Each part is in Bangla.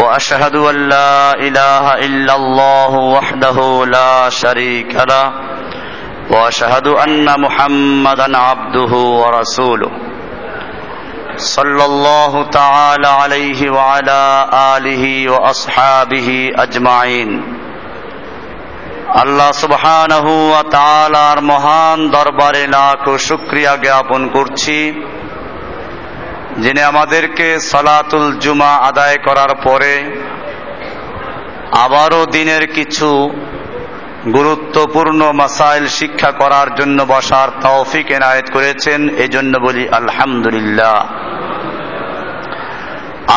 واشهد ان لا اله الا الله وحده لا شريك له واشهد ان محمدا عبده ورسوله صلى الله تعالى عليه وعلى اله واصحابه اجمعين আল্লাহ সুবহানাহু ওয়া তাআলার মহান দরবারে লাখ শুকরিয়া জ্ঞাপন করছি যিনি আমাদেরকে সালাতুল জুমা আদায় করার পরে আবারও দিনের কিছু গুরুত্বপূর্ণ মাসাইল শিক্ষা করার জন্য বসার তৌফিক এনায়েত করেছেন, এজন্য বলি আলহামদুলিল্লাহ।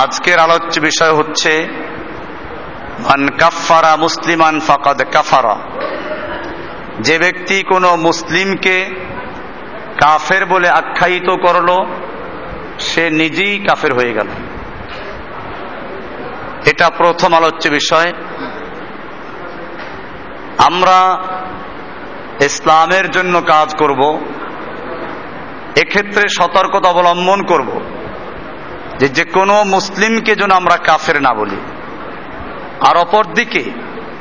আজকের আলোচ্য বিষয় হচ্ছে, মান কাফারা মুসলিমান ফাকাদ কাফারা যে ব্যক্তি কোনো মুসলিমকে কাফের বলে আখ্যায়িত করল সে নিজেই কাফের হয়ে গেল। এটা প্রথম আলোচ্য বিষয়। আমরা ইসলামের জন্য কাজ করব, এক্ষেত্রে সতর্কতা অবলম্বন করব যে যে কোনো মুসলিমকে যেন আমরা কাফের না বলি, আর অপরদিকে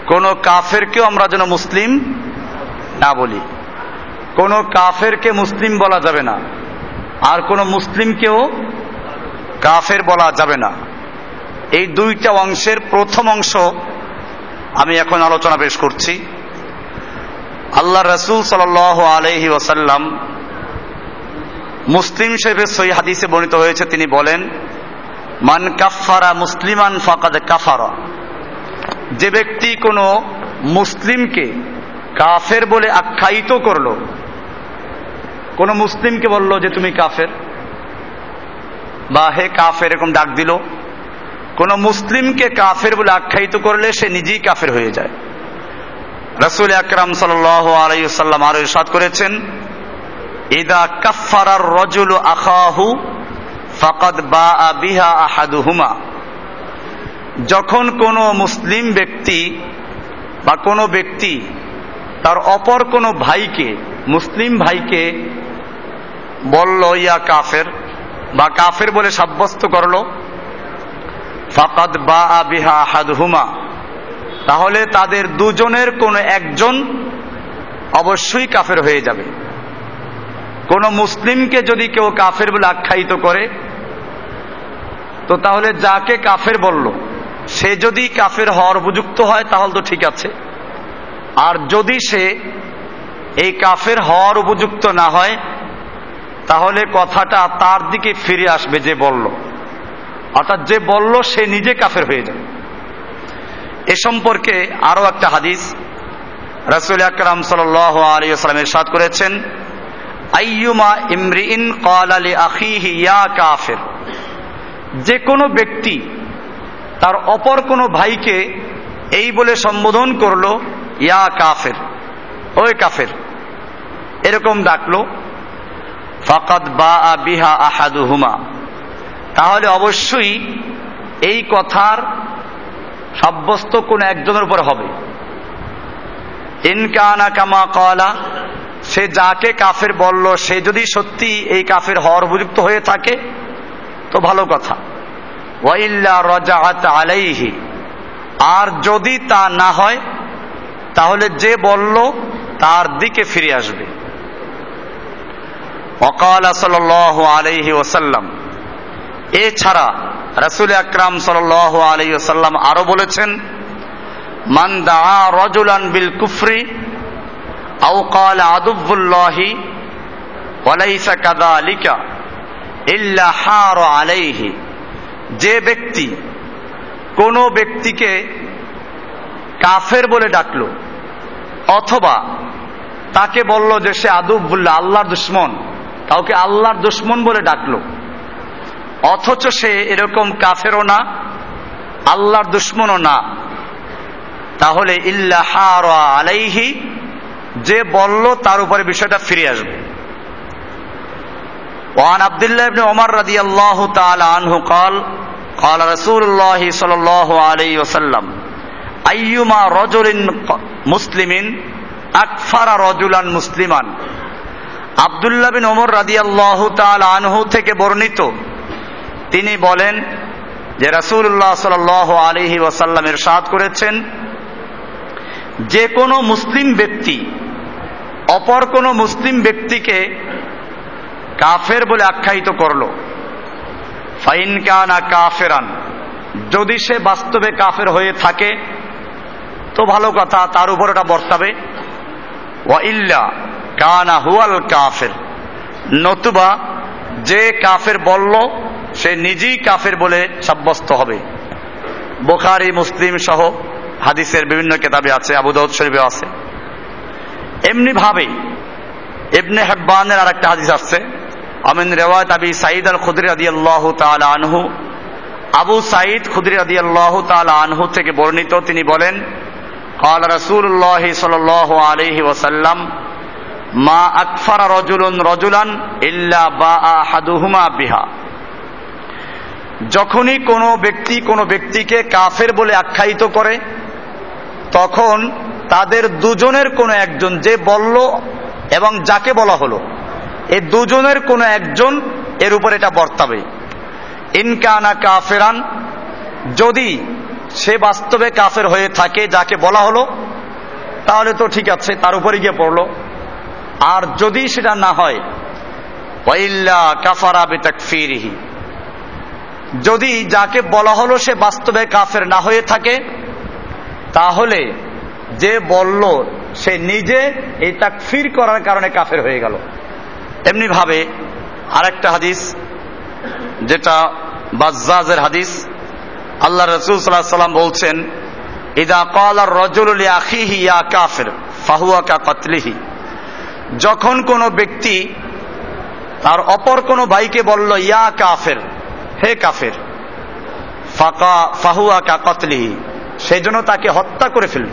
কোনো কাফেরকেও আমরা যেন মুসলিম না বলি। কোনো কাফেরকে মুসলিম বলা যাবে না। আর কোনো মুসলিমকেও কাফের বলা যাবে না। এই দুইটা অংশের প্রথম অংশ আমি এখন আলোচনা পেশ করছি। আল্লাহ রসুল সাল আলহি ওসাল্লাম মুসলিম শরীফের সই হাদিসে বর্ণিত হয়েছে, তিনি বলেন, মান কাফারা মুসলিমান ফাকাদ কাফারা। যে ব্যক্তি কোনো মুসলিমকে কাফের বলে আখ্যায়িত করল কোন মুসলিমকে বলল যে তুমি কাফের। বা হে কাফের, এরকম ডাক দিল। কোন মুসলিমকে কাফের বলে আখ্যায়িত করলে সে নিজেই কাফের হয়ে যায়। রসুল আকরাম সাল আলাইসাল্লাম আরও ইসাদ করেছেন, ইদা কাফারার রজুল আখাহু ফাকাদ বা বিহা আহাদুহুমা। যখন কোন মুসলিম ব্যক্তি বা কোনো ব্যক্তি তার অপর কোনো ভাইকে, মুসলিম ভাইকে বলল, ইয়া কাফের। বা কাফের বলে সাব্যস্ত করল, ফাকাদ বা বিহা হাদহুমা তাহলে তাদের দুজনের কোন একজন অবশ্যই কাফের হয়ে যাবে। কোন মুসলিমকে যদি কেউ কাফের বলে আখ্যায়িত করে, তো তাহলে যাকে কাফের বলল, সে যদি কাফের হওয়ার উপযুক্ত হয়, তাহলে তো ঠিক আছে। আর যদি সে এই কাফের হওয়ার উপযুক্ত না হয় তাহলে কথাটা তার দিকে ফিরে আসবে যে বলল। অর্থাৎ যে বলল, সে নিজে কাফের হয়ে যাবে। এ সম্পর্কে আরও একটা হাদিস রাসুল আকরাম সাল আলী আলিয়াল্লামের সাদ করেছেন, আইয়ুমা ইমরিন কল আলী ইয়া কাফের। যে কোনো ব্যক্তি তার অপর কোনো ভাইকে এই বলে সম্বোধন করল, ইয়া কাফের, ওই কাফের। এরকম ডাকলো। ফাকাদ বা বিহা আহাদুহুমা। তাহলে অবশ্যই এই কথার সাব্যস্ত কোন একজনের উপর হবে। ইনকানা কামা কলা সে যাকে কাফের বলল, সে যদি সত্যি এই কাফের হওয়ার উপযুক্ত হয়ে থাকে, তো ভালো কথা। ওয়াইল্লা রজাআত আলাইহি, আর যদি তা না হয়, তাহলে যে বলল, তার দিকে ফিরে আসবে। অকাল সাল আলহি ওসাল্লাম এছাড়া রসুল আকরাম সাল আলহি ওসাল্লাম আরও বলেছেন, মান দা রজুলান বিল কুফরি আউ কাল আদুবুল্লাহি ওয়ালাইসা কাদা আলিকা ইল্লা হার আলাইহি। যে ব্যক্তি কোন ব্যক্তিকে কাফের বলে ডাকলো অথবা তাকে বলল যে সে আদুবুল্লাহ আল্লাহর দুশ্মন কাউকে আল্লাহর দুশ্মন বলে ডাকলো অথচ সে এরকম কাফেরও না আল্লাহর দুশ্মনও না তাহলে ইল্লাহ আলাইহি যে বলল তার উপরে বিষয়টা ফিরে আসবে وعن عبد الله بن عمر رضي الله تعالى عنه قال قال رسول الله صلى الله عليه وسلم أيما رجل مسلم أكفر رجلا مسلما আবদুল্লাহ বিন ওমর রাদিয়াল্লাহু তাআলা আনহু থেকে বর্ণিত। তিনি বলেন যে রাসূলুল্লাহ সাল্লাল্লাহু আলাইহি ওয়াসাল্লাম ইরশাদ করেছেন, যে কোনো মুসলিম ব্যক্তি, অপর কোনো মুসলিম ব্যক্তিকে কাফের বলে আখ্যায়িত করল। ফাইন কানা কাফেরান, যদি সে বাস্তবে কাফের হয়ে থাকে, তো ভালো কথা, তার উপর ওটা বর্তাবে। ওয়া ইল্লা কানা হুয়াল কাফের নতুবা যে কাফের বলল সে নিজেই কাফের বলে সাব্যস্ত হবে বোখারি মুসলিম সহ হাদিসের বিভিন্ন কেতাবে আছে আবু দাউদ শরীফে আছে এমনি ভাবে ইবনে হেব্বানের আর একটা হাদিস আসছে আমিন রেওয়ায়ত আবি সাইদ আল খুদরি রাদিয়াল্লাহু তাআলা আনহু আবু সাইদ খুদরি রাদিয়াল্লাহু তাআলা আনহু থেকে বর্ণিত তিনি বলেন قال رسول الله صلى الله عليه وسلم মা আকফারা রজুলুন রজুলান ইল্লা বা আহাদুহুমা বিহা। যখনই কোনো ব্যক্তি কোনো ব্যক্তিকে কাফের বলে আখ্যায়িত করে, তখন তাদের দুজনের কোনো একজন যে বলল এবং যাকে বলা হলো এই দুজনের কোনো একজন এর উপর এটা বর্তাবে। ইনকানা কাফেরান, যদি সে বাস্তবে কাফের হয়ে থাকে যাকে বলা হলো, তাহলে তো ঠিক আছে, তার উপরে গিয়ে পড়ল। আর যদি সেটা না হয় কাফারা বেতাকফিরিহি। যদি যাকে বলা হলো সে বাস্তবে কাফের না হয়ে থাকে, তাহলে যে বলল সে নিজে এই তাকফির করার কারণে কাফের হয়ে গেল। এমনি ভাবে আরেকটা হাদিস, যেটা বাজ্জাজের হাদিস, আল্লাহ রসুল সাল্লাহ সাল্লাম বলছেন, ইদা কলার রজুল আখিহি ইয়া কাফের, ফাহুয়া কা কতলিহি। যখন কোনো ব্যক্তি তার অপর কোনো ভাইকে বলল, ইয়া কাফের, হে কাফের, ফাকা, ফাহুয়া কা কতলিহি সেই জন্য তাকে হত্যা করে ফেলল।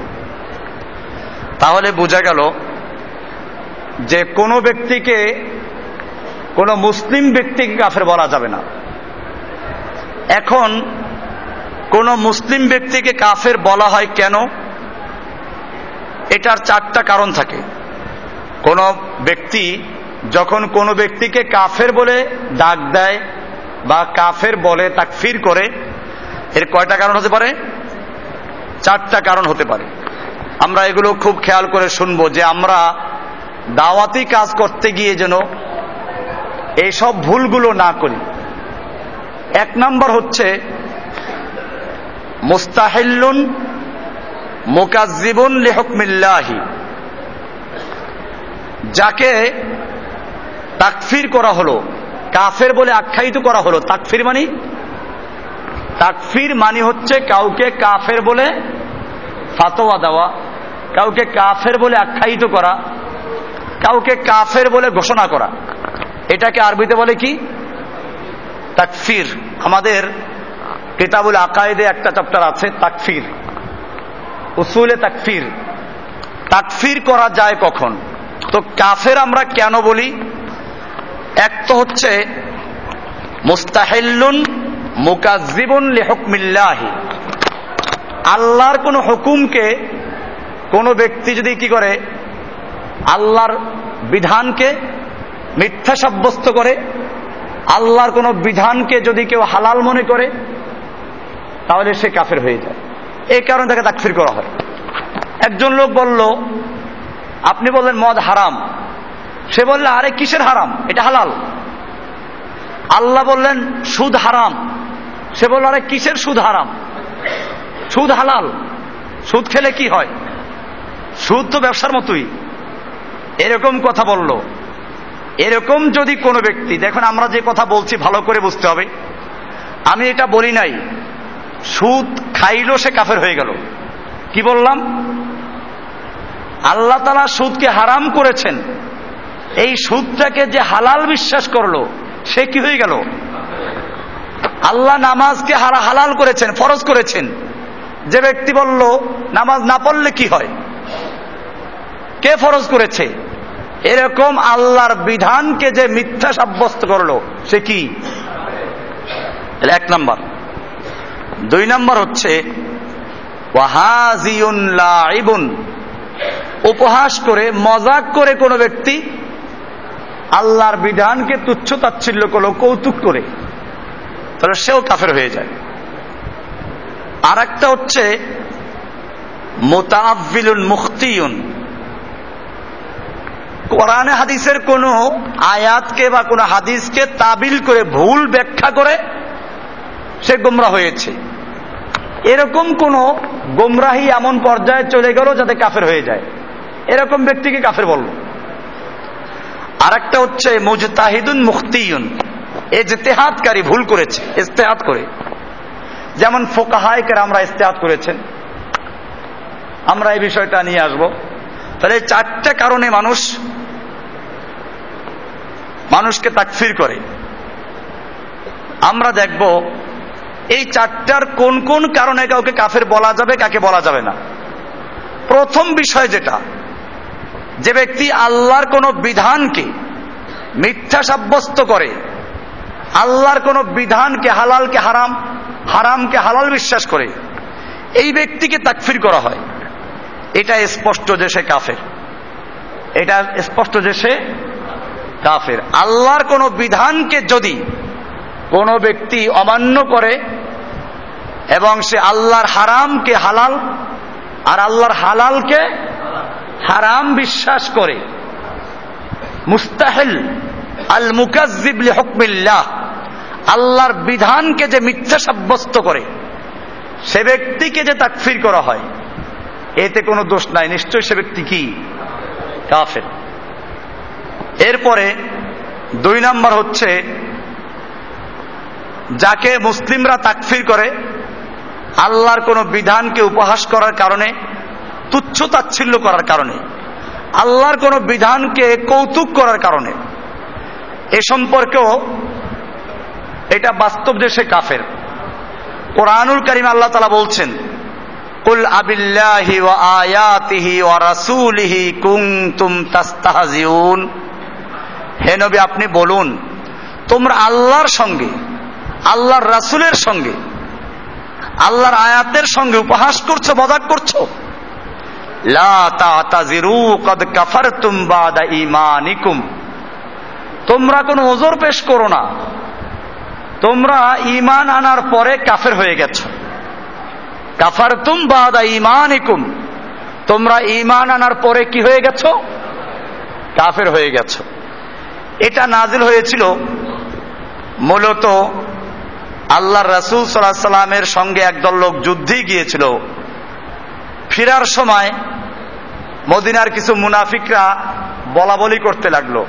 তাহলে বোঝা গেল যে কোনো ব্যক্তিকে, কোনো মুসলিম ব্যক্তিকে কাফের বলা যাবে না। এখন কোন মুসলিম ব্যক্তিকে কাফের বলা হয় কেন? এটার চারটা কারণ থাকে। কোন ব্যক্তি যখন কোনো ব্যক্তিকে কাফের বলে ডাক দেয় বা কাফের বলে তাকফির করে, এর কয়টা কারণ হতে পারে? চারটা কারণ হতে পারে। আমরা এগুলো খুব খেয়াল করে শুনব যে আমরা দাওয়াতি কাজ করতে গিয়ে যেন এইসব ভুলগুলো না করি। এক নম্বর হচ্ছে মুস্তাহিল্লুন মোকাজিবুন লেহকমিল্লাহি যাকে তাকফির করা হলো, কাফের বলে আখ্যায়িত করা হলো, তাকফির মানি? তাকফির মানি হচ্ছে কাউকে কাফের বলে ফাতোয়া দেওয়া, কাউকে কাফের বলে আখ্যায়িত করা, কাউকে কাফের বলে ঘোষণা করা। এটাকে আরবিতে বলে কি? তাকফির। আমাদের কিতাবুল আকায়েদে একটা চ্যাপ্টার আছে, তাকফির। উসুলে তাকফির। তাকফির করা যায় কখন? তো কাফের আমরা কেন বলি? এক তো হচ্ছে, মুস্তাহিল্লুন মুকাজিবুন লিহুকমিল্লাহি। আল্লাহর কোন হুকুমকে কোন ব্যক্তি যদি কি করে, আল্লাহর বিধানকে মিথ্যা সাব্যস্ত করে, আল্লাহর কোন বিধানকে যদি কেউ হালাল মনে করে, তাহলে সে কাফের হয়ে যায়। এই কারণে তাকে তাকফির করা হয়। একজন লোক বলল আপনি বললেন মদ হারাম। সে বললে, আরে কিসের হারাম? এটা হালাল। আল্লাহ বললেন, সুদ হারাম। সে বলল, আরে কিসের সুদ হারাম? সুদ হালাল। সুদ খেলে কি হয়? সুদ তো ব্যবসার মতোই। এরকম কথা বলল। এরকম যদি কোনো ব্যক্তি, দেখুন আমরা যে কথা বলছি, ভালো করে বুঝতে হবে। আমি এটা বলি নাই। সুদ খাইলো সে কাফের হয়ে গেল। কি বললাম? আল্লাহ তালা সুদকে হারাম করেছেন। এই সুদটাকে যে হালাল বিশ্বাস করল, সে কি হয়ে গেল? আল্লাহ নামাজকে হারা হালাল করেছেন, ফরজ করেছেন। যে ব্যক্তি বলল, নামাজ না পড়লে কি হয়? কে ফরজ করেছে? এরকম আল্লাহর বিধানকে যে মিথ্যা সাব্যস্ত করল, সে কি? এক নাম্বার। দুই নাম্বার হচ্ছে, ওয়াহাজিউন উপহাস করে, মজাক করে কোনো ব্যক্তি আল্লাহর বিধানকে তুচ্ছ তাচ্ছিল্য করল, কৌতুক করে, তাহলে সেও কাফের হয়ে যায়। আর একটা হচ্ছে মোতাবিলুন মুখতিউন কোরআনে হাদিসের কোন আয়াতকে বা কোন হাদিসকে তাবিল করে ভুল ব্যাখ্যা করে সে গোমরা হয়েছে। এরকম কোন গোমরাহি এমন পর্যায়ে চলে গেল যাতে কাফের হয়ে যায়। এরকম ব্যক্তিকে কাফের বলল। আর একটা হচ্ছে মুজতাহিদুন মুখতিউন এ জেতেহাতকারী ভুল করেছে ইস্তেহাত করে। যেমন ফোকাহায়কের আমরা ইস্তেহাত করেছেন। আমরা এই বিষয়টা নিয়ে আসব। তাহলে চারটে কারণে মানুষ মানুষকে তাকফির করে। আমরা দেখব এই চারটার কোন কোন কারণে কাউকে কাফের বলা যাবে, কাকে বলা যাবে না? প্রথম বিষয় যেটা, যে ব্যক্তি আল্লাহর কোন বিধানকে মিথ্যা সাব্যস্ত করে, আল্লাহর কোন বিধানকে হালালকে হারাম, হারামকে হালাল বিশ্বাস করে, এই ব্যক্তিকে তাকফির করা হয়। এটা স্পষ্ট যে সে কাফের। এটা স্পষ্ট যে সে কাফের। আল্লাহর কোন বিধানকে যদি কোন ব্যক্তি অমান্য করে এবং সে আল্লাহর হারামকে হালাল আর আল্লাহর হালালকে হারাম বিশ্বাস করে। মুস্তাহিল আল মুকাজিবলি হকমিল্লাহ আল্লাহর বিধানকে যে মিথ্যা সাব্যস্ত করে, সে ব্যক্তিকে যে তাকফির করা হয়, এতে কোনো দোষ নাই। নিশ্চয় সে ব্যক্তি কি? কাফের। এরপরে দুই নাম্বার হচ্ছে যাকে মুসলিমরা তাকফির করে, আল্লাহর কোন বিধানকে উপহাস করার কারণে, তুচ্ছ তাচ্ছিল্য করার কারণে, আল্লাহর কোন বিধানকে কৌতুক করার কারণে, এ সম্পর্কেও এটা বাস্তব দেশে কাফের। কোরআনুল করিম আল্লাহ তালা বলছেন, কুল আবিল্লাহি ওয়া আয়াতিহি ওয়া রাসূলিহি কুনতুম তাস্তাহজিউন। হে নবী, আপনি বলুন, তোমরা আল্লাহর সঙ্গে আল্লাহর রাসূলের সঙ্গে, আল্লাহর আয়াতের সঙ্গে উপহাস করছ, মজাক করছ? তোমরা কোনো ওজোর পেশ করো না। তোমরা ইমান আনার পরে কাফের হয়ে গেছো। কাফার তুম বাদা ইমানিকুম তোমরা ইমান আনার পরে কি হয়ে গেছো? কাফের হয়ে গেছো। এটা নাজিল হয়েছিল মূলত আল্লাহ রাসুল সাল্লাহ সাল্লামের সঙ্গে একদল লোক যুদ্ধে গিয়েছিল। ফিরার সময় মদিনার কিছু মুনাফিকরা বলা বলি করতে লাগল।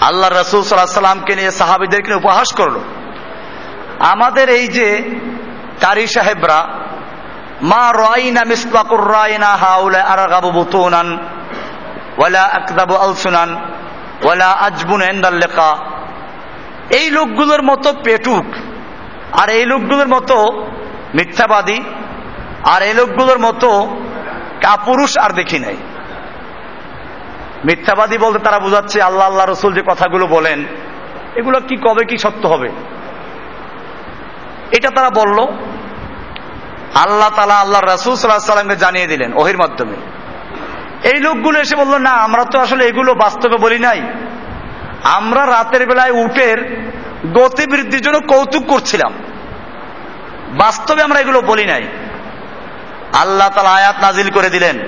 আল্লাহ রসুল সাল্লাহ সাল্লামকে নিয়ে সাহাবিদেরকে উপহাস করল। আমাদের এই যে কারি সাহেবরা, মা রাইনা মিসবাকুর রাইনা হাউলা আরাগাবু বুতুনান, ওয়ালা আকদাবু আলসুনান, ওয়ালা আজবুন এন্দাল লেখা এই লোকগুলোর মতো পেটুক, আর এই লোকগুলোর মতো মিথ্যাবাদী, আর এই লোকগুলোর মতো কাপুরুষ আর দেখি নাই। মিথ্যাবাদী বলতে তারা বুঝাচ্ছে, আল্লাহ আল্লাহ রসুল যে কথাগুলো বলেন, এগুলো কি কবে কি সত্য হবে? এটা তারা বলল। আল্লাহ তালা আল্লাহ রাসুল সাল্লাহ সাল্লামকে জানিয়ে দিলেন ওহির মাধ্যমে। এই লোকগুলো এসে বলল, না, আমরা তো আসলে এগুলো বাস্তবে বলি নাই। আমরা রাতের বেলায় উটের গতিবৃদ্ধির জন্য কৌতুক করছিলাম। বাস্তবে আমরা এগুলো বলি নাই। আল্লাহ তালা আয়াত নাজিল করে দিলেন।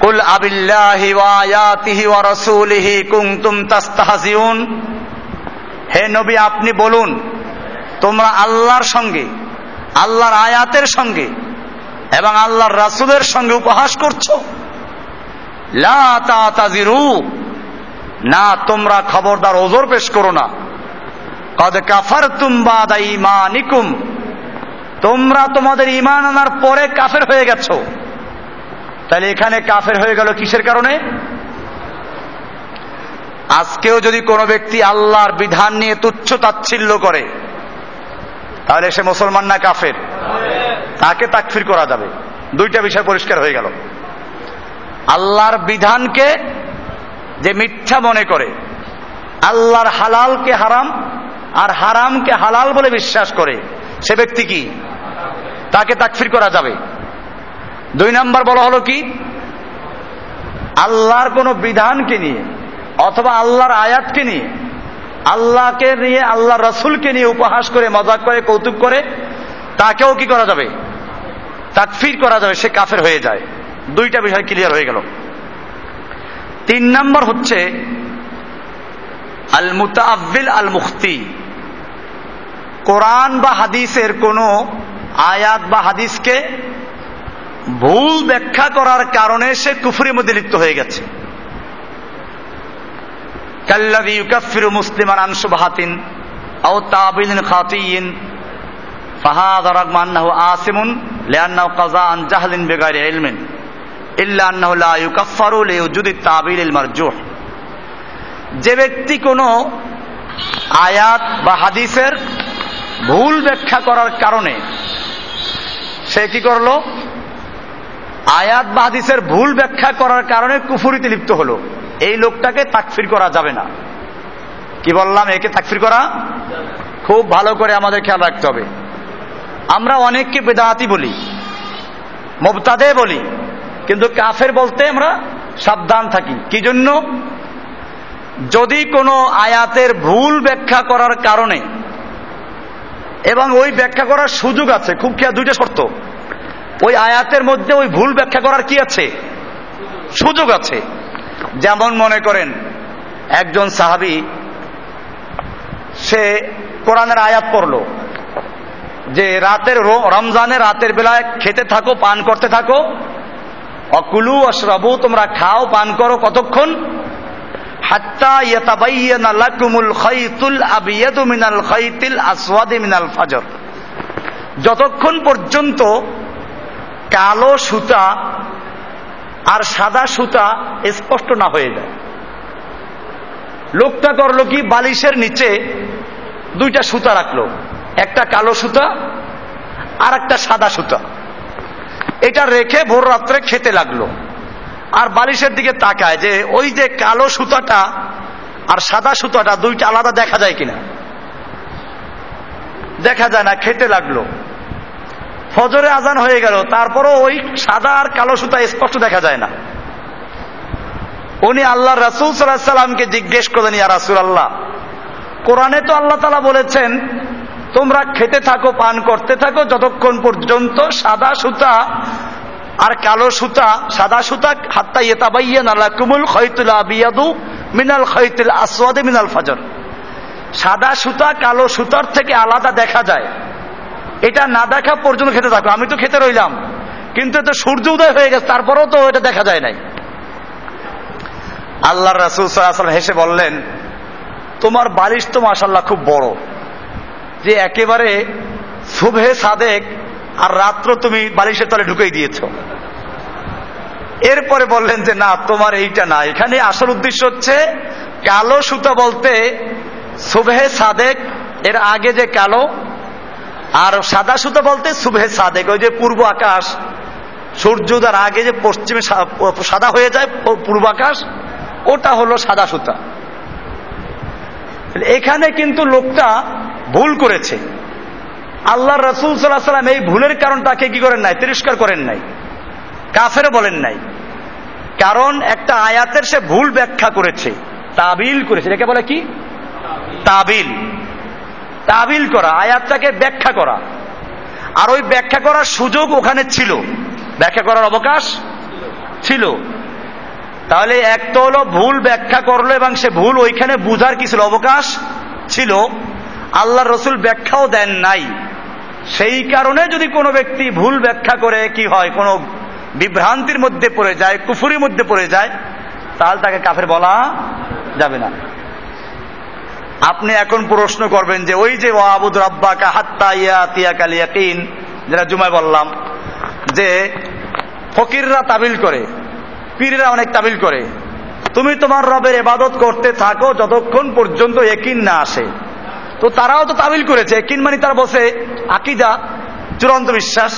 কুল আবিল্লাহি ওয়ায়াতিহি ওয়া রাসূলিহি কুনতুম তাস্তাহজিউন। হে নবী, আপনি বলুন, তোমরা আল্লাহর সঙ্গে, আল্লাহর আয়াতের সঙ্গে এবং আল্লাহর রাসূলের সঙ্গে উপহাস করছ? লা তাতাজিরু। না, তোমরা খবরদার ওজোর পেশ করো না। কদ কাফারতুম বাদা ঈমানিকুম। তোমরা তোমাদের ইমান আনার পরে কাফের হয়ে গেছো। তাহলে এখানে কাফের হয়ে গেল কিসের কারণে? আজকেও যদি কোনো ব্যক্তি আল্লাহর বিধান নিয়ে তুচ্ছ তাচ্ছিল্য করে, তাহলে সে মুসলমান না কাফের? তাকে তাকফির করা যাবে। দুইটা বিষয় পরিষ্কার হয়ে গেল। আল্লাহর বিধানকে যে মিথ্যা মনে করে। আল্লাহর হালালকে হারাম আর হারামকে হালাল বলে বিশ্বাস করে। সে ব্যক্তি কি? তাকে তাকফির করা যাবে। দুই নাম্বার বলা হলো কি? আল্লাহর কোন বিধানকে নিয়ে অথবা আল্লাহর আয়াতকে নিয়ে, আল্লাহকে নিয়ে আল্লাহ রসুলকে নিয়ে উপহাস করে, মজাক করে, কৌতুক করে, তাকেও কি করা যাবে? তাকফির করা যাবে, সে কাফের হয়ে যায়। দুইটা বিষয় ক্লিয়ার হয়ে গেল। তিন নম্বর হচ্ছে আল মুতাবিল আল মুখতি কোরআন বা হাদিসের কোন আয়াত বা হাদিসকে ভুল ব্যাখ্যা করার কারণে সে কুফুরির মধ্যে লিপ্ত হয়ে গেছে। কাল্লাদি ইউকাফিরু মুসলিমান আনসুবাহাতিন আও তাবিলিন খাতিয়িন ফাহাদ আন্নাহু আসিমুন লিআন্নাহু কাযা আন জাহলিন বিগাইরি ইলমিন। যে ব্যক্তি কোনো আয়াত বা হাদিসের ভুল ব্যাখ্যা করার কারণে সে কি করল? আয়াত বা হাদিসের ভুল ব্যাখ্যা করার কারণে কুফুরিতে লিপ্ত হলো। এই লোকটাকে তাকফির করা যাবে না। কি বললাম? একে তাকফির করা খুব ভালো করে আমাদের খেয়াল রাখতে হবে। আমরা অনেককে বেদাহাতি বলি, মোবতাদে বলি কিন্তু কাফের বলতে আমরা সাবধান থাকি। কি জন্য? যদি কোনো আয়াতের ভুল ব্যাখ্যা করার কারণে এবং ওই ব্যাখ্যা করার সুযোগ আছে, খুব খেয়া দুইটা শর্ত। ওই আয়াতের মধ্যে ওই ভুল ব্যাখ্যা করার কি আছে? সুযোগ আছে। যেমন মনে করেন, একজন সাহাবি, সে কোরআনের আয়াত পড়ল, যে রাতের রমজানে রাতের বেলায় খেতে থাকো, পান করতে থাকো অকুলু অশ্রাবু, তোমরা খাও, পান করো কতক্ষণ? মিনাল মিনাল যতক্ষণ পর্যন্ত কালো সুতা আর সাদা সুতা স্পষ্ট না হয়ে যায়। লোকটা করল কি? বালিশের নিচে দুইটা সুতা রাখল। একটা কালো সুতা আর একটা সাদা সুতা। এটা রেখে ভোর রাত্রে খেতে লাগল। আর বালিশের দিকে তাকায় যে ওই যে কালো সুতাটা আর সাদা সুতাটা দুইটা আলাদা দেখা যায় কিনা। দেখা যায় না, খেতে লাগল। ফজরে আজান হয়ে গেল, তারপরও ওই সাদা আর কালো সুতা স্পষ্ট দেখা যায় না। উনি আল্লাহ রাসুল সাল্লাহ সাল্লামকে জিজ্ঞেস করলেন, ইয়া রাসুল আল্লাহ কোরআনে তো আল্লাহ তালা বলেছেন তোমরা খেতে থাকো, পান করতে থাকো, যতক্ষণ পর্যন্ত সাদা সুতা আর কালো সুতা, সাদা সুতা, হাত্তা ইয়েতাবাইয়া নালা কুমুল খৈতুল আবিয়াদু মিনাল খৈতুল আসওয়াদে মিনাল ফাজর। সাদা সুতা, কালো সুতার থেকে আলাদা দেখা যায়। এটা না দেখা পর্যন্ত খেতে থাকো। আমি তো খেতে রইলাম। কিন্তু তো সূর্য উদয় হয়ে গেছে, তারপরেও তো এটা দেখা যায় নাই। আল্লাহ রাসুল সাল্লাম হেসে বললেন, তোমার বালিশ তো মাসাল্লাহ খুব বড়। যে একেবারে শুভে সাদেক আর রাত্র তুমি বালিশের তলে ঢুকেই দিয়েছ। এরপরে বললেন যে, না, তোমার এইটা না। এখানে আসল উদ্দেশ্য হচ্ছে, কালো সুতা বলতে শুভে সাদেক, এর আগে যে কালো, আর সাদা সুতা বলতে শুভে সাদেক। ওই যে পূর্ব আকাশ সূর্যোদয়ের আগে যে পশ্চিমে সাদা হয়ে যায়, পূর্ব আকাশ, ওটা হলো সাদা সুতা। এখানে কিন্তু লোকটা ভুল করেছে। আল্লাহ রসুল সাল্লাহ সাল্লাম এই ভুলের কারণ তাকে কি করেন নাই? তিরস্কার করেন নাই। কাফেরও বলেন নাই। কারণ একটা আয়াতের সে ভুল ব্যাখ্যা করেছে। তাবিল করেছে। এটাকে বলে কি? তাবিল। তাবিল করা, আয়াতটাকে ব্যাখ্যা করা। আর ওই ব্যাখ্যা করার সুযোগ ওখানে ছিল। ব্যাখ্যা করার অবকাশ ছিল। তাহলে এক তো হলো ভুল ব্যাখ্যা করল এবং সে ভুল ওইখানে বুঝার কি ছিল? অবকাশ ছিল। আল্লাহ রসুল ব্যাখ্যাও দেন নাই। সেই কারণে যদি কোনো ব্যক্তি ভুল ব্যাখ্যা করে, কি হয়, কোনো বিভ্রান্তির মধ্যে পড়ে যায়, কুফুরির মধ্যে পড়ে যায়, তাহলে তাকে কাফের বলা যাবে না। আপনি এখন প্রশ্ন করবেন যে, ওই যে ওয়াবুদ রাব্বা কাহাত্তা ইয়া তিয়া কালিয়াকিন যেটা জুমায় বললাম, যে ফকিররা তাবিল করে, পীররা অনেক তাবিল করে। তুমি তোমার রবের এবাদত করতে থাকো যতক্ষণ পর্যন্ত একিন না আসে। তো তারাও তো তাবিল করেছে। একিন মানে তারা বসে আকিদা, চূড়ান্ত বিশ্বাস।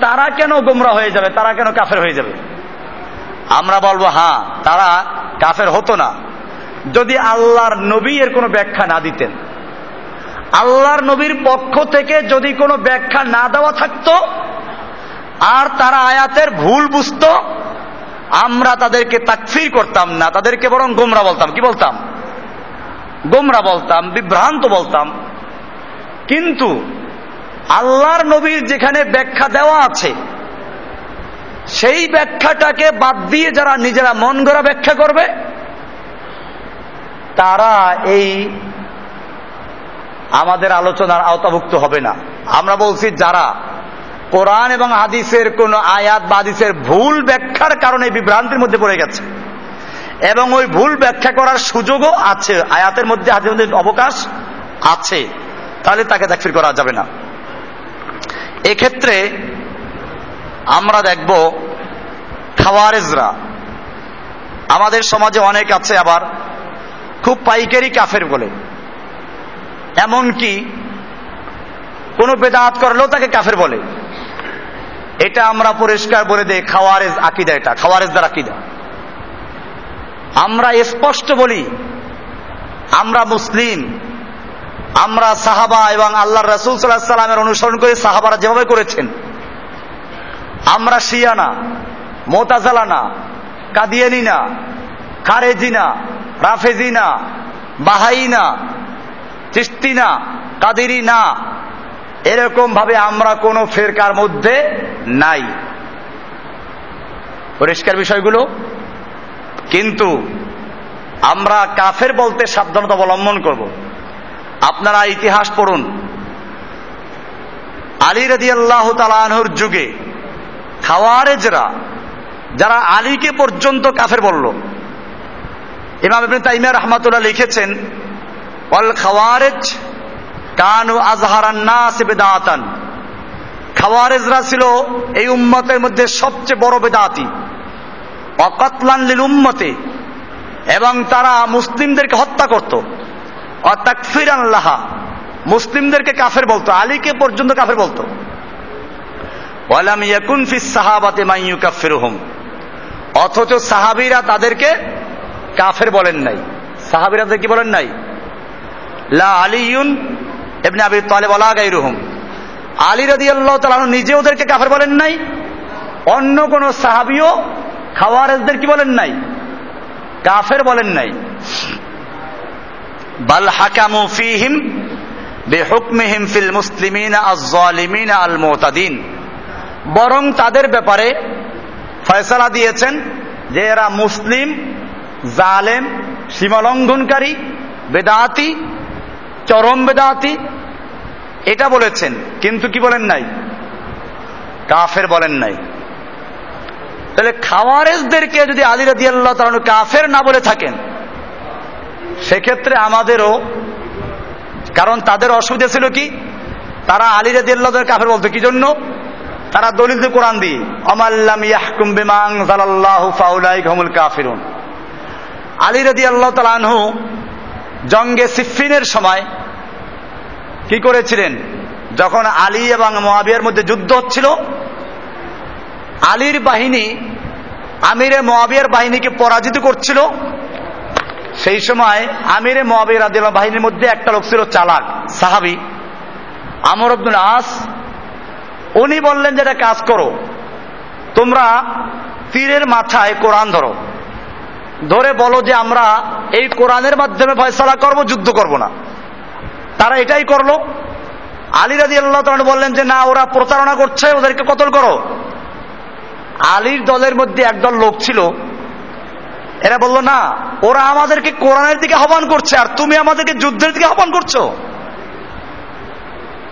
তারা কেন গোমরা হয়ে যাবে? তারা কেন কাফের হয়ে যাবে? আমরা বলব হ্যাঁ তারা কাফের হতো না। যদি আল্লাহর নবী এর কোনো ব্যাখ্যা না দিতেন, আল্লাহর নবীর পক্ষ থেকে যদি কোনো ব্যাখ্যা না দেওয়া থাকতো, আর তারা আয়াতের ভুল বুঝত, আমরা তাদেরকে তাকফির করতাম না, তাদেরকে বরং গোমরা বলতাম। কি বলতাম? গোমরা বলতাম, বিভ্রান্ত বলতাম। কিন্তু আল্লাহর নবীর যেখানে ব্যাখ্যা দেওয়া আছে, সেই ব্যাখ্যাটাকে বাদ দিয়ে যারা নিজেরা মন গড়া ব্যাখ্যা করবে, তারা এই আমাদের আলোচনার আওতাভুক্ত হবে না। আমরা বলছি যারা কোরআন এবং হাদিসের কোন আয়াত বা হাদিসের ভুল ব্যাখ্যার কারণে বিভ্রান্তির মধ্যে পড়ে গেছে এবং ওই ভুল ব্যাখ্যা করার সুযোগও আছে। আয়াতের মধ্যে হাদিসের মধ্যে অবকাশ আছে। তাহলে তাকে তাকফির করা যাবে না। এক্ষেত্রে আমরা দেখব খাওয়ারেজরা। আমাদের সমাজে অনেক আছে আবার খুব পাইকারি কাফের বলে। এমনকি কোনো বেদাত করলেও তাকে কাফের বলে। এটা আমরা পরিষ্কার বলে দেই, খাওয়ারেজ আকিদা এটা, খাওয়ারেজদার আকিদা। আমরা স্পষ্ট বলি, আমরা মুসলিম, আমরা সাহাবা এবং আল্লাহ রসুল সাল্লাহ সাল্লামের অনুসরণ করে সাহাবারা যেভাবে করেছেন। আমরা শিয়ানা মোতাজালানা মোতাজালা না রাফেজিনা না, খারেজি না, রাফেজি না, বাহাই না চিস্তি না না এরকম ভাবে আমরা কোন ফেরকার মধ্যে নাই। পরিষ্কার বিষয়গুলো? কিন্তু আমরা কাফের বলতে সাবধানতা অবলম্বন করব। আপনারা ইতিহাস পড়ুন। আলী রদি আল্লাহ তালানহুর যুগে খাওয়ারেজরা, যারা আলীকে পর্যন্ত কাফের বলল ইবনে তাইমিয়া রহমাতুল্লাহ লিখেছেন অল খাওয়ারেজ কানু আজহারান বেদাতান। খাওয়ারেজরা ছিল এই উম্মতের মধ্যে সবচেয়ে বড় বেদাতি। অকতলান লিল উম্মতে। এবং তারা মুসলিমদেরকে হত্যা করত। অতাকফির আল্লাহা মুসলিমদেরকে কাফের বলতো। আলীকে পর্যন্ত কাফের বলতো। ফিস অথচ সাহাবিরা তাদেরকে কাফের বলেন নাই। সাহাবীরা কি বলেন নাই? লা আলিউন ইবনে আবি তালেব ওয়ালা গায়রুহুম। আলী রাদিয়াল্লাহু তাআলা নিজে ওদেরকে কাফের বলেন নাই। অন্য কোন সাহাবীও খাওয়ারেজদের কি বলেন নাই? কাফের বলেন নাই। বাল হাকামু ফিহিম বেহুকমিহিম ফিল মুসলিমিন আজ-জালিমিন আল মুতাদিন বরং তাদের ব্যাপারে ফয়সালা দিয়েছেন যে এরা মুসলিম, জালেম, সীমালঙ্ঘনকারী, বেদাতি, চরম বেদাতি। এটা বলেছেন, কিন্তু কি বলেন নাই? কাফের বলেন নাই। তাহলে খাওয়ারেজদেরকে যদি আলী রাদি আল্লাহ তালন কাফের না বলে থাকেন, সেক্ষেত্রে আমাদেরও, কারণ তাদের অসুবিধা ছিল কি? তারা আলী রাদি আল্লাহ কাফের বলতো কি জন্য তারা দলিল কোরআন দিয়ে অমাল্লাম ইয়াহকুম বিমাং জালাল্লাহু ফাউলাইক হুমুল কাফিরুন। আলী রাদি আল্লাহ তালানহু জঙ্গে সিফিনের সময় কি করেছিলেন? যখন আলী এবং মহাবিয়ার মধ্যে যুদ্ধ হচ্ছিল আলীর বাহিনী, আমিরে মহাবিয়ার বাহিনীকে পরাজিত করছিল। সেই সময় আমিরে মহাবিয়ার আদিল বাহিনীর মধ্যে একটা লোক ছিল চালাক, সাহাবি। আমর আব্দুল আস, উনি বললেন যে, এটা কাজ করো। তোমরা তীরের মাথায় কোরআন ধরো। ধরে বলো যে, আমরা এই কোরআনের মাধ্যমে ফয়সলা করব, যুদ্ধ করব না। তারা এটাই করল। আলী রাজি আল্লাহ বললেন যে, না, ওরা প্রতারণা করছে, ওদেরকে কতল করো। আলীর দলের মধ্যে একদল লোক ছিল। এরা বলল, না, ওরা আমাদেরকে কোরআনের দিকে আহ্বান করছে আর তুমি আমাদেরকে যুদ্ধের দিকে আহ্বান করছ।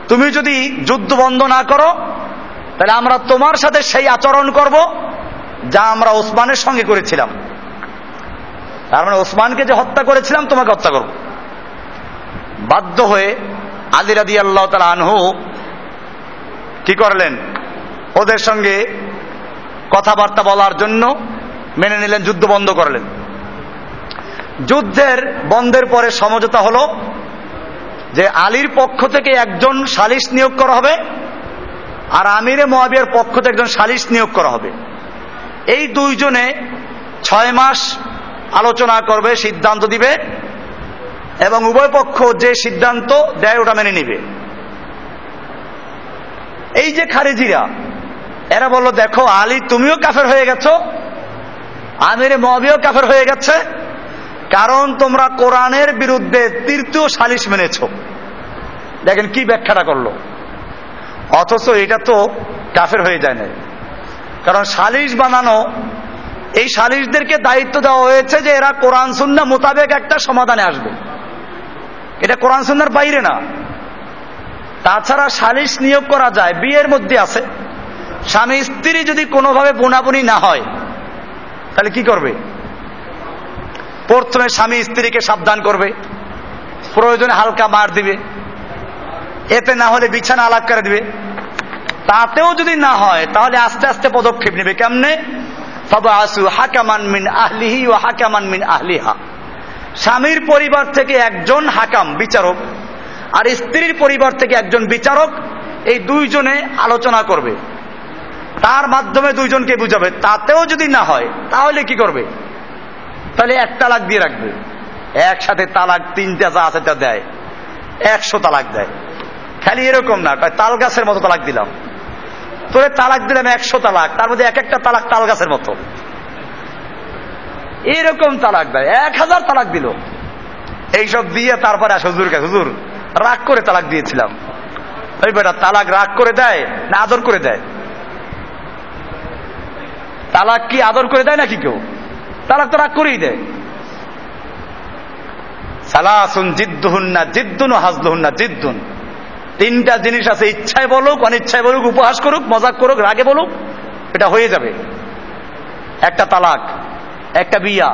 তুমি যদি যুদ্ধ বন্ধ না করো, তাহলে আমরা তোমার সাথে সেই আচরণ করব যা আমরা ওসমানের সঙ্গে করেছিলাম। তার মানে ওসমানকে যে হত্যা করেছিলাম, তোমাকে হত্যা করব। বাধ্য হয়ে আলী রাদি আল্লাহ তালা আনহু কি করলেন? ওদের সঙ্গে কথাবার্তা বলার জন্য মেনে নিলেন, যুদ্ধ বন্ধ করলেন। যুদ্ধের বন্ধের পরে সমঝোতা হলো যে আলীর পক্ষ থেকে একজন সালিশ নিয়োগ করা হবে আর আমিরে মহাবিয়ার পক্ষ থেকে একজন সালিশ নিয়োগ করা হবে। এই দুইজনে ছয় মাস আলোচনা করবে, সিদ্ধান্ত দিবে এবং উভয় পক্ষ যে সিদ্ধান্ত দেয় ওটা মেনে নিবে। এই যে খারেজিরা এরা বলল, দেখো, আলী, তুমিও কাফের হয়ে গেছো, আমির মহাবিও কাফের হয়ে গেছে, কারণ তোমরা কোরআনের বিরুদ্ধে তৃতীয় সালিশ মেনেছ। দেখেন কি ব্যাখ্যাটা করল। অথচ এটা তো কাফের হয়ে যায় না কারণ সালিশ বানানো, এই সালিশদেরকে দায়িত্ব দেওয়া হয়েছে যে এরা কোরআন সুন্না মোতাবেক একটা সমাধানে আসবে। এটা কোরআন সুন্নার বাইরে না। তাছাড়া সালিশ নিয়োগ করা যায়, বিয়ের মধ্যে আছে। স্বামী স্ত্রী যদি কোনোভাবে বোনাবুনি না হয়, তাহলে কি করবে? প্রথমে স্বামী স্ত্রীকে সাবধান করবে, প্রয়োজনে হালকা মার দিবে, এতে না হলে বিছানা আলাপ করে দিবে। তাতেও যদি না হয়, তাহলে আস্তে আস্তে পদক্ষেপ নেবে। কেমনে? আসু হাকামান মিন আহলিহি ও হাকামান মিন আহলিহা। স্বামীর পরিবার থেকে একজন হাকাম, বিচারক, আর স্ত্রীর পরিবার থেকে একজন বিচারক, এই দুইজনে আলোচনা করবে। তার মাধ্যমে দুইজনকে বুঝাবে। তাতেও যদি না হয়, তাহলে কি করবে? তাহলে এক তালাক দিয়ে রাখবে। একসাথে তালাক তিনটা যা আছে তা দেয়। একশো তালাক দেয়। খালি এরকম না তাল গাছের মতো তালাক দিলাম। তোরে তালাক দিলাম একশো তালাক, তার মধ্যে এক একটা তালাক তাল গাছের মতো। এরকম তালাক দেয়, এক হাজার তালাক দিল। এইসব দিয়ে তারপরে আসে হুজুর কাছে হুজুর, রাগ করে তালাক দিয়েছিলাম। ওই বেটা, তালাক রাগ করে দেয় না আদর করে দেয়? তালাক কি আদর করে দেয় নাকি কেউ? তালাক তো রাগ করেই দেয়। সালাসুন জিদ্দুহুন্না জিদ্দুন হাজলুহুন্না জিদ্দুন। তিনটা জিনিস আছে, ইচ্ছায় বলুক, অনিচ্ছায় বলুক, উপহাস করুক, মজাক করুক, রাগে বলুক, এটা হয়ে যাবে। একটা তালাক, একটা বিয়া,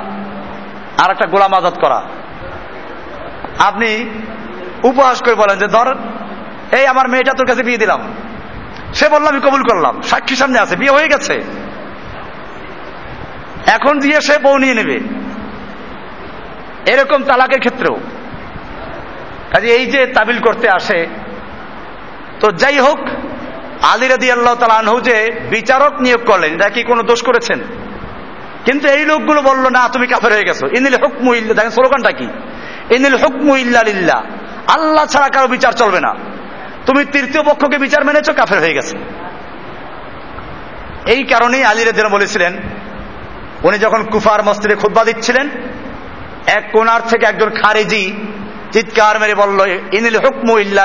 আর একটা গোলাম আজাদ করা। আপনি উপহাস করে বলেন যে, ধর, এই আমার মেয়েটা তোর কাছে বিয়ে দিলাম। সে বললাম আমি কবুল করলাম। সাক্ষী সামনে আছে, বিয়ে হয়ে গেছে। এখন দিয়ে সে বউ নিয়ে নেবে। এরকম তালাকের ক্ষেত্রেও। কাজে এই যে তাবিল করতে আসে, তো যাই হোক, আলী রাদি আল্লাহ তালানহু যে বিচারক নিয়োগ করলেন এটা কি কোনো দোষ করেছেন? কিন্তু এই লোকগুলো বলল, না, তুমি কাফের হয়ে গেছো। ইনিল হুকমু ইল্লা, দেখেন স্লোগানটা কি? ইনিল হুকমু ইল্লা লিল্লাহ। আল্লাহ ছাড়া কারও বিচার চলবে না। তুমি তৃতীয় পক্ষকে বিচার মেনেছো, কাফের হয়ে গেছে। এই কারণেই আলী রাদিয়ান বলেছিলেন উনি যখন কুফার মস্তিরে খুদ্া দিচ্ছিলেন, এক কোনার থেকে একজন খারেজি চিৎকার মেরে বলল, ইনিল হুকমু ইল্লা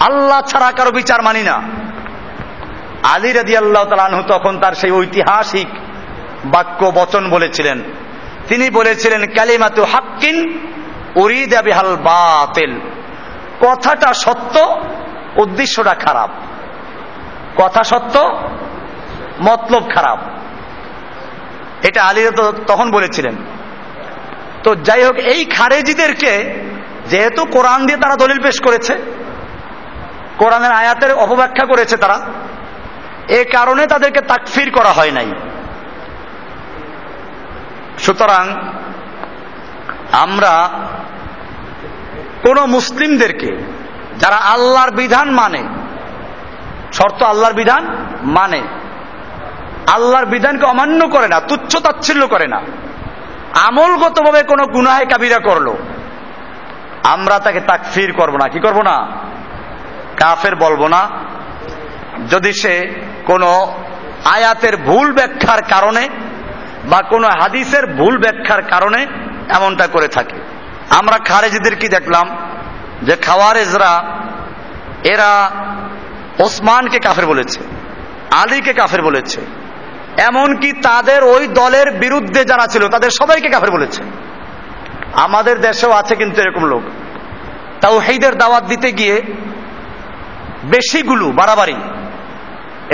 আল্লাহ ছাড়া কারও বিচার মানি না। আলী রাজি আল্লাহ তালানহু তখন তার সেই ঐতিহাসিক বাক্য, বচন বলেছিলেন। তিনি বলেছিলেন, কালিমাতু হাক্কিন উরিদ বিহাল বাতেল। কথাটা সত্য, উদ্দেশ্যটা খারাপ। কথা সত্য, মতলব খারাপ। এটা আলী তখন বলেছিলেন। তো যাই হোক এই খারেজিদেরকে যেহেতু কোরআন দিয়ে তারা দলিল পেশ করেছে, কোরআনের আয়াতের অপব্যাখ্যা করেছে তারা, এ কারণে তাদেরকে তাকফির করা হয় নাই। সুতরাং আমরা কোন মুসলিমদেরকে, যারা আল্লাহর বিধান মানে শর্ত আল্লাহর বিধান মানে আল্লাহর বিধানকে অমান্য করে না, তুচ্ছ তাচ্ছিল্য করে না। আমলগতভাবে কোনো গুনাহে কাবিরা করল। আমরা তাকে তাকফির করব না। কি করব না? কাফের বলব না। যদি সে কোনো আয়াতের ভুল ব্যাখ্যার কারণে বা কোনো হাদিসের ভুল ব্যাখ্যার কারণে এমনটা করে থাকে। আমরা খারেজিদের কি দেখলাম? যে খাওয়ারেজরা, এরা ওসমানকে কাফের বলেছে, আলীকে কাফের বলেছে। এমনকি তাদের ওই দলের বিরুদ্ধে যারা ছিল, তাদের সবাইকে কাফের বলেছে। আমাদের দেশেও আছে কিন্তু এরকম লোক। তাও হেইদের দাওয়াত দিতে গিয়ে বেশিগুলো, বাড়াবাড়ি।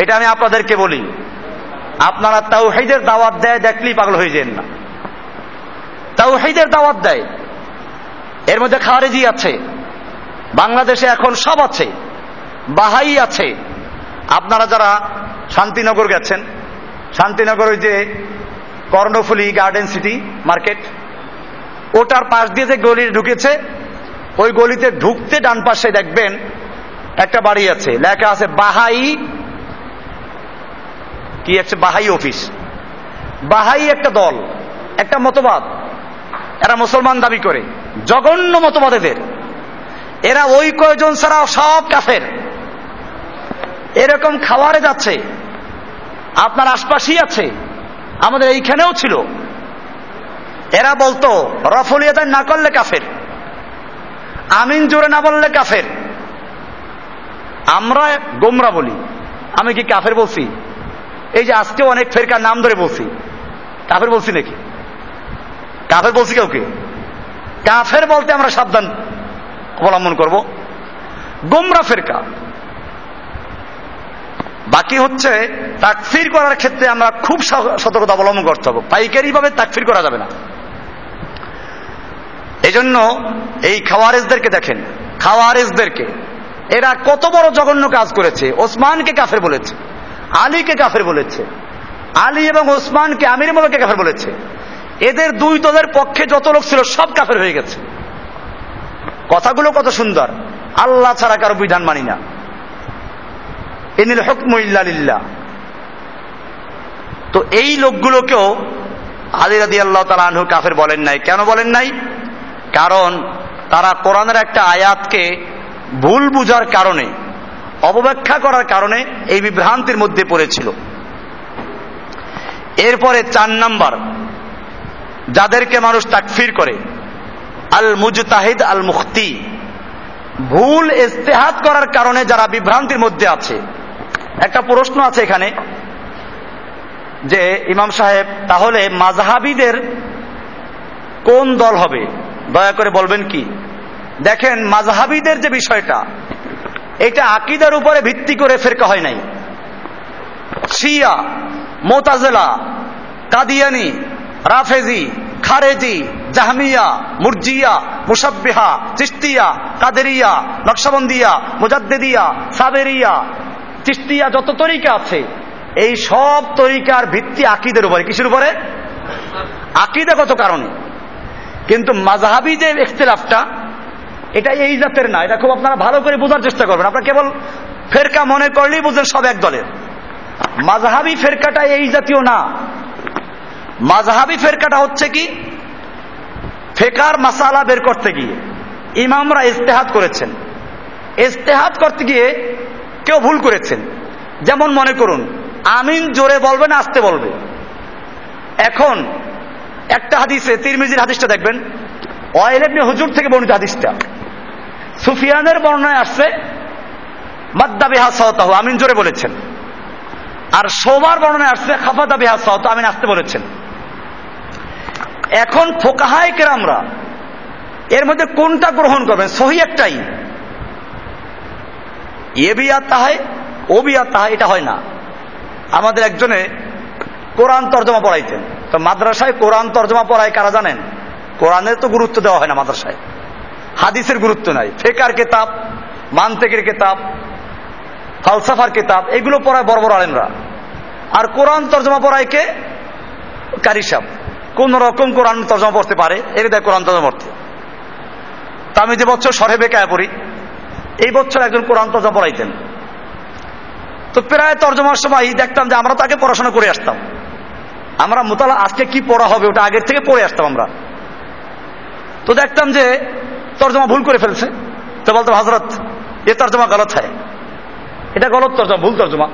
এটা আমি আপনাদেরকে বলি। আপনারা তাও হেইদের দাওয়াত দেয় দেখলেই পাগল হয়ে যান না। তাও হেইদের দাওয়াত দেয়। এর মধ্যে খারেজি আছে। বাংলাদেশে এখন সব আছে। বাহাই আছে। আপনারা যারা শান্তিনগর গেছেন শান্তিনগর ওই যে কর্ণফুলি গার্ডেন সিটি মার্কেট ওটার পাশ দিয়ে যে গলি ঢুকেছে, ওই গলিতে ঢুকতে ডান পাশে দেখবেন একটা বাড়ি আছে, লেখা আছে বাহাই, কি আছে? বাহাই অফিস। বাহাই একটা দল, একটা মতবাদ। এরা মুসলমান দাবি করে, জঘন্য মতবাদ এদের। এরা ওই কয়জন ছাড়া সব কাফের। এরকম খাওয়ারে যাচ্ছে। আপনার আশপাশেই আছে। আমাদের এইখানেও ছিল। এরা বলতো রফলিয়াদান না করলে কাফের। আমিন জোরে না বললে কাফের। আমরা গোমরা বলি। আমি কি কাফের বলছি? এই যে আজকে অনেক ফেরকার নাম ধরে বলছি। কাফের বলছি নাকি? কাফের বলছি কাউকে? কাফের বলতে আমরা সাবধান অবলম্বন করব। গোমরা ফেরকা। বাকি হচ্ছে তাকফির করার ক্ষেত্রে আমরা খুব সতর্কতা অবলম্বন করতে হবে। পাইকারি ভাবে তাকফির করা যাবে না। এজন্য এই খাওয়ারেজদেরকে দেখেন, খাওয়ারেজদেরকে। এরা কত বড় জঘন্য কাজ করেছে। ওসমানকে কাফের বলেছে, আলীকে কাফের বলেছে, আলী এবং ওসমানকে আমির মোবাকে কাফের বলেছে। এদের দুই দলের পক্ষে যত লোক ছিল সব কাফের হয়ে গেছে। কথাগুলো কত সুন্দর। আল্লাহ ছাড়া কারও বিধান মানি না। এনিল হকমু ইল্লালিল্লাহ তো এই লোকগুলোকেও আলী রাদি আল্লাহ তালা আনহু কাফের বলেন নাই। কেন বলেন নাই? কারণ তারা কোরআনের একটা আয়াতকে ভুল বুঝার কারণে, অবব্যাখ্যা করার কারণে এই বিভ্রান্তির মধ্যে পড়েছিল। এরপরে চার নাম্বার, যাদেরকে মানুষ তাকফির করে আল মুজতাহিদ আল মুখতি ভুল ইস্তেহাত করার কারণে যারা বিভ্রান্তির মধ্যে আছে একটা প্রশ্ন আছে এখানে, যে ইমাম সাহেব, তাহলে মাঝহাবিদের কোন দল হবে? দয়া করে বলবেন কি? দেখেন মাঝহাবিদের যে বিষয়টা, এটা আকিদার উপরে ভিত্তি করে ফেরকা হয় নাই। শিয়া, মোতাজেলা, কাদিয়ানি, রাফেজি, খারেজি, জাহমিয়া, মুরজিয়া মুসাব্বিহা চিস্তিয়া কাদেরিয়া, নকশবন্দিয়া, মুজাদ্দেদিয়া, সাবেরিয়া চিস্তিয়া যত তরিকা আছে, এই সব তরিকার ভিত্তি আকিদের উপরে। কিসের উপরে? আকিদাগত কারণে? কিন্তু মাঝহাবি যে ইখতলাফটা, এটা এই জাতের না। এটা খুব আপনারা ভালো করে বোঝার চেষ্টা করবেন। আপনারা কেবল ফেরকা মনে করলেই বুঝেন সব এক দলের। মাঝহাবি ফেরকাটা এই জাতীয় না। মাঝহাবি ফেরকাটা হচ্ছে কি? ফেকার মাসালা বের করতে গিয়ে। ইমামরা ইস্তেহাত করেছেন। ইস্তেহাত করতে গিয়ে কেউ ভুল করেছেন। যেমন মনে করুন, আমিন জোরে বলবে না, আসতে বলবে। এখন একটা হাদিসে, তিরমিজির হাদিসটা দেখবেন। অয়েল হুজুর থেকে বর্ণিত হাদিসটা। সুফিয়ানের বর্ণনায় আসছে, মাদ্দা বিহা আমিন জোরে বলেছেন। আর সোমার বর্ণনায় আসছে, খাফাদা বিহা সহত আমিন আসতে বলেছেন। এখন ফোকাহায় কেরামরা এর মধ্যে কোনটা গ্রহণ করবেন? সহি একটাই। এ বিয়া তাহায় ও বিয়া তাহায় এটা হয় না। আমাদের একজনে কোরআন তর্জমা পড়াইতেন। তো মাদ্রাসায় কোরআন তর্জমা পড়ায় কারা জানেন? কোরআনের তো গুরুত্ব দেওয়া হয় না মাদ্রাসায়। হাদিসের গুরুত্ব নাই। ফেকার কেতাব, মানতেকের কেতাব, ফালসাফার কেতাব, এগুলো পড়ায় বড় বড় আলেমরা। আর কোরআন তর্জমা পড়ায় কে? কারিসাব কোন রকম কোরআন তর্জমা পড়তে পারে? এর দেয় কোরআন তর্জমা পড়তে। তা আমি যে বছর সরে বেকায় পড়ি এই বছর একজন কোরআন তর্জমা পড়াইতেন। তো প্রায় তর্জমার সময় দেখতাম যে আমরা তাকে পড়াশোনা করে আসতাম। আমরা মোতালা আজকে কি পড়া হবে ওটা আগের থেকে পড়ে আসতাম আমরা। তো দেখতাম যে তর্জমা ভুল করে ফেলছে। তো বলতো হজরত এ তর্জমা গলত হয়। এটা গলত তর্জমা, ভুল তর্জমা।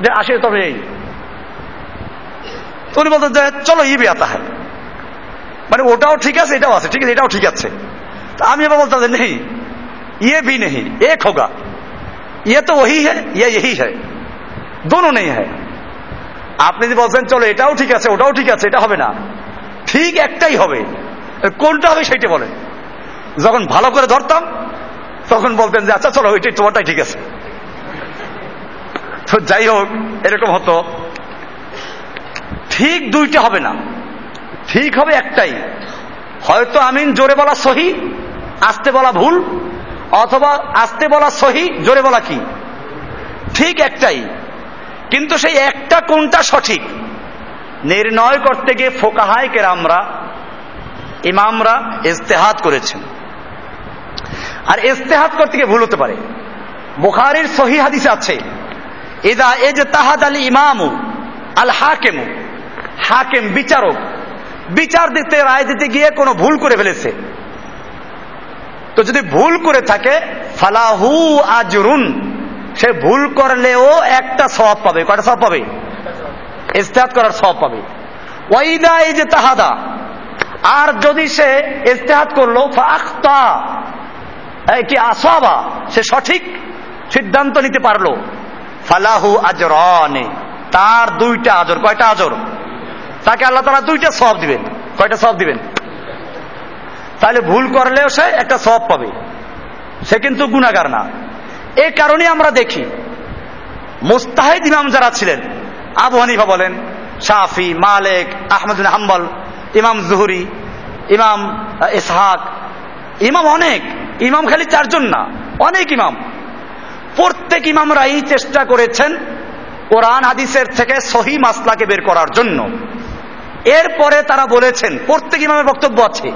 যে আসে তবে এই। উনি বলতেন যে, চলো, ই বিয়াতা হয়। মানে ওটাও ঠিক আছে, এটাও আছে। ঠিক আছে, এটাও ঠিক আছে। আমি এবার বলতাম যে, নেই ये भी नहीं एक होगा ये तो वही है ये यही है दोनों नहीं है আপনি যদি বলছেন চলো এটাও ঠিক আছে ওটাও ঠিক আছে এটা হবে না ঠিক একটাই হবে কোনটা হবে সেইটা বলেন যখন ভালো করে ধরতাম তখন বলতেন যে আচ্ছা চলো ওইটাই তোমারটাই ঠিক আছে তো যাই হোক এরকম হতো ঠিক দুইটা হবে না ঠিক হবে একটাই হয়তো আমিন জোরে বলা সহি আসতে বলা ভুল অথবা আসতে বলা সহি, জোরে বলা কি? ঠিক একটাই। কিন্তু সেই একটা কোনটা সঠিক? নির্ণয় করতে গিয়ে ফোকাহায় কেরামরা, ইমামরা ইস্তেহাত করেছেন। আর ইস্তেহাত করতে গিয়ে ভুল হতে পারে। বুখারির সহি হাদিস আছে, ইদা এজ তাহাদ আল ইমামু আল হাকেমু হাকেম বিচারক, বিচার দিতে, রায় দিতে গিয়ে কোনো ভুল করে ফেলেছে। তো যদি ভুল করে থাকে, ফালাহু আজরুন, সে ভুল করলেও একটা সব পাবে। কয়টা সব পাবে? ইস্তেহাত করার সব পাবে। ওয়াইদা এই যে তাহাদা আর যদি সে ইস্তেহাত করল ফাখতা কি আসাবা, সে সঠিক সিদ্ধান্ত নিতে পারল। ফালাহু আজরানে, তার দুইটা আজর, কয়টা আজর? তাকে আল্লাহ তারা দুইটা সব দিবেন। কয়টা সব দিবেন? তাহলে ভুল করলেও সে একটা সব পাবে। সে কিন্তু গুণাগার না। এ কারণে আমরা দেখি, মুস্তাহিদ ইমাম যারা ছিলেন, আবু হানিফা বলেন, শাফি, মালেক, আহমদ হাম্বল, ইমাম জুহুরি, ইমাম ইসহাক, ইমাম অনেক, ইমাম খালি চারজন না, অনেক ইমাম। প্রত্যেক ইমামরাই চেষ্টা করেছেন কোরআন হাদিসের থেকে সহি মাসলাকে বের করার জন্য। এরপরে তারা বলেছেন, প্রত্যেক ইমামের বক্তব্য আছে।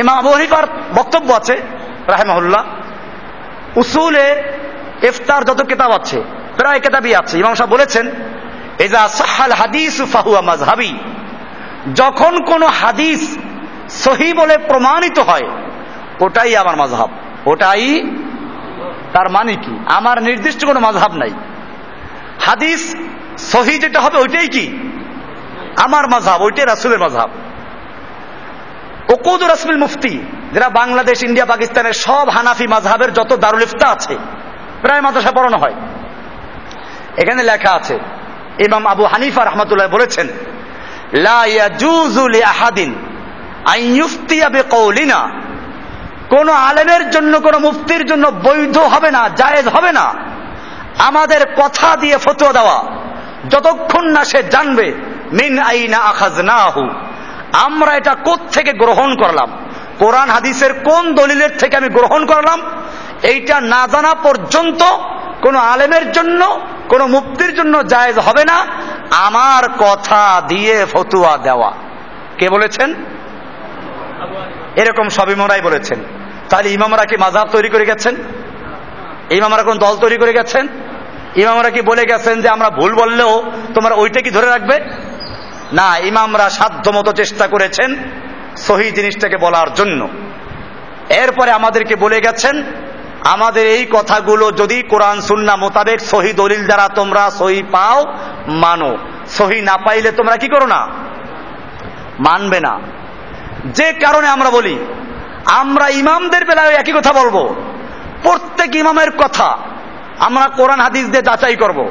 ইমাম আবু হানিফার বক্তব্য আছে, রাহেমাহুল্লাহ। উসুলে ইফতার যত কেতাব আছে, প্রায় কেতাবই আছে। ইমাম সাহেব বলেছেন এজা সাহাল হাদিস ফাহুয়া মাজহাবি যখন কোন হাদিস সহি বলে প্রমাণিত হয়, ওটাই আমার মাঝহাব ওটাই তার মানে কি? আমার নির্দিষ্ট কোনো মাঝহাব নাই। হাদিস সহি যেটা হবে, ওইটাই কি? আমার মাঝহাব ওইটাই রাসুলের মাঝহাব ওকুদ রাসমিল মুফতি, যারা বাংলাদেশ, ইন্ডিয়া, পাকিস্তানের সব হানাফি মাঝহাবের যত দারুল ইফতা আছে, প্রায় মাদ্রাসা পড়ানো হয়। এখানে লেখা আছে, ইমাম আবু হানিফা রহমতুল্লাহ বলেছেন কোন আলেমের জন্য, কোন মুফতির জন্য বৈধ হবে না, জায়েজ হবে না। আমাদের কথা দিয়ে ফতোয়া দেওয়া, যতক্ষণ না সে জানবে, মিন আইনা আখাজনাহু। আমরা এটা থেকে গ্রহণ করলাম? কোরআন হাদিসের কোন দলিলের থেকে আমি গ্রহণ করলাম? এইটা না জানা পর্যন্ত কোন আলেমের জন্য, কোন মুক্তির জন্য জায়েজ হবে না। আমার কথা দিয়ে ফতুয়া দেওয়া। কে বলেছেন? এরকম সব ইমামরাই বলেছেন। তাহলে ইমামরা কি মাঝাব তৈরি করে গেছেন? ইমামরা কোন দল তৈরি করে গেছেন? ইমামরা কি বলে গেছেন যে আমরা ভুল বললেও তোমরা ওইটা কি ধরে রাখবে? না, ইমামরা সাধ্য মতো চেষ্টা করেছেন সহি জিনিসটাকে বলার জন্য। এরপরে আমাদেরকে বলে গেছেন, আমাদের এই কথাগুলো যদি কোরআন সুন্না মোতাবেক সহি দলিল দ্বারা তোমরা সহি পাও, মানো। সহি না পাইলে তোমরা কি করো না? মানবে না। যে কারণে আমরা বলি, আমরা ইমামদের বেলায় একই কথা বলব। প্রত্যেক ইমামের কথা আমরা কোরআন হাদিস দিয়ে যাচাই করব।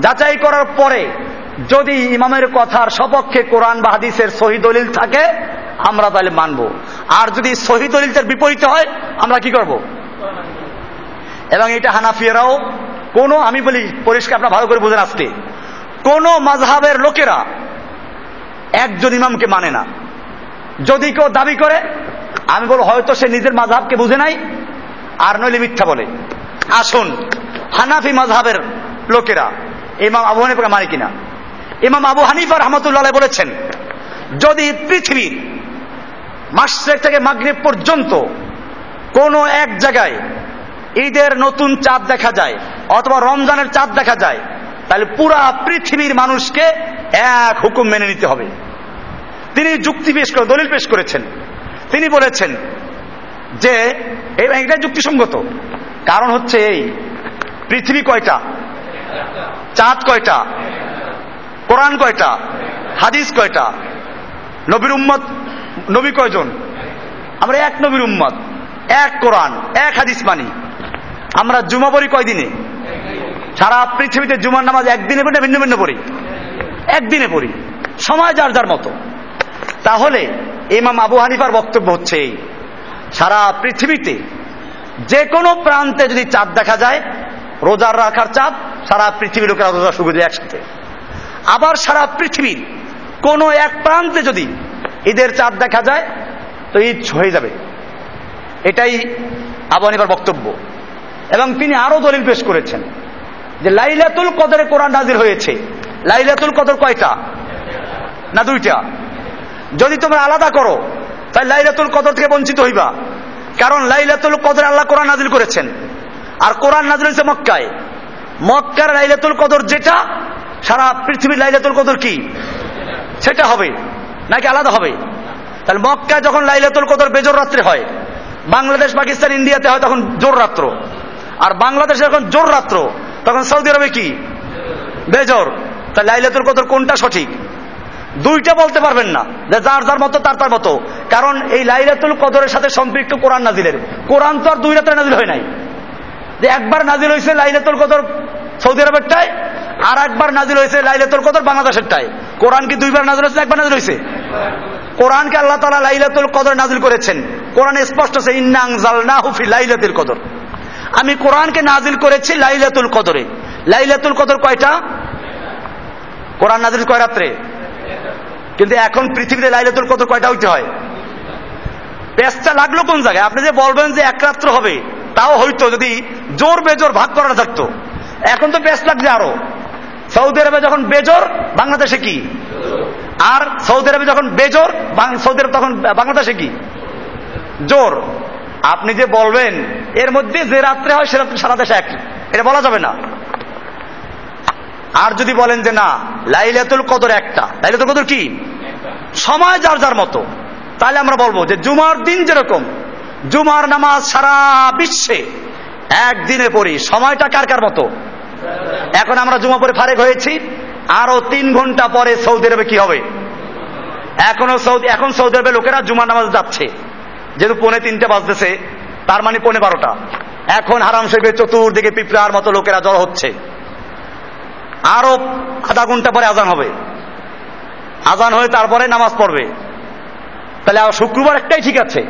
যাচাই করার পরে যদি ইমামের কথার সপক্ষে কোরআন বা হাদিসের সহি দলিল থাকে, আমরা তাহলে মানব। আর যদি সহি দলিলটার বিপরীত হয়, আমরা কি করব? এবং এটা হানাফিয়ারাও, কোনো, আমি বলি পরিষ্কার, আপনার ভালো করে বুঝেন আজকে। কোন মাঝহাবের লোকেরা একজন ইমামকে মানে না। যদি কেউ দাবি করে, আমি বলব, হয়তো সে নিজের মাঝহাবকে বুঝে নাই, আর নইলে মিথ্যা বলে। আসুন, হানাফি মাঝহাবের লোকেরা, ইমাম আবু হানিফাকে মানে কিনা? ইমাম আবু হানিফা রহমতুল্লাহ বলেছেন, যদি পৃথিবীর মাসের থেকে মাগরীব পর্যন্ত কোন এক জায়গায় ঈদের নতুন চাঁদ দেখা যায় অথবা রমজানের চাঁদ দেখা যায়, তাহলে পুরা পৃথিবীর মানুষকে এক হুকুম মেনে নিতে হবে। তিনি যুক্তি পেশ করে, দলিল পেশ করেছেন। তিনি বলেছেন যে এটা যুক্তিসঙ্গত। কারণ হচ্ছে এই, পৃথিবী কয়টা? চাঁদ কয়টা? কোরআন কয়টা? হাদিস কয়টা? নবীর উম্মত, নবী কয়জন? আমরা এক নবীর উম্মত, এক কোরআন, এক হাদিস মানি। আমরা জুমা পড়ি কয়দিনে? সারা পৃথিবীতে জুমার নামাজ একদিনে পড়ি ভিন্ন ভিন্ন পড়ি? একদিনে পড়ি, সময় যার যার মতো। তাহলে ইমাম আবু হানিফার বক্তব্য হচ্ছে সারা পৃথিবীতে যে কোনো প্রান্তে যদি চাঁদ দেখা যায়, রোজার রাখার চাঁদ সারা পৃথিবীর লোকেরা রোজা শুরু একসাথে। আবার সারা পৃথিবীর কোন এক প্রান্তে যদি ঈদের চাঁদ দেখা যায়, তো ঈদ হয়ে যাবে। এটাই আবু হানিফার বক্তব্য। এবং তিনি আরও দলিল পেশ করেছেন যে লাইলাতুল কদরে কোরআন নাজির হয়েছে। লাইলাতুল কদর কয়টা? না দুইটা। যদি তোমরা আলাদা করো, তাই লাইলাতুল কদর থেকে বঞ্চিত হইবা। কারণ লাইলাতুল কদর আল্লাহ কোরআন নাজিল করেছেন। আর কোরআন নাজিল হয়েছে মক্কায়। মক্কার লাইলাতুল কদর যেটা সারা পৃথিবীর লাইলাতুল কদর কি? সেটা হবে, নাকি আলাদা হবে? তাহলে মক্কায় যখন লাইলাতুল কদর বেজোর রাত্রে হয়, বাংলাদেশ, পাকিস্তান, ইন্ডিয়াতে হয় তখন জোর রাত্র। আর বাংলাদেশে যখন জোর রাত্র, তখন সৌদি আরবে কি? বেজর। তা লাইলাতুল কদর কোনটা সঠিক? দুইটা বলতে পারবেন না যার যার মতো, তার তার মতো। কারণ এই লাইলাতুল কদরের সাথে সম্পৃক্ত কোরআন নাজিলের কোরআন তো আর দুই রাত্রে নাজিল হয় নাই। যে একবার নাজিল হয়েছে লাইলাতুল কদর সৌদি আরবেরটায় আর একবার নাজিল হয়েছে লাইলাতুল কদর বাংলাদেশেরটায় কোরআন কি দুইবার নাজিল হয়েছে একবার নাজিল হয়েছে? কোরআনকে আল্লাহ তালা লাইলাতুল কদর নাজিল করেছেন। কোরআনে স্পষ্ট আছে, ইন্নাং জালনা হুফি লাইলাতুল কদর। আমি কোরআনকে নাজিল করেছি লাইলাতুল কদরে। লাইলাতুল কদর কয়টা? কোরআন নাজিল কয় রাত্রে? কিন্তু এখন পৃথিবীতে লাইলাতুল কদর কয়টা হইতে হয়? পেঁচটা লাগল কোন জায়গায়? আপনি যে বলবেন যে এক রাত্র হবে, তাও হইতো যদি জোর বেজোর ভাগ করা থাকতো। এখন তো পেঁচ লাগছে আরও। সৌদি আরবে যখন বেজোর, বাংলাদেশে কি? আর সৌদি আরবে যখন বেজোর সৌদি আরব তখন, বাংলাদেশে কি? জোর। আপনি যে বলবেন, এর মধ্যে যে রাত্রে হয়, সে রাত্রে সারা দেশে এক এটা বলা যাবে না। আর যদি বলেন যে না, লাইলাতুল কদর একটা। লাইলাতুল কদর কি? সময় যার যার মতো। তাহলে আমরা বলব যে জুমার দিন যেরকম, জুমার নামাজ সারা বিশ্বে একদিনে পড়ি সময়টা কার কার মতো? এখন আমরা জুমা পরে ফারেক হয়েছি। আরও তিন ঘণ্টা পরে সৌদি আরবে কি হবে? এখনও সৌদি এখন সৌদি আরবে লোকেরা জুমা নামাজ যাচ্ছে। যেহেতু পৌনে তিনটে বাজতেছে, তার মানে পৌনে বারোটা। এখন হারাম শরীফের চতুর্দিকে পিঁপড়ার মতো লোকেরা জড় হচ্ছে। আরও আধা ঘণ্টা পরে আজান হবে। আজান হয়ে তারপরে নামাজ পড়বে। তাহলে শুক্রবার একটাই ঠিক আছে।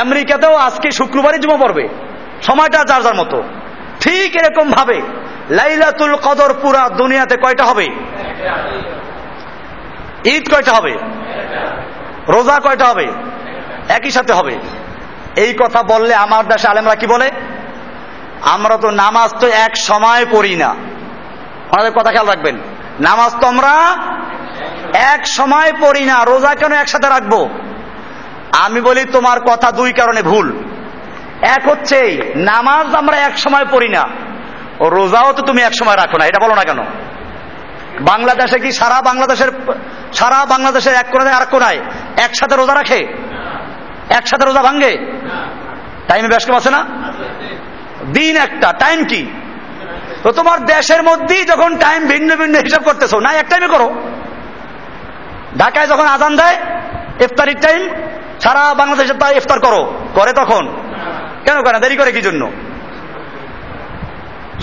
আমেরিকাতেও আজকে শুক্রবারই জমা পড়বে। সময়টা যার যার মতো। ঠিক এরকম ভাবে লাইলাতুল কদর পুরা দুনিয়াতে কয়টা হবে? ঈদ কয়টা হবে? রোজা কয়টা হবে? একই সাথে হবে। এই কথা বললে আমার দেশে আলেমরা কি বলে? আমরা তো নামাজ তো এক সময় পড়ি না। আমাদের কথা খেয়াল রাখবেন। নামাজ তো আমরা এক সময় পড়ি না, রোজা কেন একসাথে রাখব? আমি বলি তোমার কথা দুই কারণে ভুল। এক হচ্ছে, নামাজ আমরা এক সময় পড়ি না। ও রোজাও তো তুমি এক সময় রাখো না, এটা বলো না কেন? বাংলাদেশে কি সারা বাংলাদেশের সারা বাংলাদেশের এক কোনায় আর কোনায় একসাথে রোজা রাখে? একসাথে রোজা ভাঙ্গে টাইমে ব্যস্ত আছে না? দিন একটা টাইম কি? তো তোমার দেশের মধ্যেই যখন টাইম ভিন্ন ভিন্ন হিসাব করতেছো না এক টাইমে করো। ঢাকায় যখন আজান দেয়, ইফতারির টাইম সারা বাংলাদেশে তা ইফতার করো। করে তখন? কেন করে দেরি করে কি জন্য?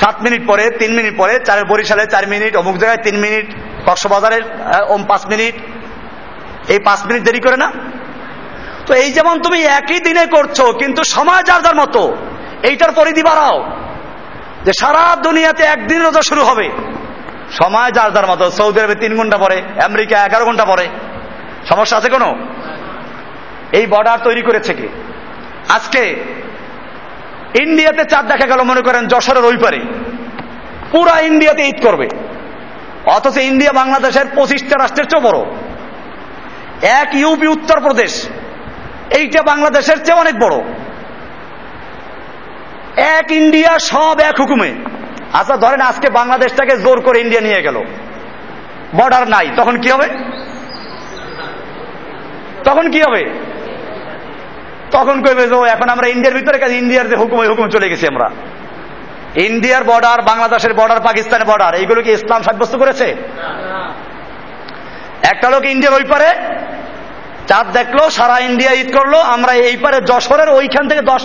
সাত মিনিট পরে, তিন মিনিট পরে চার বরিশালে চার মিনিট, অমুক জায়গায় তিন মিনিট কক্সবাজারের ওম পাঁচ মিনিট। এই পাঁচ মিনিট দেরি করে না? তো এই যেমন তুমি একই দিনে করছ, কিন্তু সময় যার যার মতো, এইটার পরিধি বাড়াও, যে সারা দুনিয়াতে একদিন রোজা শুরু হবে। সময় যার যার মতো, সৌদি আরবে তিন ঘণ্টা পরে, আমেরিকা এগারো ঘণ্টা পরে। সমস্যা আছে কোনো? এই বর্ডার তৈরি করেছে কি? আজকে ইন্ডিয়াতে চাঁদ দেখা গেল, মনে করেন যশোরের ওই পারে। পুরা ইন্ডিয়াতে ঈদ করবে। অথচ ইন্ডিয়া বাংলাদেশের পঁচিশটা রাষ্ট্রের চেয়ে বড়। এক ইউপি উত্তরপ্রদেশ এইটা বাংলাদেশের চেয়ে অনেক বড়। এক ইন্ডিয়া, সব এক হুকুমে। আচ্ছা ধরেন আজকে বাংলাদেশটাকে জোর করে ইন্ডিয়া নিয়ে গেল। বর্ডার নাই, তখন কি হবে? তখন কি হবে? তখন কইবে যে এখন আমরা ইন্ডিয়ার ভিতরে কাছে ইন্ডিয়ার যে হুকুম, ওই হুকুম চলে গেছি আমরা? ইন্ডিয়ার বর্ডার বাংলাদেশের বর্ডার পাকিস্তানের বর্ডার এইগুলো কি ইসলাম সাব্যস্ত করেছে? একটা লোক ইন্ডিয়ার ওই পারে, চাঁদ দেখল, সারা ইন্ডিয়া ঈদ করল, আমরা এই পারে যশোরের ওইখান থেকে দশ,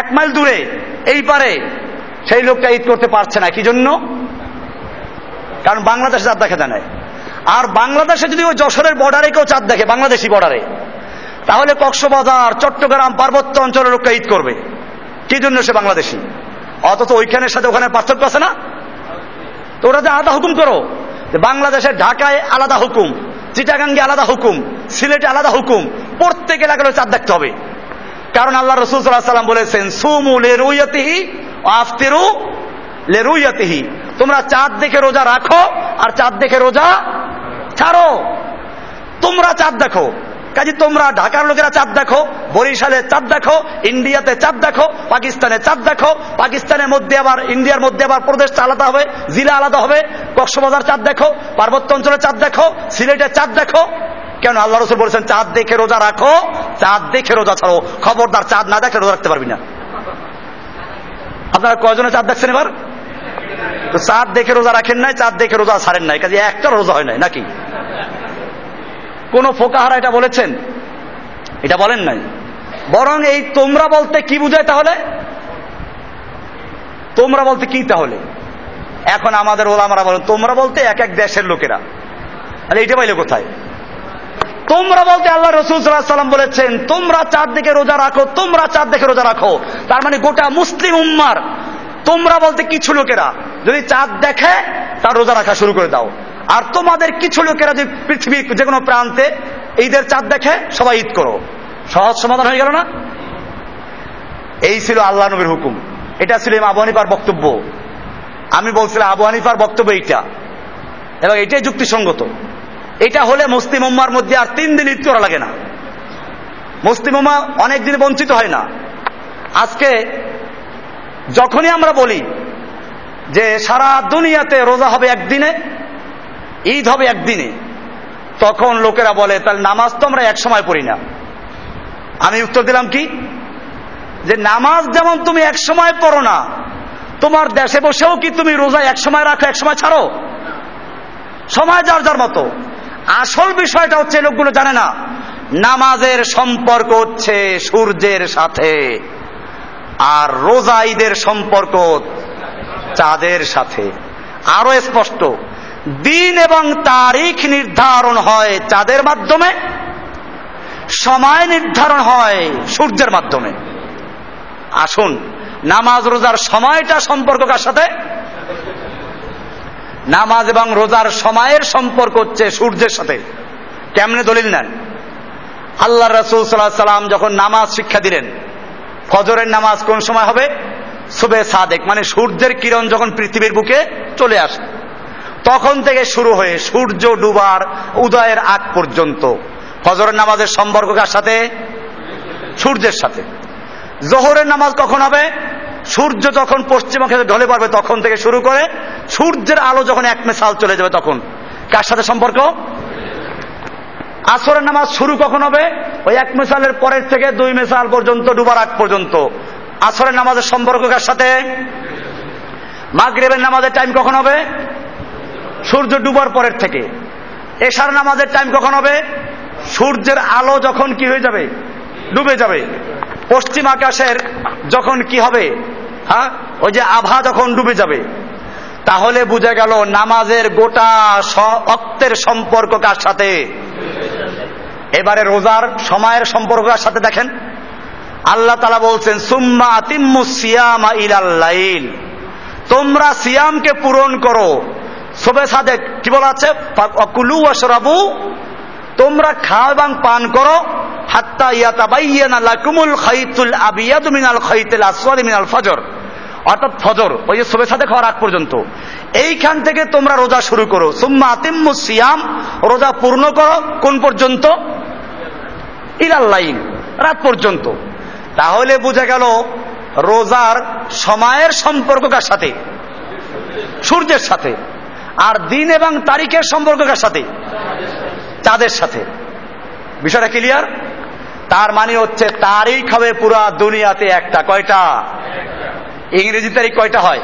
এক মাইল দূরে, এই পারে। সেই লোকটা ঈদ করতে পারছে না, কি জন্য? কারণ বাংলাদেশে চাঁদ দেখা যায় না আর বাংলাদেশে যদি ওই যশোরের বর্ডারে কেউ চাঁদ দেখে, বাংলাদেশি বর্ডারে তাহলে কক্সবাজার, চট্টগ্রাম, পার্বত্য অঞ্চলের লোকটা ঈদ করবে। কি জন্য সে বাংলাদেশি? অথচ ওইখানের সাথে ওখানে পার্থক্য আছে না? তো ওরা যে আলাদা হুকুম করো। বাংলাদেশের ঢাকায় আলাদা হুকুম, চিটাগাঙ্গে আলাদা হুকুম, সিলেটে আলাদা হুকুম, প্রত্যেক এলাকায় চাঁদ দেখতে হবে। কারণ আল্লাহ রসুল সাল্লাম বলেছেন, সুমু লে রুইয়াতিহি আফতিরু লে রুইয়াতিহি তোমরা চাঁদ দেখে রোজা রাখো আর চাঁদ দেখে রোজা ছাড়ো। তোমরা চাঁদ দেখো। কাজে তোমরা ঢাকার লোকেরা চাঁদ দেখো, বরিশালে চাঁদ দেখো, ইন্ডিয়াতে চাঁদ দেখো, পাকিস্তানে চাঁদ দেখো, পাকিস্তানের মধ্যে আবার, ইন্ডিয়ার মধ্যে আবার প্রদেশ আলাদা হবে, জেলা আলাদা হবে, কক্সবাজার চাঁদ দেখো, পার্বত্য অঞ্চলে চাঁদ দেখো সিলেটের চাঁদ দেখো। কেন আল্লাহ রসুল বলেছেন, চাঁদ দেখে রোজা রাখো, চাঁদ দেখে রোজা ছাড়ো, খবরদার চাঁদ না দেখে রোজা রাখতে পারবি না। আপনারা কয়জনে চাঁদ দেখছেন এবার? চাঁদ দেখে রোজা রাখেন নাই, চাঁদ দেখে রোজা ছাড়েন নাই, কাজে একটা রোজা হয় নাই, নাকি? কোন ফোকাহারা এটা বলেছেন? এটা বলেন নাই। বরং এই তোমরা বলতে কি বুঝায় তাহলে? তোমরা বলতে কি তাহলে? এখন আমাদের ওলামারা বলেন, তোমরা বলতে এক এক দেশের লোকেরা। আরে এইটা পাইলে কোথায়? তোমরা বলতে আল্লাহ রসুল সাল্লাম বলেছেন, তোমরা চাঁদ দেখে রোজা রাখো, তোমরা চাঁদ দেখে রোজা রাখো। তার মানে গোটা মুসলিম উম্মার, তোমরা বলতে কিছু লোকেরা, যদি চাঁদ দেখে তার রোজা রাখা শুরু করে দাও। আর তোমাদের কিছু লোকেরা যে পৃথিবী যে কোনো প্রান্তে ঈদের চাঁদ দেখে সবাই ঈদ করো। সহজ সমাধান হয়ে গেল না? এই ছিল আল্লাহ নবীর হুকুম। এটা ছিল আবু হানিফার বক্তব্য। আমি বলছিলাম, আবু হানিফার বক্তব্য এইটা। এবং এটাই যুক্তিসঙ্গত। এটা হলে মুসলিম উম্মার মধ্যে আর তিন দিন ঈদ করা লাগে না। মুসলিম উম্মা অনেক দিন বঞ্চিত হয় না। আজকে যখনই আমরা বলি যে সারা দুনিয়াতে রোজা হবে একদিনে ঈদ হবে একদিনে। তখন লোকেরা বলে, তাহলে নামাজ তো আমরা এক সময় পড়ি না। আমি উত্তর দিলাম কি? যে নামাজ যেমন তুমি এক সময় পড়ো না, তোমার দেশে বসেও কি তুমি রোজা এক সময় রাখো এক সময় ছাড়ো? সময় যার যার মতো। আসল বিষয়টা হচ্ছে লোকগুলো জানে না, নামাজের সম্পর্ক হচ্ছে সূর্যের সাথে আর রোজা ঈদের সম্পর্ক চাঁদের সাথে। আরও স্পষ্ট দিন এবং তারিখ নির্ধারণ হয় চাঁদের মাধ্যমে, সময় নির্ধারণ হয় সূর্যের মাধ্যমে। আসুন, নামাজ রোজার সময়টা সম্পর্ক কার সাথে? নামাজ এবং রোজার সময়ের সম্পর্ক হচ্ছে সূর্যের সাথে। কেমনে দলিল নেন? আল্লাহ রসুল সাল্লাহ সাল্লাম যখন নামাজ শিক্ষা দিলেন, ফজরের নামাজ কোন সময় হবে? সুবে সাদেক মানে সূর্যের কিরণ যখন পৃথিবীর বুকে চলে আসে। তখন থেকে শুরু হয়ে সূর্য ডুবার উদয়ের আগ পর্যন্ত। ফজরের নামাজের সম্পর্ক কার সাথে? সূর্যের সাথে। জোহরের নামাজ কখন হবে? সূর্য যখন পশ্চিমবঙ্গে ঢলে পড়বে তখন থেকে শুরু করে সূর্যের আলো যখন এক মেসাল চলে যাবে তখন। কার সাথে সম্পর্ক? আসরের নামাজ শুরু কখন হবে? ওই এক মেসালের পরের থেকে দুই মেসাল পর্যন্ত, ডুবার আগ পর্যন্ত। আসরের নামাজের সম্পর্ক কার সাথে? মাগরেবের নামাজের টাইম কখন হবে? সূর্য ডুবার পরের থেকে। এশার নামাজের টাইম কখন হবে? সূর্যের আলো যখন কি হয়ে যাবে? ডুবে যাবে। পশ্চিম আকাশের যখন কি হবে? হ্যাঁ? ওই যে আভা যখন ডুবে যাবে। তাহলে বুঝে গেল নামাজের গোটা অক্তের সম্পর্ক কার সাথে? এবারে রোজার সময়ের সম্পর্ক কার সাথে দেখেন? আল্লাহ তালা বলছেন, সুম্মা তিম্মু সিয়ামা ইলাল্লাইল তোমরা সিয়ামকে পূরণ করো। সবে সাদেক, কি বলা আছে? কুলু ওয়াশরাবু, তোমরা খাও এবং পান করো, হাত্তা ইয়াতাবাইয়ানা লাকুমুল খাইতুল আবিয়াদু মিনাল খাইতুল আসওয়াদ মিনাল ফজর। অর্থাৎ ফজর, ওই যে সবে সাথে খাওয়ার আগ পর্যন্ত। এইখান থেকে তোমরা রোজা শুরু করো। সুম্মা আতিম্মু সিয়াম, রোজা পূর্ণ করো। কোন পর্যন্ত? ইলাল্লাইন রাত পর্যন্ত। তাহলে বোঝা গেল রোজার সময়ের সম্পর্ক কার সাথে, সূর্যের সাথে। আর দিন এবং তারিখের সম্পর্ক কার সাথে চাঁদের সাথে। বিষয়টা ক্লিয়ার তার মানে হচ্ছে তারিখ হবে পুরা দুনিয়াতে একটা। কয়টা? ইংরেজি তারিখ কয়টা হয়?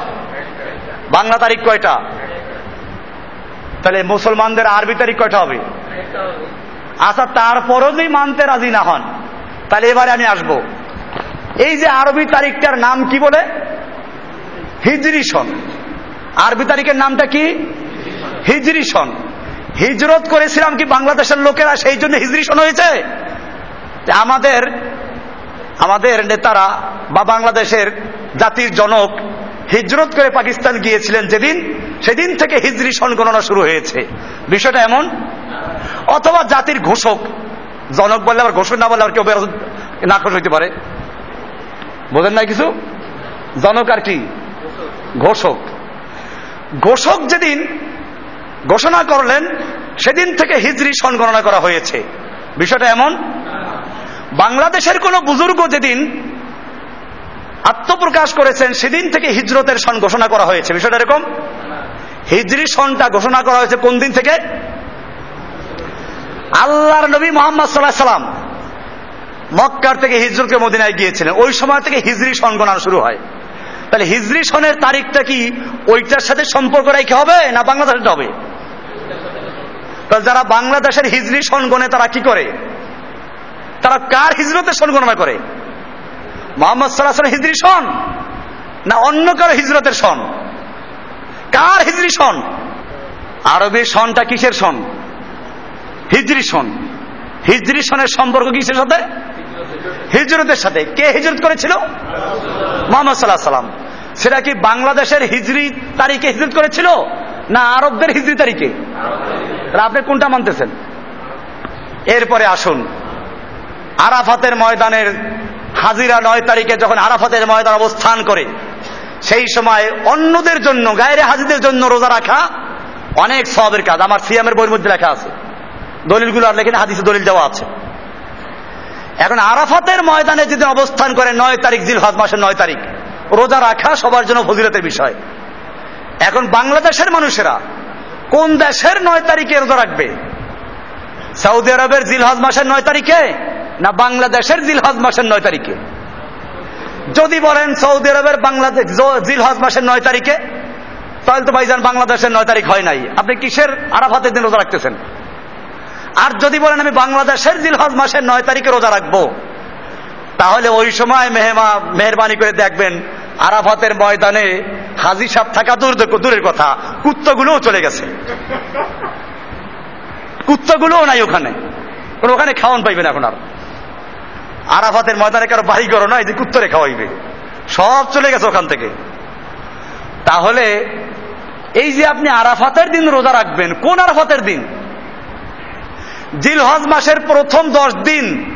বাংলা তারিখ কয়টা? তাহলে মুসলমানদের আরবি তারিখ কয়টা হবে? আচ্ছা তারপরও যদি মানতে রাজি না হন, তাহলে এবারে আমি আসব। এই যে আরবি তারিখটার নাম কি বলে? হিজরি সন। আরবি তারিখের নামটা কি? হিজরি সন। হিজরত করেছিলাম কি বাংলাদেশের লোকেরা, সেই জন্য হিজরি সন হয়েছে? আমাদের আমাদের নেতারা বা বাংলাদেশের জাতির জনক হিজরত করে পাকিস্তান গিয়েছিলেন যেদিন, সেদিন থেকে হিজরি সন গণনা শুরু হয়েছে। বিষয়টা এমন? অথবা জাতির ঘোষক, জনক বললে আবার ঘোষক না বললে আবার কেউ না খুশ হইতে পারে। বোঝেন না কিছু? জনক আর কি? ঘোষক। ঘোষক যেদিন ঘোষণা করলেন, সেদিন থেকে হিজরি সন গণনা করা হয়েছে। বিষয়টা এমন? বাংলাদেশের কোন বুজুর্গ যেদিন আত্মপ্রকাশ করেছেন, সেদিন থেকে হিজরতের সন ঘোষণা করা হয়েছে। বিষয়টা এরকম? হিজরি সনটা ঘোষণা করা হয়েছে কোন দিন থেকে? আল্লাহর নবী মোহাম্মদ সাল্লাহ সাল্লাম মক্কার থেকে হিজরতকে মদিনায় গিয়েছিলেন। ওই সময় থেকে হিজরি সন গণনা শুরু হয়। তাহলে হিজরি সনের তারিখটা কি? ওইটার সাথে সম্পর্ক রেখে হবে না বাংলাদেশের হবে? যারা বাংলাদেশের হিজরি সন গণে তারা কি করে? তারা কার হিজরতের সন গণনা করে? মোহাম্মদ সাল্লাহ হিজরি সন? না অন্য কারও হিজরতের সন? কার হিজরি সন? আরবি সনটা কিসের সন? হিজরি সন। হিজরি সনের সম্পর্ক কিসের সাথে? হিজরতের সাথে। কে হিজরত করেছিল? মোহাম্মদ সাল্লাহ সাল্লাম সেটা কি বাংলাদেশের হিজরি তারিখে হিজরত করেছিল? না আরবদের হিজরি তারিখে? আপনি কোনটা মানতেছেন? এরপরে আসুন। আরাফাতের ময়দানের হাজিরা নয় তারিখে যখন আরাফাতের ময়দান অবস্থান করে, সেই সময় অন্যদের জন্য, গায়ের হাজিদের জন্য রোজা রাখা অনেক সবের কাজ। আমার সিয়ামের বইয়ের মধ্যে লেখা আছে। দলিলগুলো আর লেখেন, হাদিসে দলিল দেওয়া আছে। এখন আরাফাতের ময়দানে যেদিন অবস্থান করে, নয় তারিখ জিল হজ মাসের নয় তারিখ। রোজা রাখা সবার জন্য ফজিলতের বিষয়। এখন বাংলাদেশের মানুষেরা কোন দেশের নয় তারিখে রোজা রাখবে? সৌদি আরবের জিলহজ মাসের নয় তারিখে না বাংলাদেশের জিলহজ মাসের নয় তারিখে? যদি বলেন সৌদি আরবের বাংলাদেশ জিলহজ মাসের নয় তারিখে, তাহলে তো ভাইজান বাংলাদেশের নয় তারিখ হয় নাই। আপনি কিসের আরাফাতের দিন রোজা রাখতেছেন? আর যদি বলেন আমি বাংলাদেশের জিলহজ মাসের নয় তারিখে রোজা রাখব তাহলে ওই সময় মেহমা মেহরবানি করে দেখবেন আরাফাতের ময়দানে হাজি সাহ থাকা দূর দূরের কথা। কুত্তগুলোও চলে গেছে। কুত্তগুলোও নাই ওখানে। ওখানে খাওয়ান পাইবেন এখন আর। আরাফাতের ময়দানে কারও বাড়ি করো না এই যে কুত্তরে খাওয়াইবে। সব চলে গেছে ওখান থেকে। তাহলে এই যে আপনি আরাফাতের দিন রোজা রাখবেন, কোন আরাফাতের দিন? জিলহজ মাসের প্রথম দশ দিন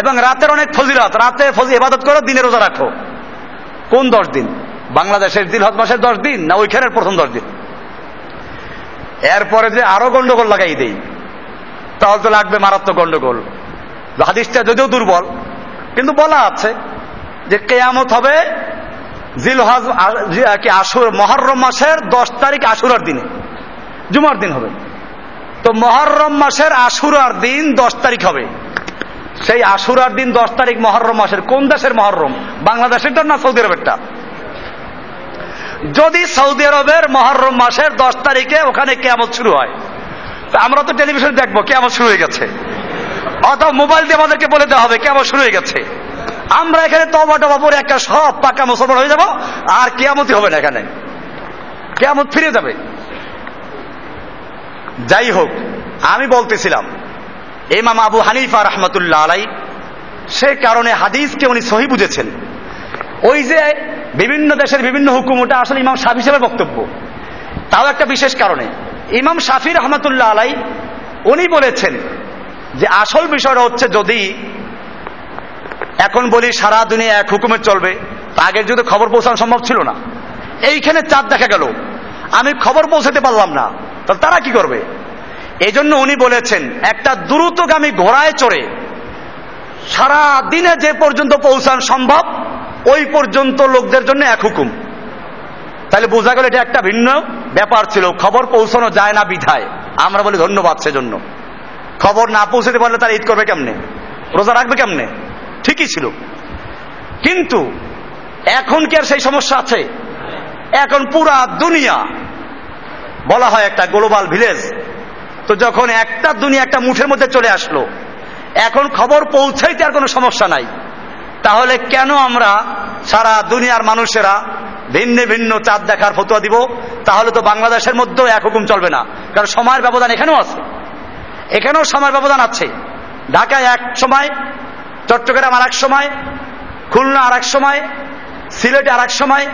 এবং রাতের অনেক ফজিলত। রাতে ফজি ইবাদত করো, দিনে রোজা রাখো। কোন দশ দিন? বাংলাদেশের জিলহজ মাসের দশ দিন না ওইখানের প্রথম দশ দিন? এরপরে যে আরও গন্ডগোল লাগাই দেই তাহলে তো লাগবে মারাত্মক গন্ডগোল। হাদিসটা যদিও দুর্বল, কিন্তু বলা আছে যে কেয়ামত হবে জিলহাজ কি আশুর, মহরম মাসের দশ তারিখ আশুরার দিনে। জুমার দিন হবে। তো মহরম মাসের আশুরার দিন দশ তারিখ হবে। সেই আশুরার দিন দশ তারিখ মহরম মাসের। কোন দেশের মহরম? বাংলাদেশেরটা না সৌদি আরবেরটা? যদি সৌদি আরবের মহরম মাসের দশ তারিখে ওখানে কেমন শুরু হয়, তা আমরা তো টেলিভিশন দেখব কেমন শুরু হয়ে গেছে। অথবা মোবাইল দিয়ে আমাদেরকে বলে দেওয়া হবে কেমন শুরু হয়ে গেছে। আমরা এখানে তবা টবা পরে একটা সব পাকা মুসলমান হয়ে যাব, আর কেয়ামতি হবে না এখানে। কেয়ামত ফিরে যাবে। যাই হোক, আমি বলতেছিলাম ইমাম আবু হানিফা রহমতুল্লাহ আলাই সে কারণে হাদিসকে উনি সহি বুঝেছেন। ওই যে বিভিন্ন দেশের বিভিন্ন হুকুম, ওটা আসলে ইমাম সাফি হিসেবে বক্তব্য। তাও একটা বিশেষ কারণে। ইমাম শাফি রহমতুল্লাহ আলাই উনি বলেছেন যে আসল বিষয়টা হচ্ছে যদি এখন বলি সারা দুনিয়া এক হুকুমে চলবে, তা আগের যদি খবর পৌঁছানো সম্ভব ছিল না। এইখানে চাঁদ দেখা গেল। আমি খবর পৌঁছাতে পারলাম না। তাহলে তারা কি করবে? এই জন্য উনি বলেছেন, একটা দ্রুতগামী ঘোড়ায় চড়ে সারা দিনে যে পর্যন্ত পৌঁছান সম্ভব, ওই পর্যন্ত লোকদের জন্য এক হুকুম। তাহলে বোঝা গেল এটা একটা ভিন্ন ব্যাপার ছিল। খবর পৌঁছানো যায় না বিধায়। আমরা বলি ধন্যবাদ সেজন্য। খবর না পৌঁছাতে পারলে তারা ঈদ করবে কেমনে? রোজা রাখবে কেমনে? ঠিকই ছিল। কিন্তু এখন কি আর সেই সমস্যা আছে? এখন পুরা দুনিয়া, বলা হয় একটা গ্লোবাল ভিলেজ তো যখন একটা দুনিয়া একটা মুঠের মধ্যে চলে আসলো, এখন খবর পৌঁছাইতে আর কোনো সমস্যা নাই। তাহলে কেন আমরা সারা দুনিয়ার মানুষেরা ভিন্ন ভিন্ন চাঁদ দেখার ফতুয়া দিব? তাহলে তো বাংলাদেশের মধ্যেও এক হুকুম চলবে না। কারণ সময়ের ব্যবধান এখানেও আছে। এখানেও সময়ের ব্যবধান আছে। ঢাকায় এক সময়, চট্টগ্রাম আর এক সময়, খুলনা আর এক সময়, সিলেটে আর এক সময়।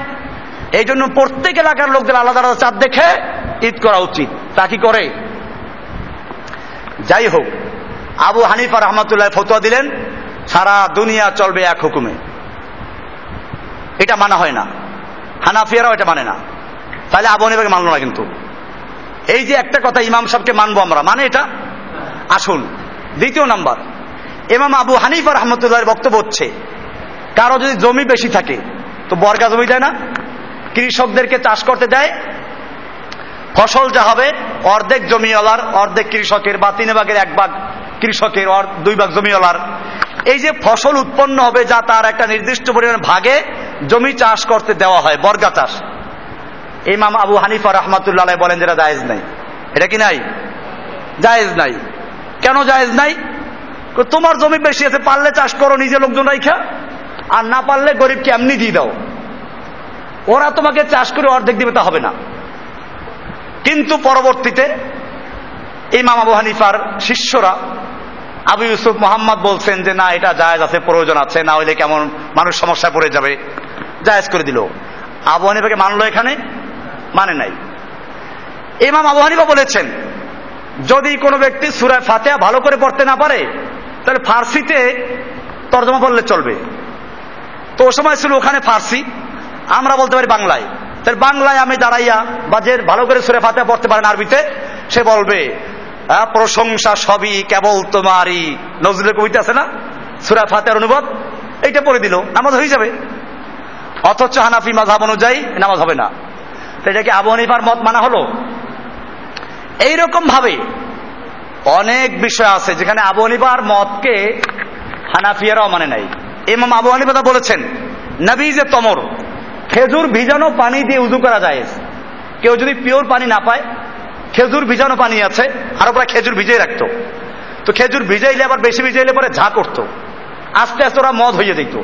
এই জন্য প্রত্যেক এলাকার লোকদের আলাদা আলাদা চাঁদ দেখে ঈদ করা উচিত। তা কি করে? যাই হোক, আবু হানিফা রহমতুল্লাহ ফতোয়া দিলেন, সারা দুনিয়া চলবে এক হুকুমে। এটা মানা হয় না। হানাফিয়ারাও এটা মানে না। তাহলে আবু হানিফাকে মানলো না কিন্তু। এই যে একটা কথা ইমাম সাহেবকে মানবো আমরা মানে এটা? আসুন, দ্বিতীয় নাম্বার এমাম আবু হানিফা রহমতুল্লাহ বক্তব্য হচ্ছে, কারও যদি জমি বেশি থাকে, তো বর্গা জমি দেয় না? কৃষকদেরকে চাষ করতে দেয় ফসল যা হবে, অর্ধেক জমিওয়ালার, অর্ধেক কৃষকের, বা তিন ভাগের এক ভাগ কৃষকের দুই ভাগ জমিওয়ালার। এই যে ফসল উৎপন্ন হবে, যা তার একটা নির্দিষ্ট পরিমাণ ভাগে জমি চাষ করতে দেওয়া হয়, বর্গা চাষ। ইমাম আবু হানিফা রহমাতুল্লাহ বলেন যেটা জায়েজ নাই। এটা কি নাই? জায়েজ নাই। কেন জায়েজ নাই? তোমার জমি বেশি আছে, পারলে চাষ করো, নিজে লোকজন রাইখা। আর না পারলে গরিবকে এমনি দিয়ে দাও। ওরা তোমাকে চাষ করে অর্ধেক দিবে, তা হবে না। কিন্তু পরবর্তীতে ইমাম আবু হানিফার শিষ্যরা আবু ইউসুফ মোহাম্মদ বলছেন যে, না, এটা জায়েজ আছে, প্রয়োজন আছে, না হইলে কেমন মানুষ সমস্যায় পড়ে যাবে। জায়েজ করে দিল। আবু হানিফাকে মানলো এখানে? মানে নাই। ইমাম আবু হানিফা বলেছেন, যদি কোনো ব্যক্তি সুরায় ফাতেহা ভালো করে পড়তে না পারে, তাহলে ফার্সিতে তর্জমা পড়লে চলবে। তো ও সময় ছিল ওখানে ফার্সি, আমরা বলতে পারি বাংলায়। বাংলায় আমি দাঁড়াইয়া বা যে ভালো করে সুরে ফাতে পড়তে পারেন আরবিতে সে বলবে আহ, প্রশংসা সবই কেবল তোমারই। নজরুলের কবিতা আছে না? সুরা ফাতের অনুবাদ। এইটা পড়ে দিল নামাজ হয়ে যাবে। অথচ হানাফি মাঝাব অনুযায়ী নামাজ হবে না। এটা কি আবু হানিফার মত মানা হলো? এইরকম ভাবে অনেক বিষয় আছে যেখানে আবু হানিফার মতকে হানাফিয়ারাও মানে নাই। ইমাম আবু হানিফা বলেছেন নবী যে তমর খেজুর ভিজানো পানি দিয়ে উজু করা যায়। কেউ যদি পিওর পানি না পায়, খেজুর ভিজানো পানি আছে, আরও প্রায় খেজুর ভিজিয়ে রাখতো। তো খেজুর ভিজাইলে আবার বেশি ভিজাইলে পরে ঝা করতো। আস্তে আস্তে ওরা মদ হয়ে যেত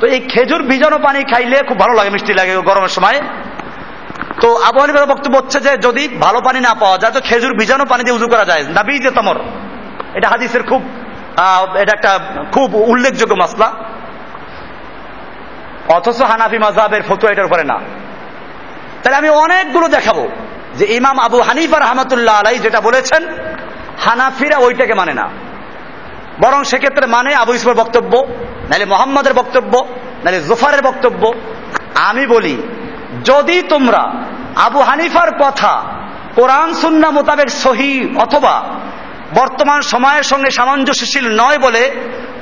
তো এই খেজুর ভিজানো পানি খাইলে খুব ভালো লাগে, মিষ্টি লাগে গরমের সময়। তো আবু হানিফার বক্তব্য হচ্ছে যে, যদি ভালো পানি না পাওয়া যায়, তো খেজুর ভিজানো পানি দিয়ে উজু করা যায়। না তমর। এটা হাদিসের খুব এটা একটা খুব উল্লেখযোগ্য মাসলা। অথচ হানাফি মাজাবের ফতুয়া এটার উপরে না। তাহলে আমি অনেকগুলো দেখাবো যে ইমাম আবু হানিফা রহমতুল্লাহ আলাই যেটা বলেছেন, হানাফিরা ওইটাকে মানে না। বরং সেক্ষেত্রে মানে আবু ইসমের বক্তব্য, নাহলে মোহাম্মদের বক্তব্য, নাহলে জোফারের বক্তব্য। আমি বলি, যদি তোমরা আবু হানিফার কথা কোরআন, সুন্না মোতাবেক সহি অথবা বর্তমান সময়ের সঙ্গে সামঞ্জস্যশীল নয় বলে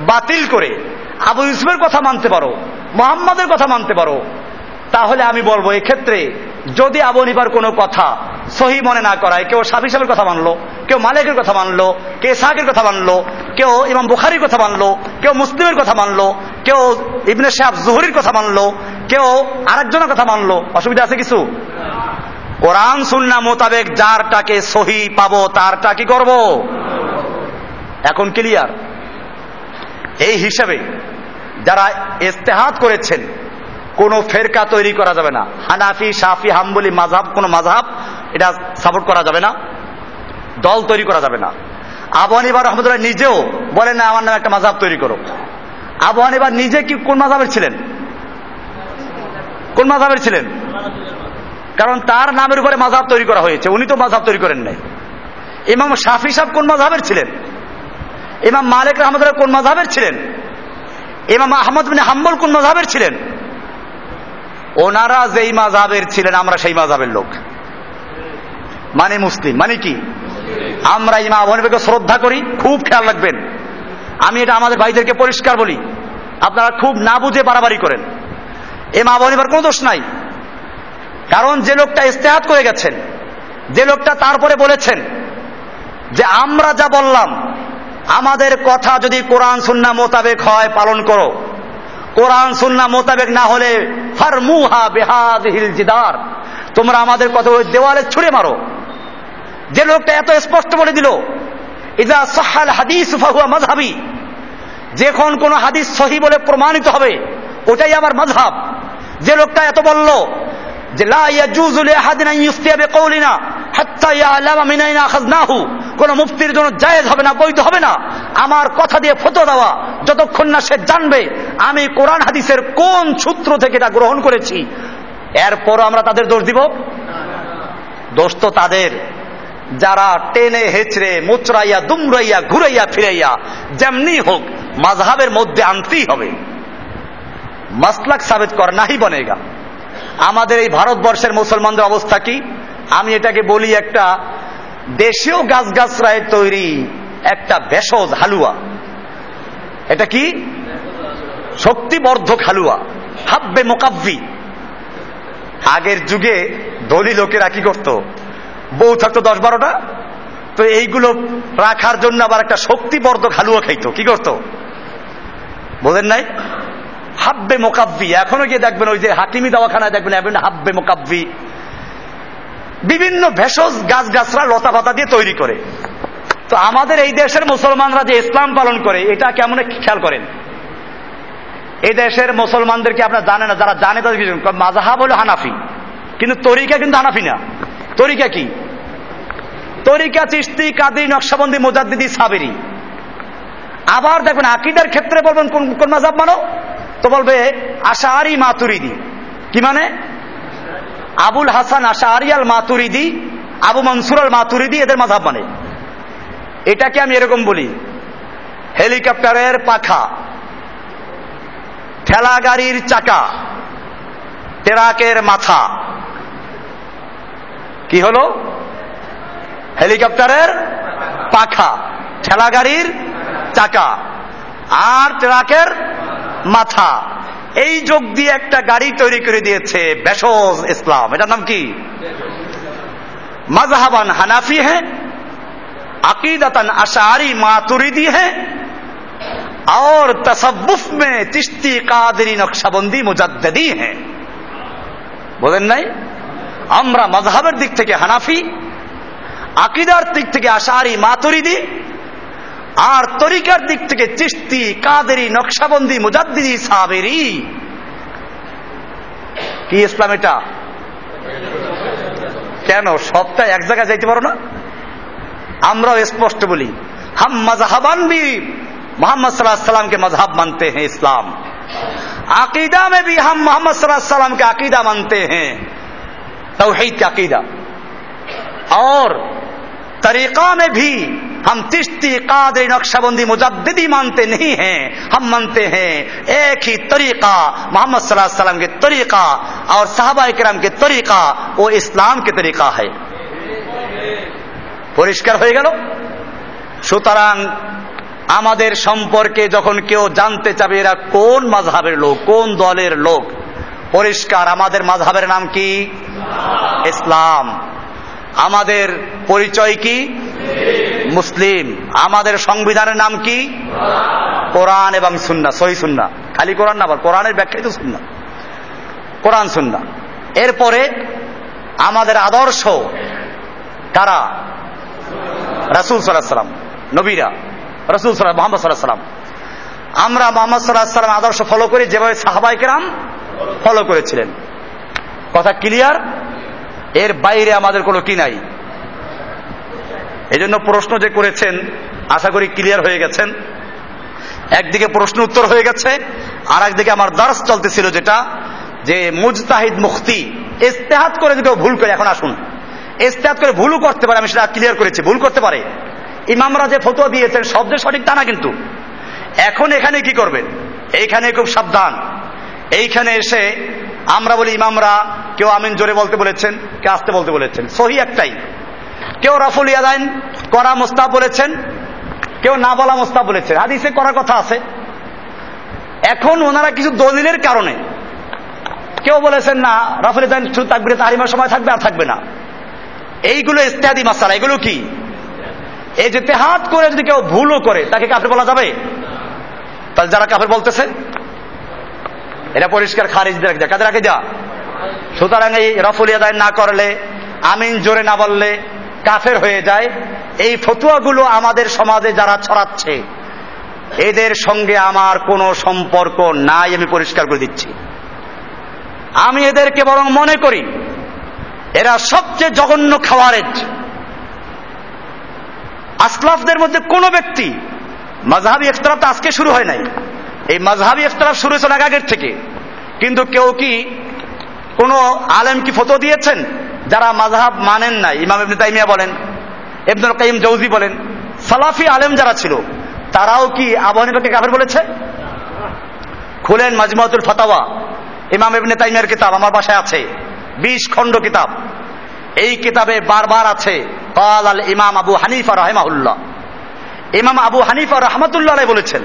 বাতিল করে আবু ইসমের কথা মানতে পারো, মোহাম্মদের কথা মানতে পারো। তাহলে আমি বলব, এক্ষেত্রে যদি আবু হানিফার কোনো কথা সহি মনে না করায়, কেউ সাবি সাহেবের কথা মানলো, কেউ মালিকের কথা মানলো কে সাহের কথা মানলো, কেউ ইমাম বুখারির কথা মানলো, কেউ মুসলিমের কথা মানলো, কেউ ইবনে সাহেব জুহরির কথা মানলো, কেউ আরেকজনের কথা মানলো, অসুবিধা আছে কিছু? কোরআন, সুন্না মোতাবেক যারটাকে সহি পাবো, তারটা কি করব? এখন ক্লিয়ার এই হিসাবে যারা ইস্তেহাত করেছেন, কোন ফেরকা তৈরি করা যাবে না। হানাফি সাফি হাম্বলি মাঝহাব কোন মাঝহাব এটা সাপোর্ট করা যাবে না, দল তৈরি করা যাবে না। আবু হানিফা রহমতুল্লাহ নিজেও বলেন, না, আমার নামে একটা মাঝহাব তৈরি করো। আবু হানিফা নিজে কি কোন মাঝহাবের ছিলেন? কোন মাঝহাবের ছিলেন? কারণ তার নামের উপরে মাঝহাব তৈরি করা হয়েছে, উনি তো মাঝহাব তৈরি করেন নাই। ইমাম শাফি সাহেব কোন মাঝহাবের ছিলেন? ইমাম মালিক রহমতুল্লাহ কোন মাঝহাবের ছিলেন? ইমাম আহমদ বিন হাম্বল কোন মাঝহাবের ছিলেন? ওনারা যেই মাঝহাবের ছিলেন, আমরা সেই মাঝহাবের লোক। মানে মুসলিম মানে কি? আমরা ইমাম আবু হানিফাকে শ্রদ্ধা করি, খুব খেয়াল রাখবেন। আমি এটা আমাদের ভাইদেরকে পরিষ্কার বলি। আপনারা খুব না বুঝে বাড়াবাড়ি করেন। ইমাম আবু হানিফার কোনো দোষ নাই। কারণ যে লোকটা ইস্তেহাত করে গেছেন, যে লোকটা তারপরে বলেছেন যে আমরা যা বললাম আমাদের কথা যদি কোরআন সুন্না মোতাবেক হয়, পালন করো। কোরআন সুন্না মোতাবেক না হলে ফারমুহা বেহাদিল জিদার। তোমরা আমাদের কথা ওই দেওয়ালে ছুড়ে মারো। যে লোকটা এত স্পষ্ট বলে দিল, ইদা সাহাল হাদিস ফাহুয়া মাযহাবি। যখন কোন হাদিস সহি বলে প্রমাণিত হবে, ওটাই আমার মাযহাব। যে লোকটা এত বলল যে, লা ইয়াজুজু লিআহাদিন আন ইফতিয়া বিকাউলিনা হাত্তা ইয়ালামা মিন আইনা আখাযনাহু। কোন মুফতির জন্য জায়েজ হবে না, বৈধ হবে না। আমার কথা দিয়ে ফতো দেওয়া, যতক্ষণ না সে জানবে আমি কোরআন হাদিসের কোন সূত্র থেকে এটা গ্রহণ করেছি। এরপরও আমরা তাদের দোষ দিব? দোষ তো তাদের। যারা টেনে, হেচড়ে, মুচড়াইয়া দুমরাইয়া ঘুরাইয়া, ফিরাইয়া, যেমনি হোক মাঝহাবের মধ্যে আনতেই হবে। মাসলাক সাবেত কর, নাহি বনেগা। আমাদের এই ভারতবর্ষের মুসলমানদের অবস্থা কি? আমি এটাকে বলি একটা দেশীয় গাছ গাছরায় তৈরি একটা ভেষজ হালুয়া। এটা কি? শক্তিবর্ধক হালুয়া, হাব্বে মোকাব্বি। আগের যুগে দলি লোকেরা কি করত? বউ থাকতো দশ বারোটা, তো এইগুলো রাখার জন্য আবার একটা শক্তিবর্ধক হালুয়া খাইতো। কি করতো? বোঝেন নাই? হাব্বে মোকাব্বি। এখনও গিয়ে দেখবেন ওই যে হাকিমি দাওয়াখানায় দেখবেন হাব্বে মোকাব্বি। বিভিন্ন ভেষজ গাছ গাছরা লতা পাতা দিয়ে তৈরি করে। তো আমাদের এই দেশের মুসলমানরা যে ইসলাম পালন করে, এটা কেমন খেয়াল করেন? এই দেশের মুসলমানদেরকে আপনার জানে না, যারা জানে তাদের কিছু মাজাহাব হলো হানাফি। কিন্তু তরিকা কিন্তু হানাফি না। তরিকা কি? তরিকা চিস্তি কাদি, নকশাবন্দি, মোজাদ্দিদি, সাবেরি। আবার দেখবেন আকিদার ক্ষেত্রে বলবেন, কোন কোন মাজাব মানো? তো বলবে আশাহারি মাতুরিদি। কি মানে? আবুল হাসান আশাহারি আল Maturidi Abu Mansur al Maturidi এদের মাধাব মানে। এটাকে আমি এরকম বলি, হেলিকপ্টারের পাখা, ঠেলা গাড়ির চাকা, টেরাকের মাথা। কি হলো? হেলিকপ্টারের পাখা, ঠেলা গাড়ির চাকা আর ট্রাকের মাথা। এই যোগ দিয়ে একটা গাড়ি তৈরি করে দিয়েছে বেসজ ইসলাম এটার নাম কি মজহাবান হানাফি হ্যাঁ अकीदतन अशारी मातुरीदी है और तसव्वुफ में चिश्ती कादरी नक्शाबंदी मुजद्दी है বলেন নাই আমরা মজহাবের দিক থেকে হানাফি আকিদার দিক থেকে আশারি মাতুরিদি আর তরিকার দিক থেকে চিস্তি কাদেরি নকশাবন্দি মুজাদ্দিদি সাবেরি কি ইসলাম এটা কেন সবটা এক জায়গায় যাইতে পারো না আমরাও স্পষ্ট বলি हम मजहबान भी मोहम्मद सल्लम के मजहब मानते हैं इस्लाम अकीदा में भी हम मोहम्मद सल्लम के अकीदा मानते हैं तोहीद का अकीदा और तरीका में भी हम तिश्ती कादरी नक्शाबंदी मुजद्दी मानते नहीं हैं हम मानते हैं एक ही तरीका मोहम्मद सल्लम के तरीका और साहबा कराम के तरीका वो इस्लाम के तरीका है পরিষ্কার হয়ে গেল সুতরাং আমাদের সম্পর্কে যখন কেউ জানতে চাবে এরা কোন মাঝহাবের লোক কোন দলের লোক পরিষ্কার আমাদের মাঝহাবের নাম কি ইসলাম আমাদের পরিচয় কি মুসলিম। আমাদের সংবিধানের নাম কি? কোরআন এবং সুন্না সহি সুন্না খালি কোরআন না কোরআনের ব্যাখ্যাই তো সুন্না কোরআন সুন্না এরপরে আমাদের আদর্শ কারা? রাসুল সাল্লাম, নবীরা। রসুল সাল্লাম মোহাম্মদ সাল্লাহ সাল্লাম। আমরা মোহাম্মদ সাল্লাহ সাল্লাম আদর্শ ফলো করি, যেভাবে সাহাবাইকেরাম ফলো করেছিলেন। কথা ক্লিয়ার এর বাইরে আমাদের কোনো কি নাই। এই জন্য প্রশ্ন যে করেছেন, আশা করি ক্লিয়ার হয়ে গেছেন। একদিকে প্রশ্ন উত্তর হয়ে গেছে আর একদিকে আমার দর্শ চলতেছিল যেটা, যে মুজতাহিদ মুক্তি ইস্তেহাত করে যদি ভুল করে, এখন আসুন। ইস্তেহাত করে ভুলও করতে পারে, আমি সেটা ক্লিয়ার করেছি, ভুল করতে পারে। ইমামরা যে ফতোয়া দিয়েছেন যে সঠিক তা না কিন্তু। এখন এখানে কি করবেন? এইখানে খুব সাবধান। এইখানে এসে আমরা বলি, ইমামরা কেউ আমিন জোরে বলতে বলেছেন কেউ আসতে বলতে বলেছেন? সহি একটাই। কেউ রাফুল ইয়াদাইন করা মোস্তাব বলেছেন, কেউ না বলা মোস্তাব বলেছেন। হাদিসে করার কথা আছে। এখন ওনারা কিছু দলিলের কারণে কেউ বলেছেন, না, রাফুল ইয়াদাইন শুধু তাকবিরে তাহারিমার সময় থাকবে আর থাকবে না। এইগুলো ইত্যাদি মাসালা, এগুলো কি? এই যে তেহাত করে যদি কেউ ভুলও করে, তাকে কাফের বলা যাবে? তাহলে যারা কাফের বলতেছে এটা পরিষ্কার খারিজ যা কাদের রাখে যা সুতরাং এই রফুল আদায় না করলে, আমিন জোরে না বললে কাফের হয়ে যায়, এই ফতুয়াগুলো আমাদের সমাজে যারা ছড়াচ্ছে, এদের সঙ্গে আমার কোনো সম্পর্ক নাই, আমি পরিষ্কার করে দিচ্ছি। আমি এদেরকে বরং মনে করি, এরা সবচেয়ে জঘন্য খাওয়ারেজ। আসলাফদের মধ্যে কোন ব্যক্তি মাঝহাবি তো আজকে শুরু হয় নাই। এই মাঝহাবি ইফতরাফ শুরু হয়েছে আগের থেকে। কিন্তু কেউ কি কোন আলেম কি ফটো দিয়েছেন? যারা মাঝহাব মানেন নাই ইমাম ইবনে তাইমিয়া বলেন, ইবনুল কাইম জৌজি বলেন, সালাফি আলেম যারা ছিল, তারাও কি আবু হানিফাকে কাফের বলেছে? খুলেন মাজমাতুল ফতাওয়া, ইমাম ইবনে তাইমিয়ার কিতাব আমার বাসায় আছে, বিশ খণ্ড কিতাব। এই কিতাবে বারবার আছে কাল আল ইমাম আবু হানিফা রহেমাউল্লাহ ইমাম আবু হানিফা রহমতুল্লাহ বলেছেন,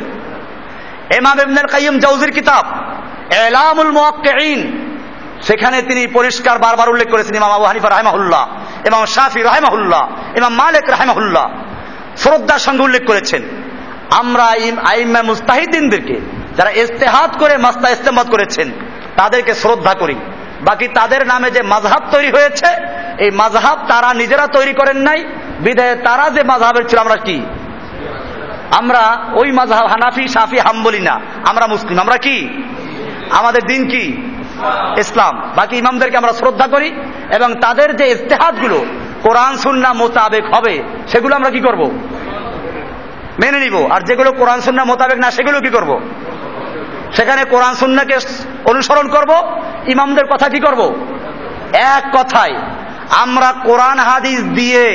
ইমাম ইবনুল কাইয়িম জাউজির কিতাব, এলামুল মুওয়াক্কিঈন সেখানে তিনি পরিষ্কার বারবার উল্লেখ করেছেন, ইমাম আবু হানিফা রাহেমাহুল্লাহ, ইমাম শাফি রাহেমাহুল্লাহ, ইমাম মালিক রাহেমাহুল্লাহ শ্রদ্ধার সঙ্গে উল্লেখ করেছেন, আমরা আইম্মা মুস্তাহিদিনদেরকে যারা ইস্তেহাত করে মাস্তা ইস্তেমাদ করেছেন, তাদেরকে শ্রদ্ধা করি। বাকি তাদের নামে যে মাঝহাব তৈরি হয়েছে, এই মাঝহাব তারা নিজেরা তৈরি করেন নাই বিদায় তারা যে মাঝহাবের ছিল, আমরা কি? আমরা ওই মাঝহাব হানাফি সাফি হাম্বলি না, আমরা মুসলিম, আমরা কি? আমাদের দিন কি? ইসলাম। বাকি ইমামদেরকে আমরা শ্রদ্ধা করি এবং তাদের যে ইস্তেহাদগুলো কোরআন, সুন্না মোতাবেক হবে, সেগুলো আমরা কি করব? মেনে নিব। আর যেগুলো কোরআন, সুন্না মোতাবেক না, সেগুলো কি করব? সেখানে কোরআন, সুন্নাকে অনুসরণ করব। ইমামদের কথা কি করব? এক কথায়, আমরা কোরআন, হাদিস দিয়ে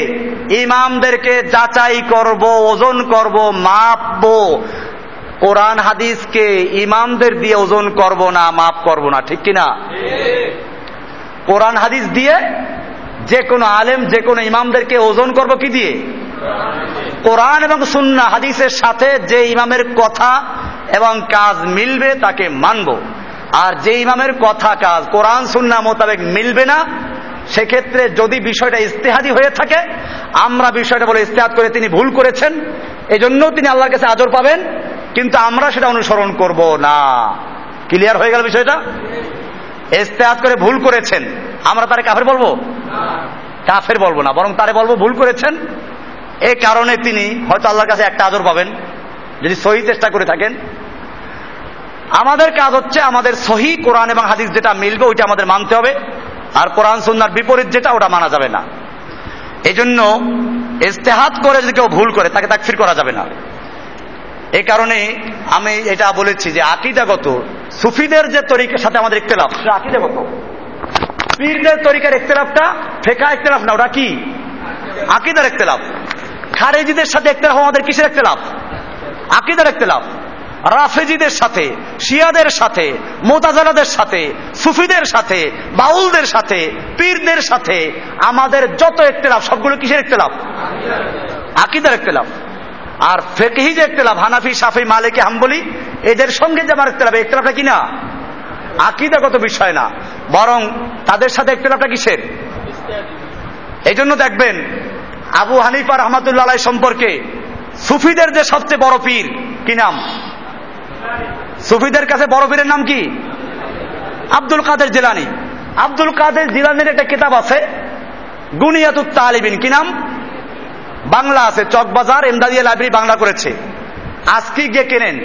ইমামদেরকে যাচাই করব, ওজন করব, মাপবো কোরআন হাদিসকে ইমামদের দিয়ে ওজন করব না মাপ করব না, ঠিক কিনা? কোরআন হাদিস দিয়ে যে কোনো আলেম, যে কোনো ইমামদেরকে ওজন করব কি দিয়ে? কোরআন এবং সুন্না হাদিসের সাথে যে ইমামের কথা এবং কাজ মিলবে তাকে মানব। আর যে ইমামের কথা, কাজ, কোরআন সুন্না মোতাবেক মিলবে না, সেক্ষেত্রে যদি বিষয়টা ইস্তেহাদি হয়ে থাকে, আমরা বিষয়টা বলে ইস্তেহাদ করে তিনি ভুল করেছেন এজন্য তিনি আল্লাহর কাছে আজর পাবেন কিন্তু আমরা সেটা অনুসরণ করব না। ক্লিয়ার হয়ে গেল বিষয়টা? ইস্তেহাদ করে ভুল করেছেন। আমরা তারে কাফের বলব? কাফের বলব না, বরং তারে বলব ভুল করেছেন। এই কারণে তিনি হয়তো আল্লাহর কাছে একটা আদর পাবেন, যদি সহি চেষ্টা করে থাকেন। আমাদের কাজ হচ্ছে আমাদের সহি কোরআন এবং হাদিস যেটা মিলবে, ওইটা আমাদের মানতে হবে। আর কোরআন সুন্নার বিপরীত যেটা, ওটা মানা যাবে না। এই জন্য ইস্তেহাত করে যদি কেউ ভুল করে, তাকে তাকফির করা যাবে না। এই কারণে আমি এটা বলেছি যে আকিদাগত, সুফিদের যে তরিকার সাথে আমাদের ইখতলাফ, সেটা আকিদাগত। পীরদের তরিকার ইখতলাফটা ফেকা ইখতলাফ না, ওটা কি? আকিদার ইখতলাফ। খারেজিদের সাথে ইখতলাফ আমাদের কিসের ইখতলাফ? আকিদার ইখতলাফ। রাফেজিদের সাথে, শিয়াদের সাথে, মোতাজালাদের সাথে, সুফিদের সাথে, বাউলদের সাথে, পীরদের সাথে আমাদের যত ইখতলাফ, সবগুলো কিসের ইখতলাফ? আকিদার ইখতলাফ। আর ফেকহি যে ইখতলাফ, হানাফি সাফি মালিকে, হাম্বলি, এদের সঙ্গে যে আমার ইখতলাফ ইখতলাফটা কি না? আকিদাগত বিষয় না। বরং তাদের সাথে ইখতলাফটা কিসের? এই জন্য দেখবেন আবু হানিফা রহমতুল্লাহ সম্পর্কে সুফিদের যে সবচেয়ে বড় পীর, কি নাম? সুফিদের কাছে বড় পীরের নাম কি? আব্দুল কাদের জিলানি। আব্দুল কাদের জিলানির একটা কিতাব আছে, গুনিয়াতুত তালিবিন, কি নাম? বাংলা আছে, চকবাজার, এমদাদিয়া লাইব্রেরি বাংলা করেছে। আজকে গিয়ে কেনেন?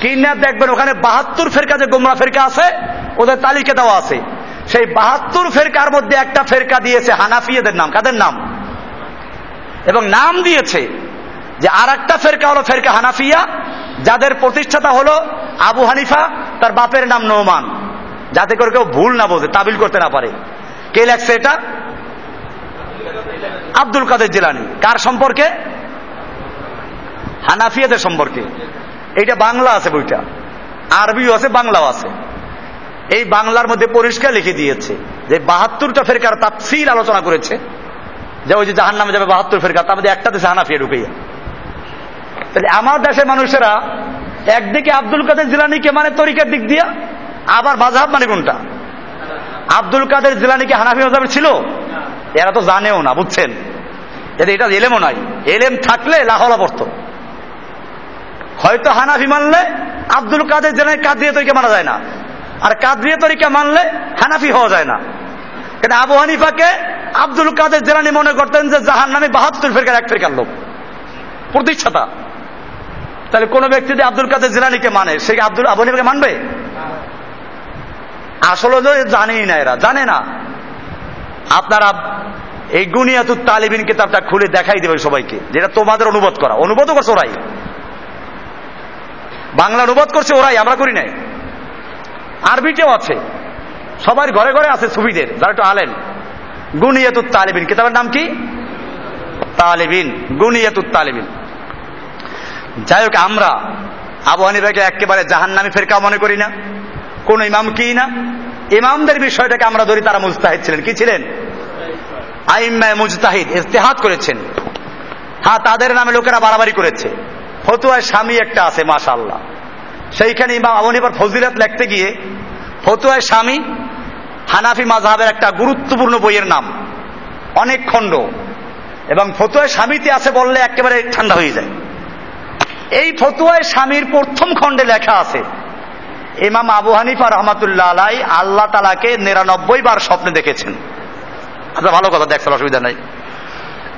কিনে দেখবেন ওখানে বাহাত্তর ফেরকা যে গোমরা ফেরকা আছে, ওদের তালিকা দেওয়া আছে। সেই বাহাত্তর ফেরকার মধ্যে একটা ফেরকা দিয়েছে হানাফিয়েদের নাম। কাদের নাম? এবং নাম দিয়েছে যে আর একটা ফেরকা হলো ফেরকা হানাফিয়া, যাদের প্রতিষ্ঠাতা হলো আবু হানিফা, তার বাপের নাম নোমান যাতে করে কেউ ভুল না বোঝে, তাবিল করতে না পারে। কে লেখছে এটা? আব্দুল কাদের জিলানি। কার সম্পর্কে? হানাফিয়াদের সম্পর্কে। এইটা বাংলা আছে বইটা। আরবিও আছে, বাংলাও আছে। এই বাংলার মধ্যে পরিষ্কার লিখে দিয়েছে যে বাহাত্তরটা ফেরকার তাফসিল আলোচনা করেছে। যে ওই যে জাহান নামে যাবে বাহাত্তর ফেরকা তার মধ্যে একটা দেশে হানাফিয়া ঢুকাইয়া। তাহলে আমার দেশের মানুষেরা একদিকে আব্দুল কাদের জিলানিকে মানে তরিকার দিক দিয়া, আবার মাঝহাব মানে কোনটা? আব্দুল কাদের জিলানিকে হানাফি মজাবের ছিল? এরা তো জানেও না, বুঝছেন? এটা এলেমও নাই। এলেম থাকলে লাহলা পড়ত হয়তো হানাফি মানলে আব্দুল কাদের জিলানি কাদরিয়া তরিকা মানা যায় না। আর কাদরিয়া তরিকা মানলে হানাফি হওয়া যায় না। কিন্তু আবু হানিফাকে আব্দুল কাদের জেলানি মনে করতেন যে জাহান নামে বাহাত্তর ফেরকার, এক ফেরকার লোক। প্রতিষ্ঠাতা। তাহলে কোন ব্যক্তি যদি আব্দুল কাদের জিলানিকে মানে সে আব্দুল আবু হানিফাকে মানবে? আসলে জানেই না এরা। জানে না। আপনারা এই গুনিয়াতুর তালিবিন কিতাবটা খুলে দেখাই দেবে সবাইকে, যেটা তোমাদের অনুবাদ করা। অনুবাদও করছে ওরাই। বাংলা অনুবাদ করছে ওরাই, আমরা করি নাই। আরবিতেও আছে। সবার ঘরে ঘরে আছে সুবিদের যারা একটু আলেন গুনিয়াতুত তালিবিন। কিতাবের নাম কি? তালিবিন। গুনিয়াতুত তালিবিন। যাই হোক, আমরা আবু একেবারে জাহান্নামি ফেরকা মনে করি না। কোন ইমাম কি না? ইমামদের বিষয়টাকে আমরা ধরি, তারা মুজতাহিদ ছিলেন। কি ছিলেন? আইম্মায় মুজতাহিদ ইস্তেহাদ করেছেন। হ্যাঁ তাদের নামে লোকেরা বাড়াবাড়ি করেছে। ফতুয়ায় স্বামী একটা আছে মাশাল্লাহ সেইখানে ইমাম আবু হানিফার ফজিলাত লিখতে গিয়ে, ফতুয়ায় স্বামী হানাফি মাযহাবের একটা গুরুত্বপূর্ণ বইয়ের নাম, অনেক খণ্ড। এবং ফতুয়ায় স্বামীতে আছে বললে একেবারে ঠান্ডা হয়ে যায়। এই ফতুয়ায় স্বামীর প্রথম খণ্ডে লেখা আছে ইমাম আবু হানিফা রহমাতুল্লাহ আলাই আল্লাহ তালাকে নিরানব্বই বার স্বপ্নে দেখেছেন। আচ্ছা ভালো কথা, দেখছেন, অসুবিধা নাই।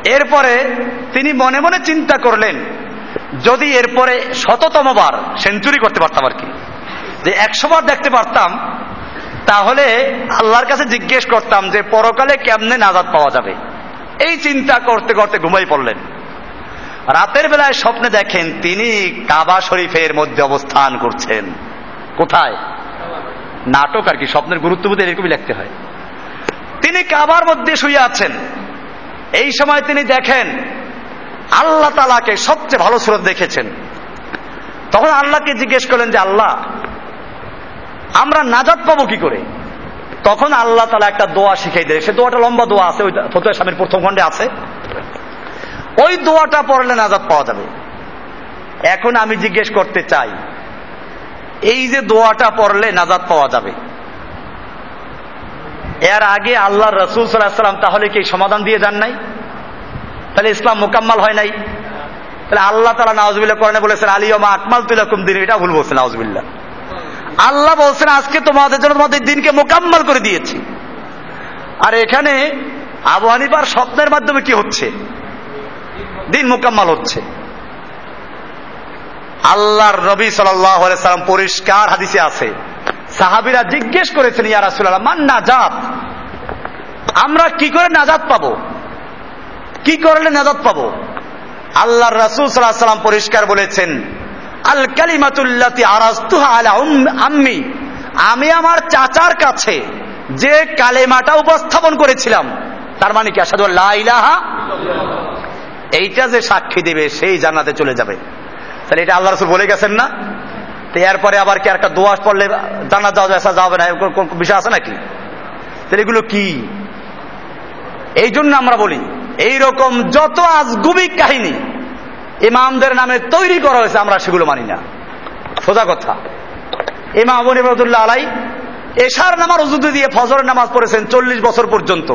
এরপরে তিনি মনে মনে চিন্তা করলেন, যদি এরপরে শততম বার সেঞ্চুরি করতে পারতাম আর কি। যে একশো বার দেখতে পারতাম, তাহলে আল্লাহর কাছে জিজ্ঞেস করতাম যে, পরকালে কেমনে নাজাদ পাওয়া যাবে? এই চিন্তা করতে করতে ঘুমাই পড়লেন। রাতের বেলায় স্বপ্নে দেখেন তিনি কাবা শরীফের মধ্যে অবস্থান করছেন। কোথায়? নাটক আর কি, স্বপ্নের গুরুত্ব বুঝে এরকমই লিখতে হয়। তিনি কাবার মধ্যে শুয়ে আছেন। এই সময় তিনি দেখেন, আল্লাহ তালাকে সবচেয়ে ভালো সুরত দেখেছেন। তখন আল্লাহকে জিজ্ঞেস করলেন যে, আল্লাহ, আমরা নাজাদ পাবো কি করে? তখন আল্লাহ তালা একটা দোয়া শিখাই দেয় সে দোয়াটা লম্বা দোয়া আছে, ওই ফতুয়া স্বামীর প্রথম খণ্ডে আছে। ওই দোয়াটা পড়লে নাজাদ পাওয়া যাবে। এখন আমি জিজ্ঞেস করতে চাই এই যে দোয়াটা পড়লে নাজাদ পাওয়া যাবে। এর আগে আল্লাহ রসুল সাল্লাম তাহলে কি সমাধান দিয়ে যান নাই? তাহলে ইসলাম মোকাম্মাল হয় নাই? তাহলে আল্লাহ তালা নওয়াজবিল্লা করেন বলেছেন আলিয়মা আকমাল তুলাকুম দিন এটা ভুল বলছেন নওয়াজবিল্লা আল্লাহ বলছেন, আজকে তোমাদের জন্য তোমাদের দিনকে মোকাম্মাল করে দিয়েছি। আর এখানে আবু হানিফার স্বপ্নের মাধ্যমে কি হচ্ছে? দিন মোকাম্মাল হচ্ছে। আল্লাহর নবী সাল্লাম পরিষ্কার হাদিসে আছে। সাহাবিরা জিজ্ঞেস করেছেন, ইয়া রাসুল্লাহ মান নাজাত? আমরা কি করে নাজাত পাবো? কি করলে নাজাত পাবো? আল্লাহর রাসুল সাল্লাহ সাল্লাম পরিষ্কার বলেছেন, আল কালিমাতুল্লাতি আরাস্তুহা আলা আম্মি, আমি আমার চাচার কাছে যে কালেমাটা উপস্থাপন করেছিলাম, তার মানে কি আসাদু ইলাহা এইটা যে সাক্ষী দেবে, সেই জান্নাতে চলে যাবে। তাহলে এটা আল্লাহ রসুল বলে গেছেন না? তো এরপরে আবার কি একটা দোয়াশ পড়লে জানা যাওয়া আসা যাবে না? কোন বিষয় আছে নাকি? তাহলে এগুলো কি? এই জন্য আমরা বলি এই রকম যত আজগুবিক কাহিনী ইমামদের নামে তৈরি করা হয়েছে আমরা সেগুলো মানি না। সোজা কথা। ইমাম আবু নিবাদুল্লাহ আলাই এশার নামার উজুদু দিয়ে ফজরের নামাজ পড়েছেন চল্লিশ বছর পর্যন্ত।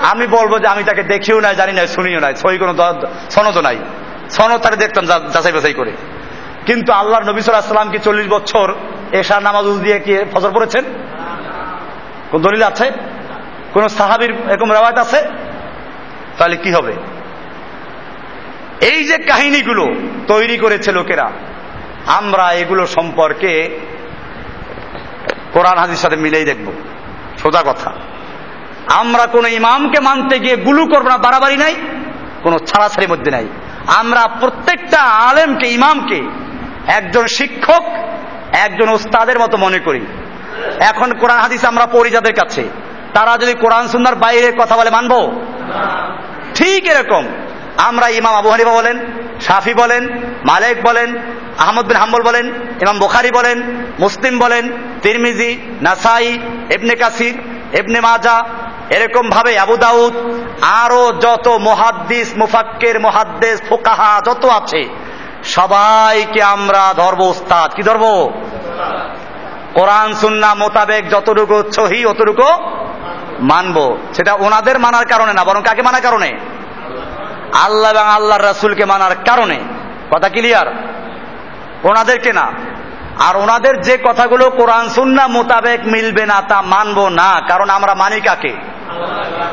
আমি বলব যে আমি তাকে দেখিও নাই, জানি নাই, শুনিও নাই সই কোনো সনদ নাই। সনদ তাকে দেখতাম যাচাই বাছাই করে। কিন্তু আল্লাহর নবী সাল্লাম চল্লিশ বছর এশার নামাজ দিয়ে কি ফজর পড়েছেন? কোন দলিল আছে? কোন সাহাবির এরকম রেওয়ায়ত আছে? তাহলে কি হবে? এই যে কাহিনীগুলো তৈরি করেছে লোকেরা, আমরা এগুলো সম্পর্কে কোরআন হাজির সাথে মিলেই দেখব। সোজা কথা। আমরা কোন ইমামকে মানতে গিয়ে গুলু করব না, বাড়াবাড়ি নাই, কোন ছাড়াছাড়ির মধ্যে নাই। আমরা প্রত্যেকটা আলেমকে, ইমামকে একজন শিক্ষক, একজন ওস্তাদের মতো মনে করি। এখন কোরআন হাদিস আমরা পড়ি যাদের কাছে। তারা যদি কোরআন সুন্নার বাইরে কথা বলে, মানব? ঠিক এরকম। আমরা ইমাম আবু হানিফা বলেন, শাফি বলেন, মালেক বলেন, আহমদ বিন হাম্বল বলেন, ইমাম বুখারি বলেন, মুসলিম বলেন, তিরমিজি, নাসাই এবনে কাসির এবনে মাজা এরকম ভাবে আবু দাউদ আরও যত মহাদ্দিস, মুফাক্কের মহাদ্দেশ ফোকাহা যত আছে, সবাইকে আমরা ধরবো উস্তাদ। কি ধরবো? কোরআন সুন্না মোতাবেক যতটুকু ছহি অতটুকু মানবো। সেটা ওনাদের মানার কারণে না, বরং কাকে মানার কারণে? আল্লাহ এবং আল্লাহর রাসুলকে মানার কারণে। কথা ক্লিয়ার ওনাদেরকে না। আর ওনাদের যে কথাগুলো কোরআন সুন্না মোতাবেক মিলবে না তা মানবো না, কারণ আমরা মানি কাকে?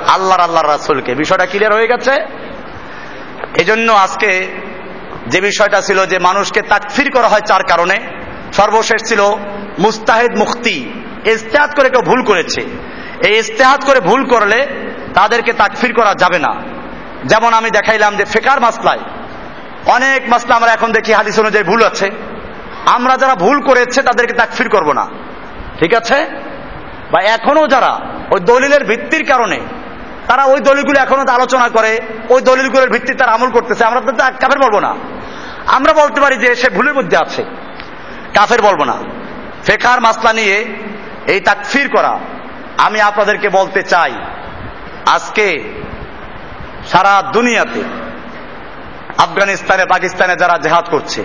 আল্লাহর আল্লাহর রাসুলকে। বিষয়টা ক্লিয়ার হয়ে গেছে? এজন্য আজকে যে বিষয়টা ছিল যে মানুষকে তাকফির করা হয় চার কারণে। সর্বশেষ ছিল মুস্তাহেদ মুক্তি ইস্তেহাত করে কেউ ভুল করেছে। এই ইস্তেহাত করে ভুল করলে তাদেরকে তাকফির করা যাবে না। যেমন আমি দেখাইলাম যে ফেকার মাসলায়। অনেক মাসলা আমরা এখন দেখি, হাদিস অনুযায়ী ভুল আছে। আমরা যারা ভুল করেছে তাদেরকে তাকফির করব না। ঠিক আছে? বা এখনও যারা ওই দলিলের ভিত্তির কারণে তারা ওই দলিলগুলো এখনও আলোচনা করে, ওই দলিলগুলোর ভিত্তি তারা আমল করতেছে, আমরা তো কাফের বলব না। আমরা বলতে পারি যে সে ভুলের মধ্যে আছে। কাফের বলব না। ফেকার মাসলা নিয়ে এই তাকফির করা আমি আপনাদেরকে বলতে চাই, আজকে সারা দুনিয়াতে, আফগানিস্তানে, পাকিস্তানে যারা জেহাদ করছে,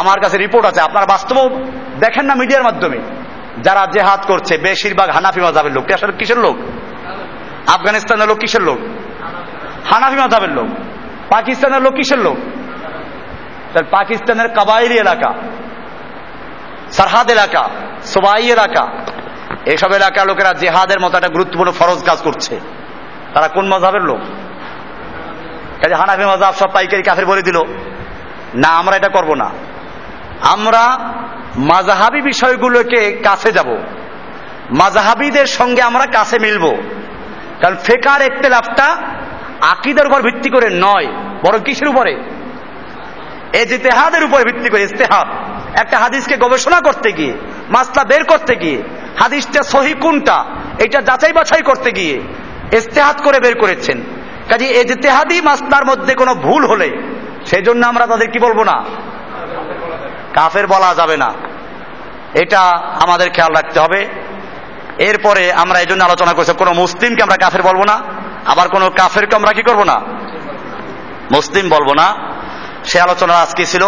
আমার কাছে রিপোর্ট আছে, আপনারা বাস্তব দেখেন না মিডিয়ার মাধ্যমে। যারা জেহাদ করছে, বেশিরভাগ হানাফি মাজাবের লোক। আসলে কিসের লোক? আফগানিস্তানের লোক কিসের লোক? হানাফি মাজাবের লোক। পাকিস্তানের লোক কিসের লোক? তার পাকিস্তানের কাবাইলি এলাকা, সারহাদ এলাকা, সোবাই এলাকা, এসব এলাকার লোকেরা জেহাদের মতো একটা গুরুত্বপূর্ণ ফরজ কাজ করছে। তারা কোন মজাবের লোক? হানাফি মজাব সব পাইকারি কাফের বলে দিল, না, আমরা এটা করব না। আমরা মাজাহাবি বিষয়গুলোকে কাছে যাব। মাজাহাবিদের সঙ্গে আমরা কাছে মিলব। কারণ ফেকার একতেলাফটা আকিদের উপর ভিত্তি করে নয়, বরং কিসের উপরে? এই উপরে ভিত্তি করে ইস্তেহাদ একটা হাদিসকে গবেষণা করতে গিয়ে, মাসলা বের করতে গিয়ে, হাদিসটা সহি কোনটা, এটা যাচাই বাছাই করতে গিয়ে ইস্তেহাদ করে বের করেছেন। কাজে এই যে তেহাদি মাসলার মধ্যে কোনো ভুল হলে সেই জন্য আমরা তাদের কি বলব না? কাফের বলা যাবে না। এটা আমাদের খেয়াল রাখতে হবে। এরপরে আমরা এই জন্য আলোচনা করছি, কোনো মুসলিমকে আমরা কাফের বলব না, আবার কোনো কাফেরকে আমরা কি করব না? মুসলিম বলব না। সে আলোচনা আজকে ছিল?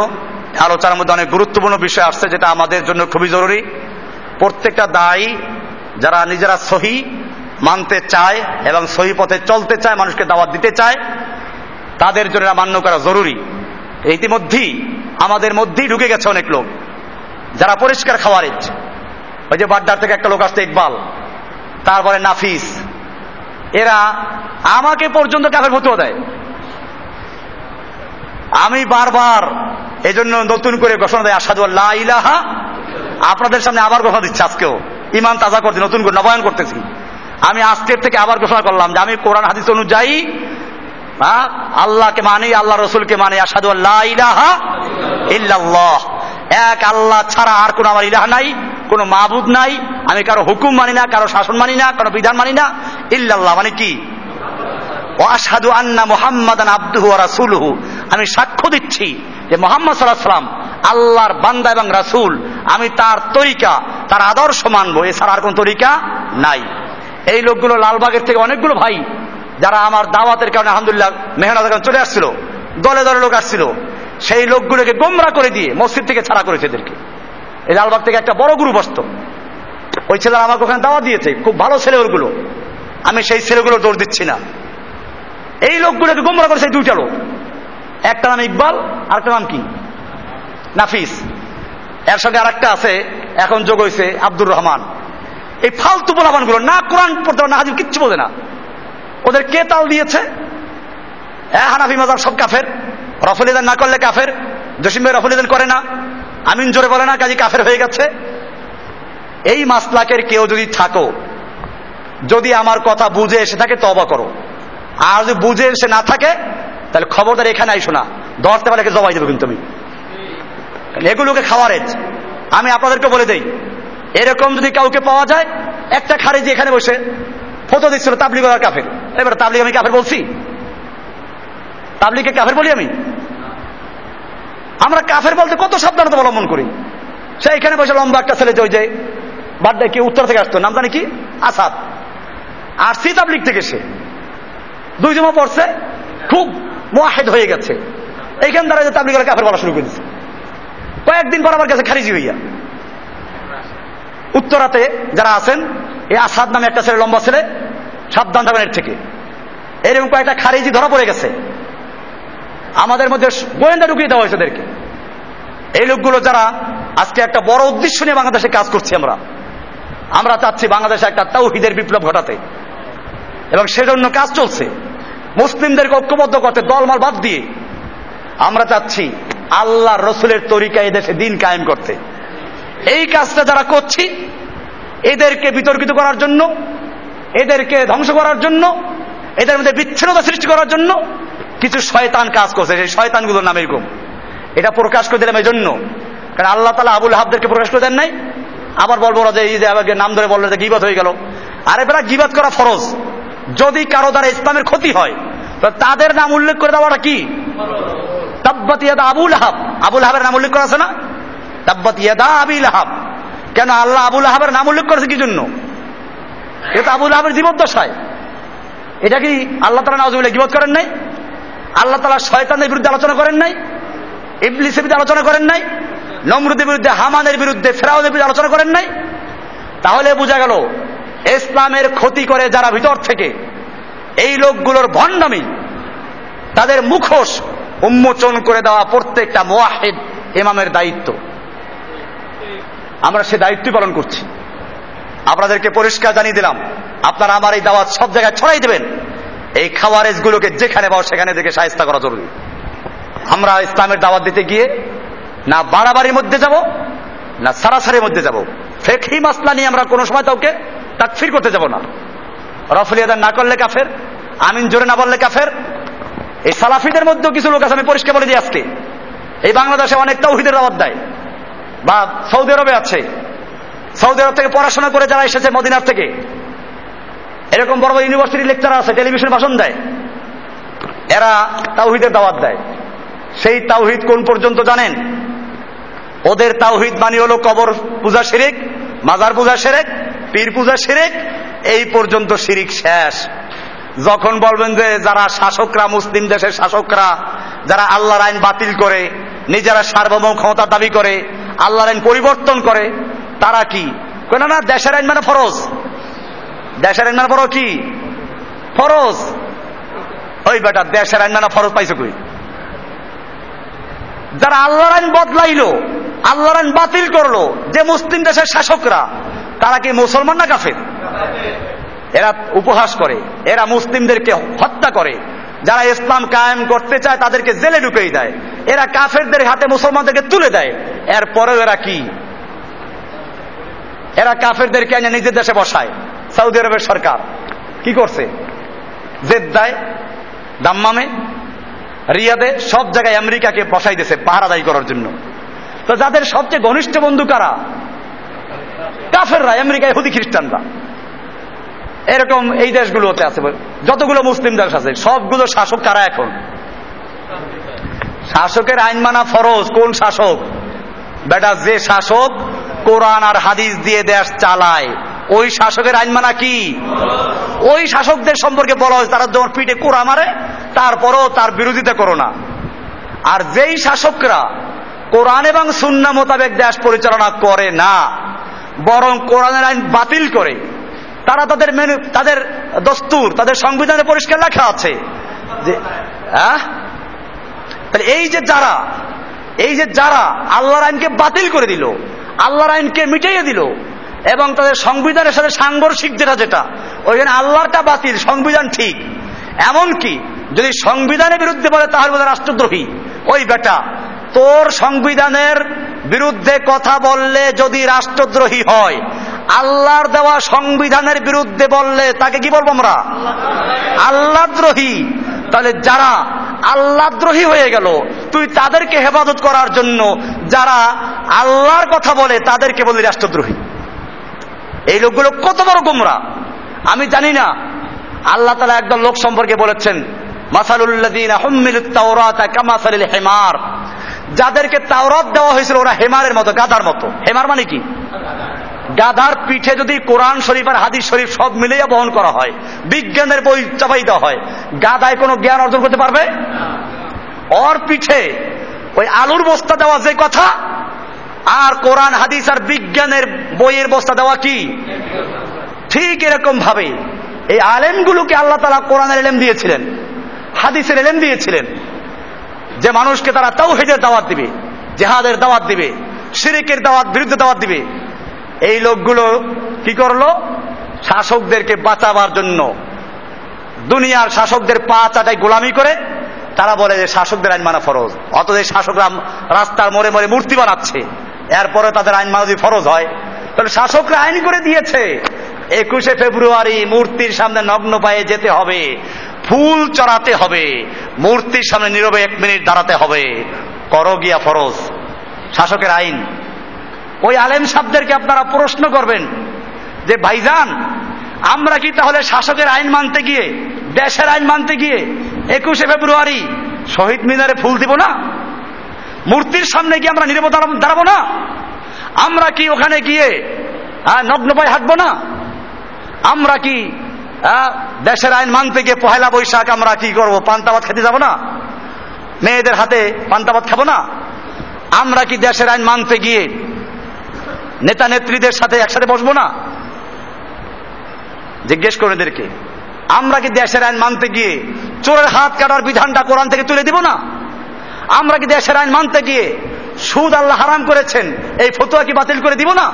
আলোচনার মধ্যে অনেক গুরুত্বপূর্ণ বিষয় আসছে যেটা আমাদের জন্য খুবই জরুরি। প্রত্যেকটা দায়ী যারা নিজেরা সহি মানতে চায় এবং সহি পথে চলতে চায়, মানুষকে দাওয়াত দিতে চায়, তাদের জন্য মান্য করা জরুরি। ইতিমধ্যেই আমাদের মধ্যেই ঢুকে গেছে অনেক লোক। যারা পরিষ্কার খাওয়ারেজ। ওই যে বাড্ডার থেকে একটা লোক আসছে, ইকবাল। তারপরে নাফিস। এরা আমাকে পর্যন্ত কাফের ফতুয়া দেয়। আমি বারবার এজন্য নতুন করে ঘোষণা দেয় আসাদু ইলাহা। আপনাদের সামনে আবার ঘোষণা দিচ্ছে আজকেও। ইমান তাজা করছি, নতুন করে নবায়ন করতেছি। আমি আজকের থেকে আবার ঘোষণা করলাম যে আমি কোরআন, হাদিস অনুযায়ী আল্লাহকে মানি, আল্লাহ রসুলকে মানি আসাদু আল্লাহ ইলাহা এক আল্লাহ ছাড়া আর কোন আমার ইলাহা নাই, কোন মাহবুদ নাই, আমি কারও হুকুম মানি না, কারও শাসন মানি না, কারও বিধান মানি না। ইল্লাল্লাহ মানে কি? ওয়াসাদু আন্না মুহাম্মাদান আব্দুহু রাসূলুহু। আমি সাক্ষ্য দিচ্ছি যে মোহাম্মদ সাল্লাম আল্লাহর বান্দা এবং রাসূল, আমি তার তরিকা, তার আদর্শ মানবো, এছাড়া আর কোন তরিকা নাই। এই লোকগুলো লালবাগের থেকে অনেকগুলো ভাই যারা আমার দাওয়াতের কারণে, আলহামদুলিল্লাহ, মেহনতের কারণে চলে আসছিল, দলে দলে লোক আসছিল, সেই লোকগুলোকে গোমরা করে দিয়ে মসজিদ থেকে ছাড়া করেছে এদেরকে। এই লালবাগ থেকে একটা বড় গ্রুপ আসতো ওই ছেলেরা আমাকে ওখানে দাওয়া দিয়েছে, খুব ভালো ছেলে ওগুলো। আমি সেই ছেলেগুলো দৌড় দিচ্ছি না। এই লোকগুলোকে গোমরা করেছে দুইটা লোক। একটা নাম ইকবাল আর একটা নাম কি? নাফিস। এর সঙ্গে আর একটা আছে, এখন যোগ হয়েছে আব্দুর রহমান। এই ফালতু বলাবানগুলো না কোরআন পড়তে না, হাজির কিচ্ছু বোঝে না। ওদের কে তাল দিয়েছে? হ্যাঁ হানাফি মাজার সব কাফের। রফলিদান না করলে কাফের। জসিম ভাই রফলিদান করে না। আমিন জোরে বলে না কাজী কাফের হয়ে গেছে। এই মাসলাকের কেউ যদি থাকো, যদি আমার কথা বুঝে এসে থাকে তবা করো। আর যদি বুঝে এসে না থাকে, তাহলে খবরদার এখানে আইসো না। ধরতে পারলে জবাই দেবো কিন্তু আমি। এগুলোকে খাওয়ারেজ আমি আপনাদেরকে বলে দেই, এরকম যদি কাউকে পাওয়া যায়, একটা খারেজি এখানে বসে। ফটো দিচ্ছিল তাবলিগ আর কাফের। এবার তাবলিগ আমি কাফের বলছি। তাবলিগকে কাফের বলি আমি? আমরা কাফের বলতে কত সাবধানতা অবলম্বন করি? সে এখানে বসে লম্বা একটা ছেলে যে বাড্ডায় কি উত্তর থেকে আসতো, নাম জানি কি? আসাদ। আর সি তাবলিগ থেকে সে। দুই জমা পড়ছে, খুব মোয়াহেদ হয়ে গেছে। এইখান দ্বারা যে তাবলিগের কাফের বলা শুরু করে দিচ্ছে কয়েকদিন পর আমার কাছে খারিজি হইয়া। উত্তরাতে যারা আছেন, এই আসাদ নামে একটা ছেলে, লম্বা ছেলে, সাবধান থাকবেন এর থেকে। এরকম কয়েকটা খারিজি ধরা পড়ে গেছে। আমাদের মধ্যে গোয়েন্দা ঢুকিয়ে দেওয়া হয়েছে ওদেরকে। এই লোকগুলো যারা আজকে একটা বড় উদ্দেশ্য নিয়ে বাংলাদেশে কাজ করছি আমরা আমরা চাচ্ছি বাংলাদেশে একটা তাওহিদের বিপ্লব ঘটাতে। এবং সেজন্য কাজ চলছে। মুসলিমদেরকে ঐক্যবদ্ধ করতে দলমাল বাদ দিয়ে আমরা চাচ্ছি আল্লাহ রসুলের তরিকা এদেশে দিন কায়েম করতে। এই কাজটা যারা করছি, এদেরকে বিতর্কিত করার জন্য, এদেরকে ধ্বংস করার জন্য, এদের মধ্যে বিচ্ছিন্নতা সৃষ্টি করার জন্য কিছু শয়তান কাজ করছে। সেই শয়তানগুলোর নাম এরকম। এটা প্রকাশ করে দিলাম এই জন্য কারণ আল্লাহ তালা আবুল হাবদেরকে প্রকাশ করে দেন নাই। আবার বলব না যে এই যে আমাকে নাম ধরে বলল গিবাদ হয়ে গেল। আরে বেলা গিবাদ করা ফরজ। যদি কারও দ্বারা ইসলামের ক্ষতি হয় তাদের নাম উল্লেখ করে দেওয়াটা কি? তাব্বাত ইয়াদা আবুল হাব। আবুল হাবের নাম উল্লেখ করা আছে না? তাব্বাত ইয়াদা আবিল আহাব কেন আল্লাহ আবুল আহাবের নাম উল্লেখ করেছে কি জন্য? এটা আবুল আহাবের জীবদ্দশায়। এটা কি আল্লাহ তালা নাজুবিল্লাহ গিবত করেন নাই? আল্লাহ তালা শয়তানের বিরুদ্ধে আলোচনা করেন নাই? ইবলিসের বিরুদ্ধে আলোচনা করেন নাই? নমরুদের বিরুদ্ধে, হামানের বিরুদ্ধে, ফেরাউনের বিরুদ্ধে আলোচনা করেন নাই? তাহলে বোঝা গেল, ইসলামের ক্ষতি করে যারা ভিতর থেকে, এই লোকগুলোর ভণ্ডামি, তাদের মুখোশ উন্মোচন করে দেওয়া প্রত্যেকটা মোয়াহেদ ইমামের দায়িত্ব। আমরা সে দায়িত্ব পালন করছি। আপনাদেরকে পরিষ্কার জানিয়ে দিলাম, আপনারা আমার এই দাওয়াত সব জায়গায় ছড়াই দেবেন। এই খাওয়ারেজ গুলোকে যেখানে পাও সেখানে দেখে সাহিস্তা করা জরুরি। আমরা ইসলামের দাওয়াত দিতে গিয়ে না বাড়াবাড়ির মধ্যে যাব, না সারাসারির মধ্যে যাব। ফেকি মাসলা নিয়ে আমরা কোনো সময় কাউকে তাকফির করতে যাব না। রফলিয়াদার না করলে কাফের, আমিন জোরে না বললে কাফের। এই সালাফিদের মধ্যেও কিছু লোক আছে, আমি পরিষ্কার বলে দিই আজকে। এই বাংলাদেশে অনেক তৌহিদের দাওয়াত দেয়। বা সৌদি আরবে আছে। সৌদি আরব থেকে পড়াশোনা করে যারা এসেছে মদিনার থেকে। এরকম বড় বড় ইউনিভার্সিটি লেকচার আছে, টেলিভিশন ভাষণ দেয়। এরা তাওহিদের দাওয়াত দেয়। সেই তাওহিদ কোন পর্যন্ত জানেন? ওদের তাওহিদ মানি হলো কবর পূজা শিরিক, মাজার পূজা সেরেক পীর পূজা শিরিক, এই পর্যন্ত শিরিক শেষ। যখন বলবেন যে যারা শাসকরা, মুসলিম দেশের শাসকরা, যারা আল্লাহর আইন বাতিল করে নিজেরা সার্বভৌম ক্ষমতার দাবি করে, আল্লাহর আইন পরিবর্তন করে, তারা কি? কেন না, দেশের আইন মানে ফরজ। দেশের আইন মানে ফরজ কি? ফরজ। ওই বেটা, দেশের আইন মানে ফরজ পাইছে কই? যারা আল্লাহর আইন বদলাইলো, আল্লাহর আইন বাতিল করল, যে মুসলিম দেশের শাসকরা, তারা কি মুসলমান না কাফের? এরা উপহাস করে, এরা মুসলিমদেরকে হত্যা করে যারা ইসলাম কায়েম করতে চায়, তাদেরকে জেলে ঢুকেই দেয়। এরা কাফেরদের হাতে মুসলমানদেরকে তুলে দেয়। এরপরেও এরা কি? এরা কাফেরদেরকে এনে নিজের দেশে বসায়। সৌদি আরবের সরকার কি করছে? জেদ্দায়, দাম্মামে, রিয়াদে সব জায়গায় আমেরিকাকে বসাই দিয়েছে পাহারাদারি করার জন্য। তো যাদের সবচেয়ে ঘনিষ্ঠ বন্ধু কারা? কাফেররা আমেরিকায় হুদি খ্রিস্টানরা। এরকম এই দেশগুলোতে আছে। যতগুলো মুসলিম দেশ আছে, সবগুলো শাসক কারা এখন? শাসকের আইন মানা ফরজ, কোন শাসক? বেটা, যে শাসক কোরআন আর হাদিস দিয়ে দেশ চালায়, ওই শাসকের আইন মানা কি? ওই শাসকদের সম্পর্কে বলা হয়েছে, তারা যখন পিঠে কোরআ মারে, তারপরও তার বিরোধিতা করো না। আর যেই শাসকরা কোরআন এবং সুন্না মোতাবেক দেশ পরিচালনা করে না, বরং কোরআনের আইন বাতিল করে তারা তাদের মেনু তাদের দস্তুর, তাদের সংবিধানে পরিষ্কার লেখা আছে। যে হ্যাঁ? তাহলে এই যে যারা, এই যে যারা আল্লাহর আইনকে বাতিল করে দিল, আল্লাহর আইনকে মিটাইয়ে দিল, এবং তাদের সংবিধানের সাথে সাংঘর্ষিক যেটা যেটা, ওইখানে আল্লাহরটা বাতিল, সংবিধান ঠিক। এমন কি যদি সংবিধানের বিরুদ্ধে বলে তাহলে বোধ রাষ্ট্রদ্রোহী। ওই বেটা তোর সংবিধানের বিরুদ্ধে কথা বললে যদি রাষ্ট্রদ্রোহী হয়, আল্লাহর দেওয়া সংবিধানের বিরুদ্ধে বললে তাকে কি বলব আমরা? আল্লাহদ্রোহী। তাহলে যারা আল্লাহদ্রোহী হয়ে গেল, তুই তাদেরকে হেফাজত করার জন্য যারা আল্লাহর কথা বলে তাদেরকে বলি রাষ্ট্রদ্রোহী। এই লোকগুলো কত বড় গুমরা। আমি জানি না, আল্লাহ তালা একদল লোক সম্পর্কে বলেছেন হেমার। যাদেরকে তাওরাত দেওয়া হয়েছিল ওরা হেমারের মতো, গাদার মতো। হেমার মানে কি? গাধার পিঠে যদি কোরআন শরীফ আর হাদিস শরীফ সব মিলিয়ে বহন করা হয়, বিজ্ঞানের বই চাপাই দেওয়া হয়, গাদায় কোনো জ্ঞান অর্জন করতে পারবে? ওর পিঠে ওই আলুর বস্তা দেওয়া যে কথা, আর কোরআন, হাদিস আর বিজ্ঞানের বইয়ের বস্তা দেওয়া কি? ঠিক এরকম ভাবে এই আলেমগুলোকে আল্লাহ তালা কোরআনের এলেম দিয়েছিলেন, হাদিসের এলেম দিয়েছিলেন। যে মানুষকে তারা তাও হেদের দাওয়াত দিবে, জেহাদের দাওয়াত দিবে সিরিকের দাওয়াত, বিরুদ্ধে দাওয়াত দিবে। এই লোকগুলো কি করল? শাসকদেরকে বাঁচাবার জন্য দুনিয়ার শাসকদের পা চাটাই গোলামি করে, তারা বলে যে শাসকদের আইন মানা ফরজ। অতদের শাসকরা রাস্তার মোড়ে মোড়ে মূর্তি বানাচ্ছে, এরপরে তাদের আইন মানা যদি ফরজ হয়, তাহলে শাসকরা আইন করে দিয়েছে। একুশে ফেব্রুয়ারি মূর্তির সামনে নগ্ন পায়ে যেতে হবে। ফুল চড়াতে হবে। মূর্তির সামনে নীরবে এক মিনিট দাঁড়াতে হবে। করো গিয়া ফরজ। শাসকের আইন। ওই আলেম সাহেবদেরকে আপনারা প্রশ্ন করবেন যে, ভাইজান, আমরা কি তাহলে শাসকের আইন মানতে গিয়ে, দেশের আইন মানতে গিয়ে একুশে ফেব্রুয়ারি শহীদ মিনারে ফুল দিব না? মূর্তির সামনে গিয়ে আমরা নিরাপদ দাঁড়াবো না? আমরা কি ওখানে গিয়ে নগ্ন পায়ে হাঁটবো না? আমরা কি দেশের আইন মানতে গিয়ে পহেলা বৈশাখ আমরা কি করব? পান্তাবাদ খেতে যাব না? মেয়েদের হাতে পান্তাবাদ খাব না? আমরা কি দেশের আইন মানতে গিয়ে নেতা নেত্রীদের সাথে একসাথে বসবো না? জিজ্ঞেস করুন এদেরকে। আমরা কি দেশের আইন মানতে গিয়ে চোরের হাত কাটার বিধানটা কোরআন থেকে তুলে দিব না? আমরা কি দেশের আইন মানতে গিয়ে সুদ আল্লাহ হারাম করেছেন, এই ফতুয়া কি বাতিল করে দিব না?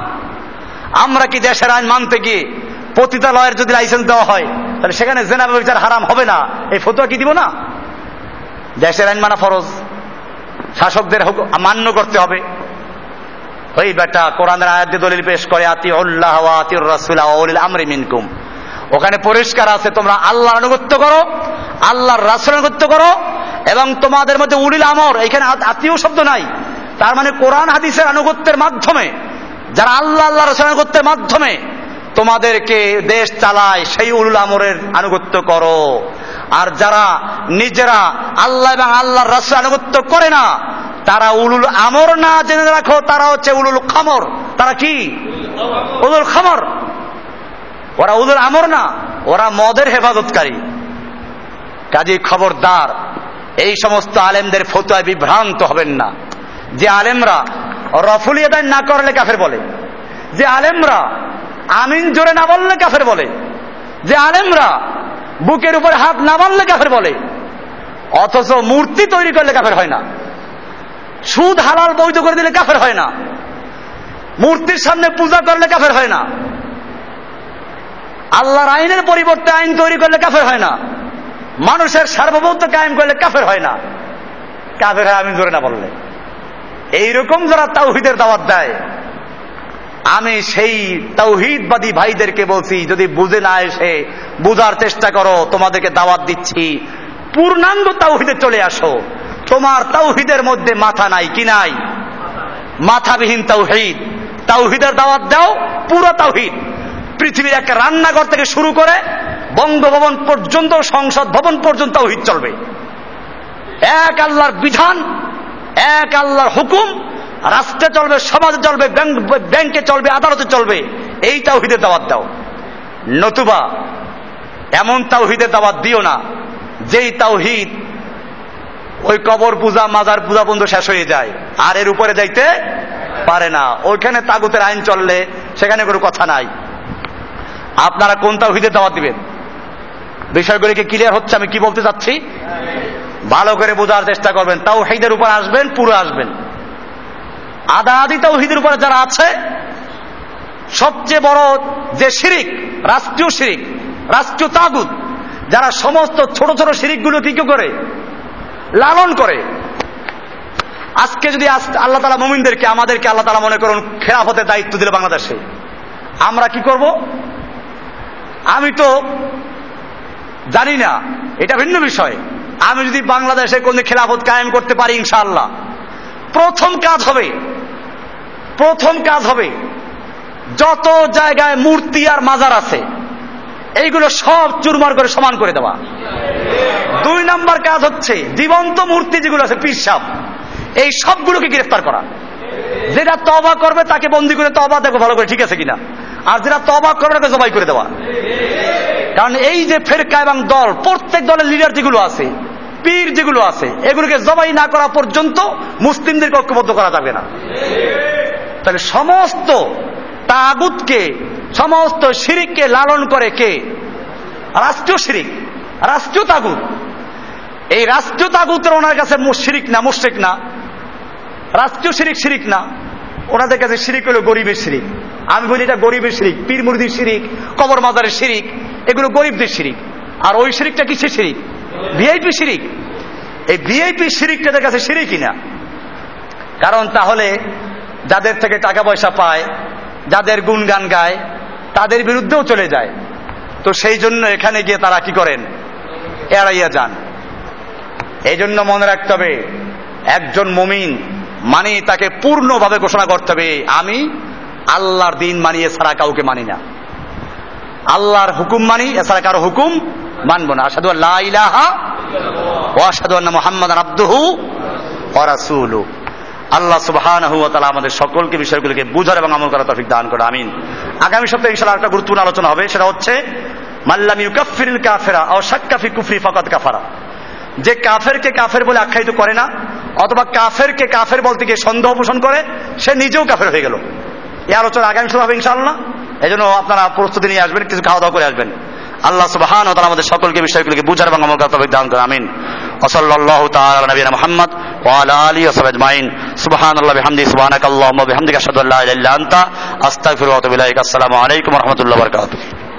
আমরা কি দেশের আইন মানতে গিয়ে পতিতালয়ের যদি লাইসেন্স দেওয়া হয়, তাহলে সেখানে জেনা বিচার হারাম হবে না। এই ফতুয়া কি দিব না? দেশের আইন মানা ফরজ। শাসকদের মান্য করতে হবে। ওই বেটা কোরআনের আয়াত দলিল পেশ করে আতি উল্লাহ আতি রাসুল আমরি মিনকুম। ওখানে পরিষ্কার আছে, তোমরা আল্লাহর আনুগত্য করো, আল্লাহর রাসুল আনুগত্য করো এবং তোমাদের মধ্যে উলিল আমর। এখানে আত্মীয় শব্দ নাই। তার মানে কোরআন হাদিসের আনুগত্যের মাধ্যমে, যারা আল্লাহ আল্লাহ রাসুল আনুগত্যের মাধ্যমে তোমাদেরকে দেশ চালায়, সেই উলুল আমরের আনুগত্য করো। আর যারা নিজেরা আল্লাহ এবং আল্লাহর রাসুল আনুগত্য করে না, তারা উলুল আমর না জেনে রাখো, তারা হচ্ছে উলুল খামর। তারা কি? উলুল খামর। ওরা উলুল আমর না, ওরা মদের হেফাজতকারী। কাজী খবরদার, এই সমস্ত আলেমদের ফতুয়ায় বিভ্রান্ত হবেন না। যে আলেমরা রফুলি আদায় না করলে কাফের বলে। যে আলেমরা আমিন জোরে না বললে কাফের বলে। যে আলেমরা বুকের উপর হাত না মারলে কাফের বলে। অথচ মূর্তি তৈরি করলে কাফের হয় না। সুদ হালাল বৈধ করে দিলে কাফের হয় না। মূর্তির সামনে পূজা করলে কাফের হয় না। আল্লাহর আইনের পরিবর্তে আইন তৈরি করলে কাফের হয় না। মানুষের সার্বভৌমত্ব কায়েম করলে কাফের হয় না। কাফের হয় আমি জোরে না বললে। এইরকম যারা তাওহিদের দাওয়াত দেয় আমি সেই তৌহিদবাদী ভাইদেরকে বলছি, যদি বুঝে না এসে বুঝার চেষ্টা করো, তোমাদেরকে দাওয়াত দিচ্ছি। পূর্ণাঙ্গ তাওহিদে চলে আসো। তোমার তাওহিদের মধ্যে মাথা নাই, কি নাই? মাথাবিহীন তাওহিদ তাওহিদের দাওয়াত দাও, পুরো তাওহিদ পৃথিবীর একটা রান্নাঘর থেকে শুরু করে বঙ্গভবন পর্যন্ত, সংসদ ভবন পর্যন্ত তাওহিদ চলবে। এক আল্লাহর বিধান, এক আল্লাহর হুকুম রাষ্ট্রে চলবে, সমাজে চলবে, ব্যাংকে চলবে, আদালতে চলবে, এই তাওহিদের দাওয়াত দাও। নতুবা, এমন তাওহিদের দাওয়াত দিও না, যেই তাওহিদ ওই কবর পূজা, মাজার পূজা বন্ধ শেষ হয়ে যায়, আর এর উপরে যাইতে পারে না। ওইখানে তাগুতের আইন চললে সেখানে কোনো কথা নাই। আপনারা কোন তাওহিদের দাওয়াত দিবেন? বিষয়গুলিকে ক্লিয়ার হচ্ছে? আমি কি বলতে চাচ্ছি? ভালো করে বোঝার চেষ্টা করবেন। তাও হেদের উপর আসবেন, পুরো আসবেন। আদা আদি তাওহিদের উপরে যারা আছে, সবচেয়ে বড় যে শিরিক, রাষ্ট্রীয় শিরিক, রাষ্ট্রীয় তাগুদ যারা সমস্ত ছোট ছোট শিরিকগুলো কি করে? লালন করে। আজকে যদি আল্লাহ তালা মোমিনদেরকে, আমাদেরকে আল্লাহ তালা মনে করুন খেলাফতের দায়িত্ব দিল বাংলাদেশে। আমরা কি করব? আমি তো জানি না, এটা ভিন্ন বিষয়। আমি যদি বাংলাদেশে কোন খেলাফত কায়েম করতে পারি ইনশাআল্লাহ। প্রথম কাজ হবে প্রথম কাজ হবে যত জায়গায় মূর্তি আর মাজার আছে, এইগুলো সব চুরমার করে সমান করে দেওয়া। দুই নাম্বার কাজ হচ্ছে জীবন্ত মূর্তি যেগুলো আছে পিসাব এই সবগুলোকে গ্রেফতার করা। যেটা তবা করবে তাকে বন্দি করে তবা দেখো ভালো করে ঠিক আছে কিনা। আর যেটা তবা করবে তাকে জবাই করে দেওয়া। কারণ এই যে ফেরকা এবং দল, প্রত্যেক দলের লিডার যেগুলো আছে, পীর যেগুলো আছে, এগুলোকে জবাই না করা পর্যন্ত মুসলিমদেরকে ঐক্যবদ্ধ করা যাবে না। তাহলে সমস্ত তাগুতকে, সমস্ত শিরিককে লালন করে কে? রাষ্ট্রীয় শিরিক, রাষ্ট্রীয় তাগুত। এই রাষ্ট্রীয় তাগুতের ওনার কাছে শিরিক না, মুশ্রিক না। রাষ্ট্রীয় শিরিক শিরিক না। ওনাদের কাছে শিরিক হলো গরিবের শিরিক। আমি বলি এটা গরিবের শিরিক, পীর মুরদির শিরিক কবর মাজারের শিরিক, এগুলো গরিবদের শিরিক। আর ওই শিরিকটা কিসের শিরিক? ভিআইপি শিরিক। এই ভিআইপি শিরিকটাদের কাছে শিরিকই না। কারণ তাহলে যাদের থেকে টাকা পয়সা পায়, যাদের গুণগান গায়, তাদের বিরুদ্ধেও চলে যায়। তো সেই জন্য এখানে গিয়ে তারা কি করেন? এড়াইয়া যান। এই জন্য মনে রাখতে হবে, একজন মুমিন মানে তাকে পূর্ণভাবে ঘোষণা করতে হবে, আমি আল্লাহর দিন মানিয়ে ছাড়া কাউকে মানি না। আল্লাহর হুকুম মানি, এছাড়া কারও হুকুম মানবো না। আসাদু আল্লাহ ইলাহা ও আসাদু আল্লাহ মোহাম্মদ আব্দুহু ও রাসূলু আল্লাহ সুবহান আমাদের সকলকে বিষয়গুলিকে বুঝার এবং আমল করার তফিক দান করে, আমিন। আগামী সপ্তাহে ইনশাল্লাহ একটা গুরুত্বপূর্ণ আলোচনা হবে, সেটা হচ্ছে মাল্লাম ইউকাফিরিল কাফেরা ও সাক্কাফি কুফরি ফাকাত কাফারা। যে কাফেরকে কাফের বলে আখ্যায়িত করে না, অথবা কাফেরকে কাফের বলতে গিয়ে সন্দেহ পোষণ করে, সে নিজেও কাফের হয়ে গেল। এই আলোচনা আগামী শুরু হবে ইনশাআল্লাহ। এই জন্য আপনারা প্রস্তুতি নিয়ে আসবেন, কিছু খাওয়া দাওয়া করে আসবেন। আল্লাহ সুবহান আমাদের সকলকে বিষয়গুলিকে বুঝার এবং আমল করার তৌফিক দান করে, আমিন। তাআলা আলা নবিয়িনা মুহাম্মদ ওয়া আলা আলিহি ওয়া সাহবিহি আজমাইন। সুবহানাল্লাহি বিহামদিহি সুবহানাকাল্লাহুম্মা ওয়া বিহামদিকা, আশহাদু আল্লা ইলাহা ইল্লা আনতা, আস্তাগফিরুকা ওয়া আতুবু ইলাইক। আসসালামু আলাইকুম ওয়া রাহমাতুল্লাহি ওয়া বারাকাতুহু।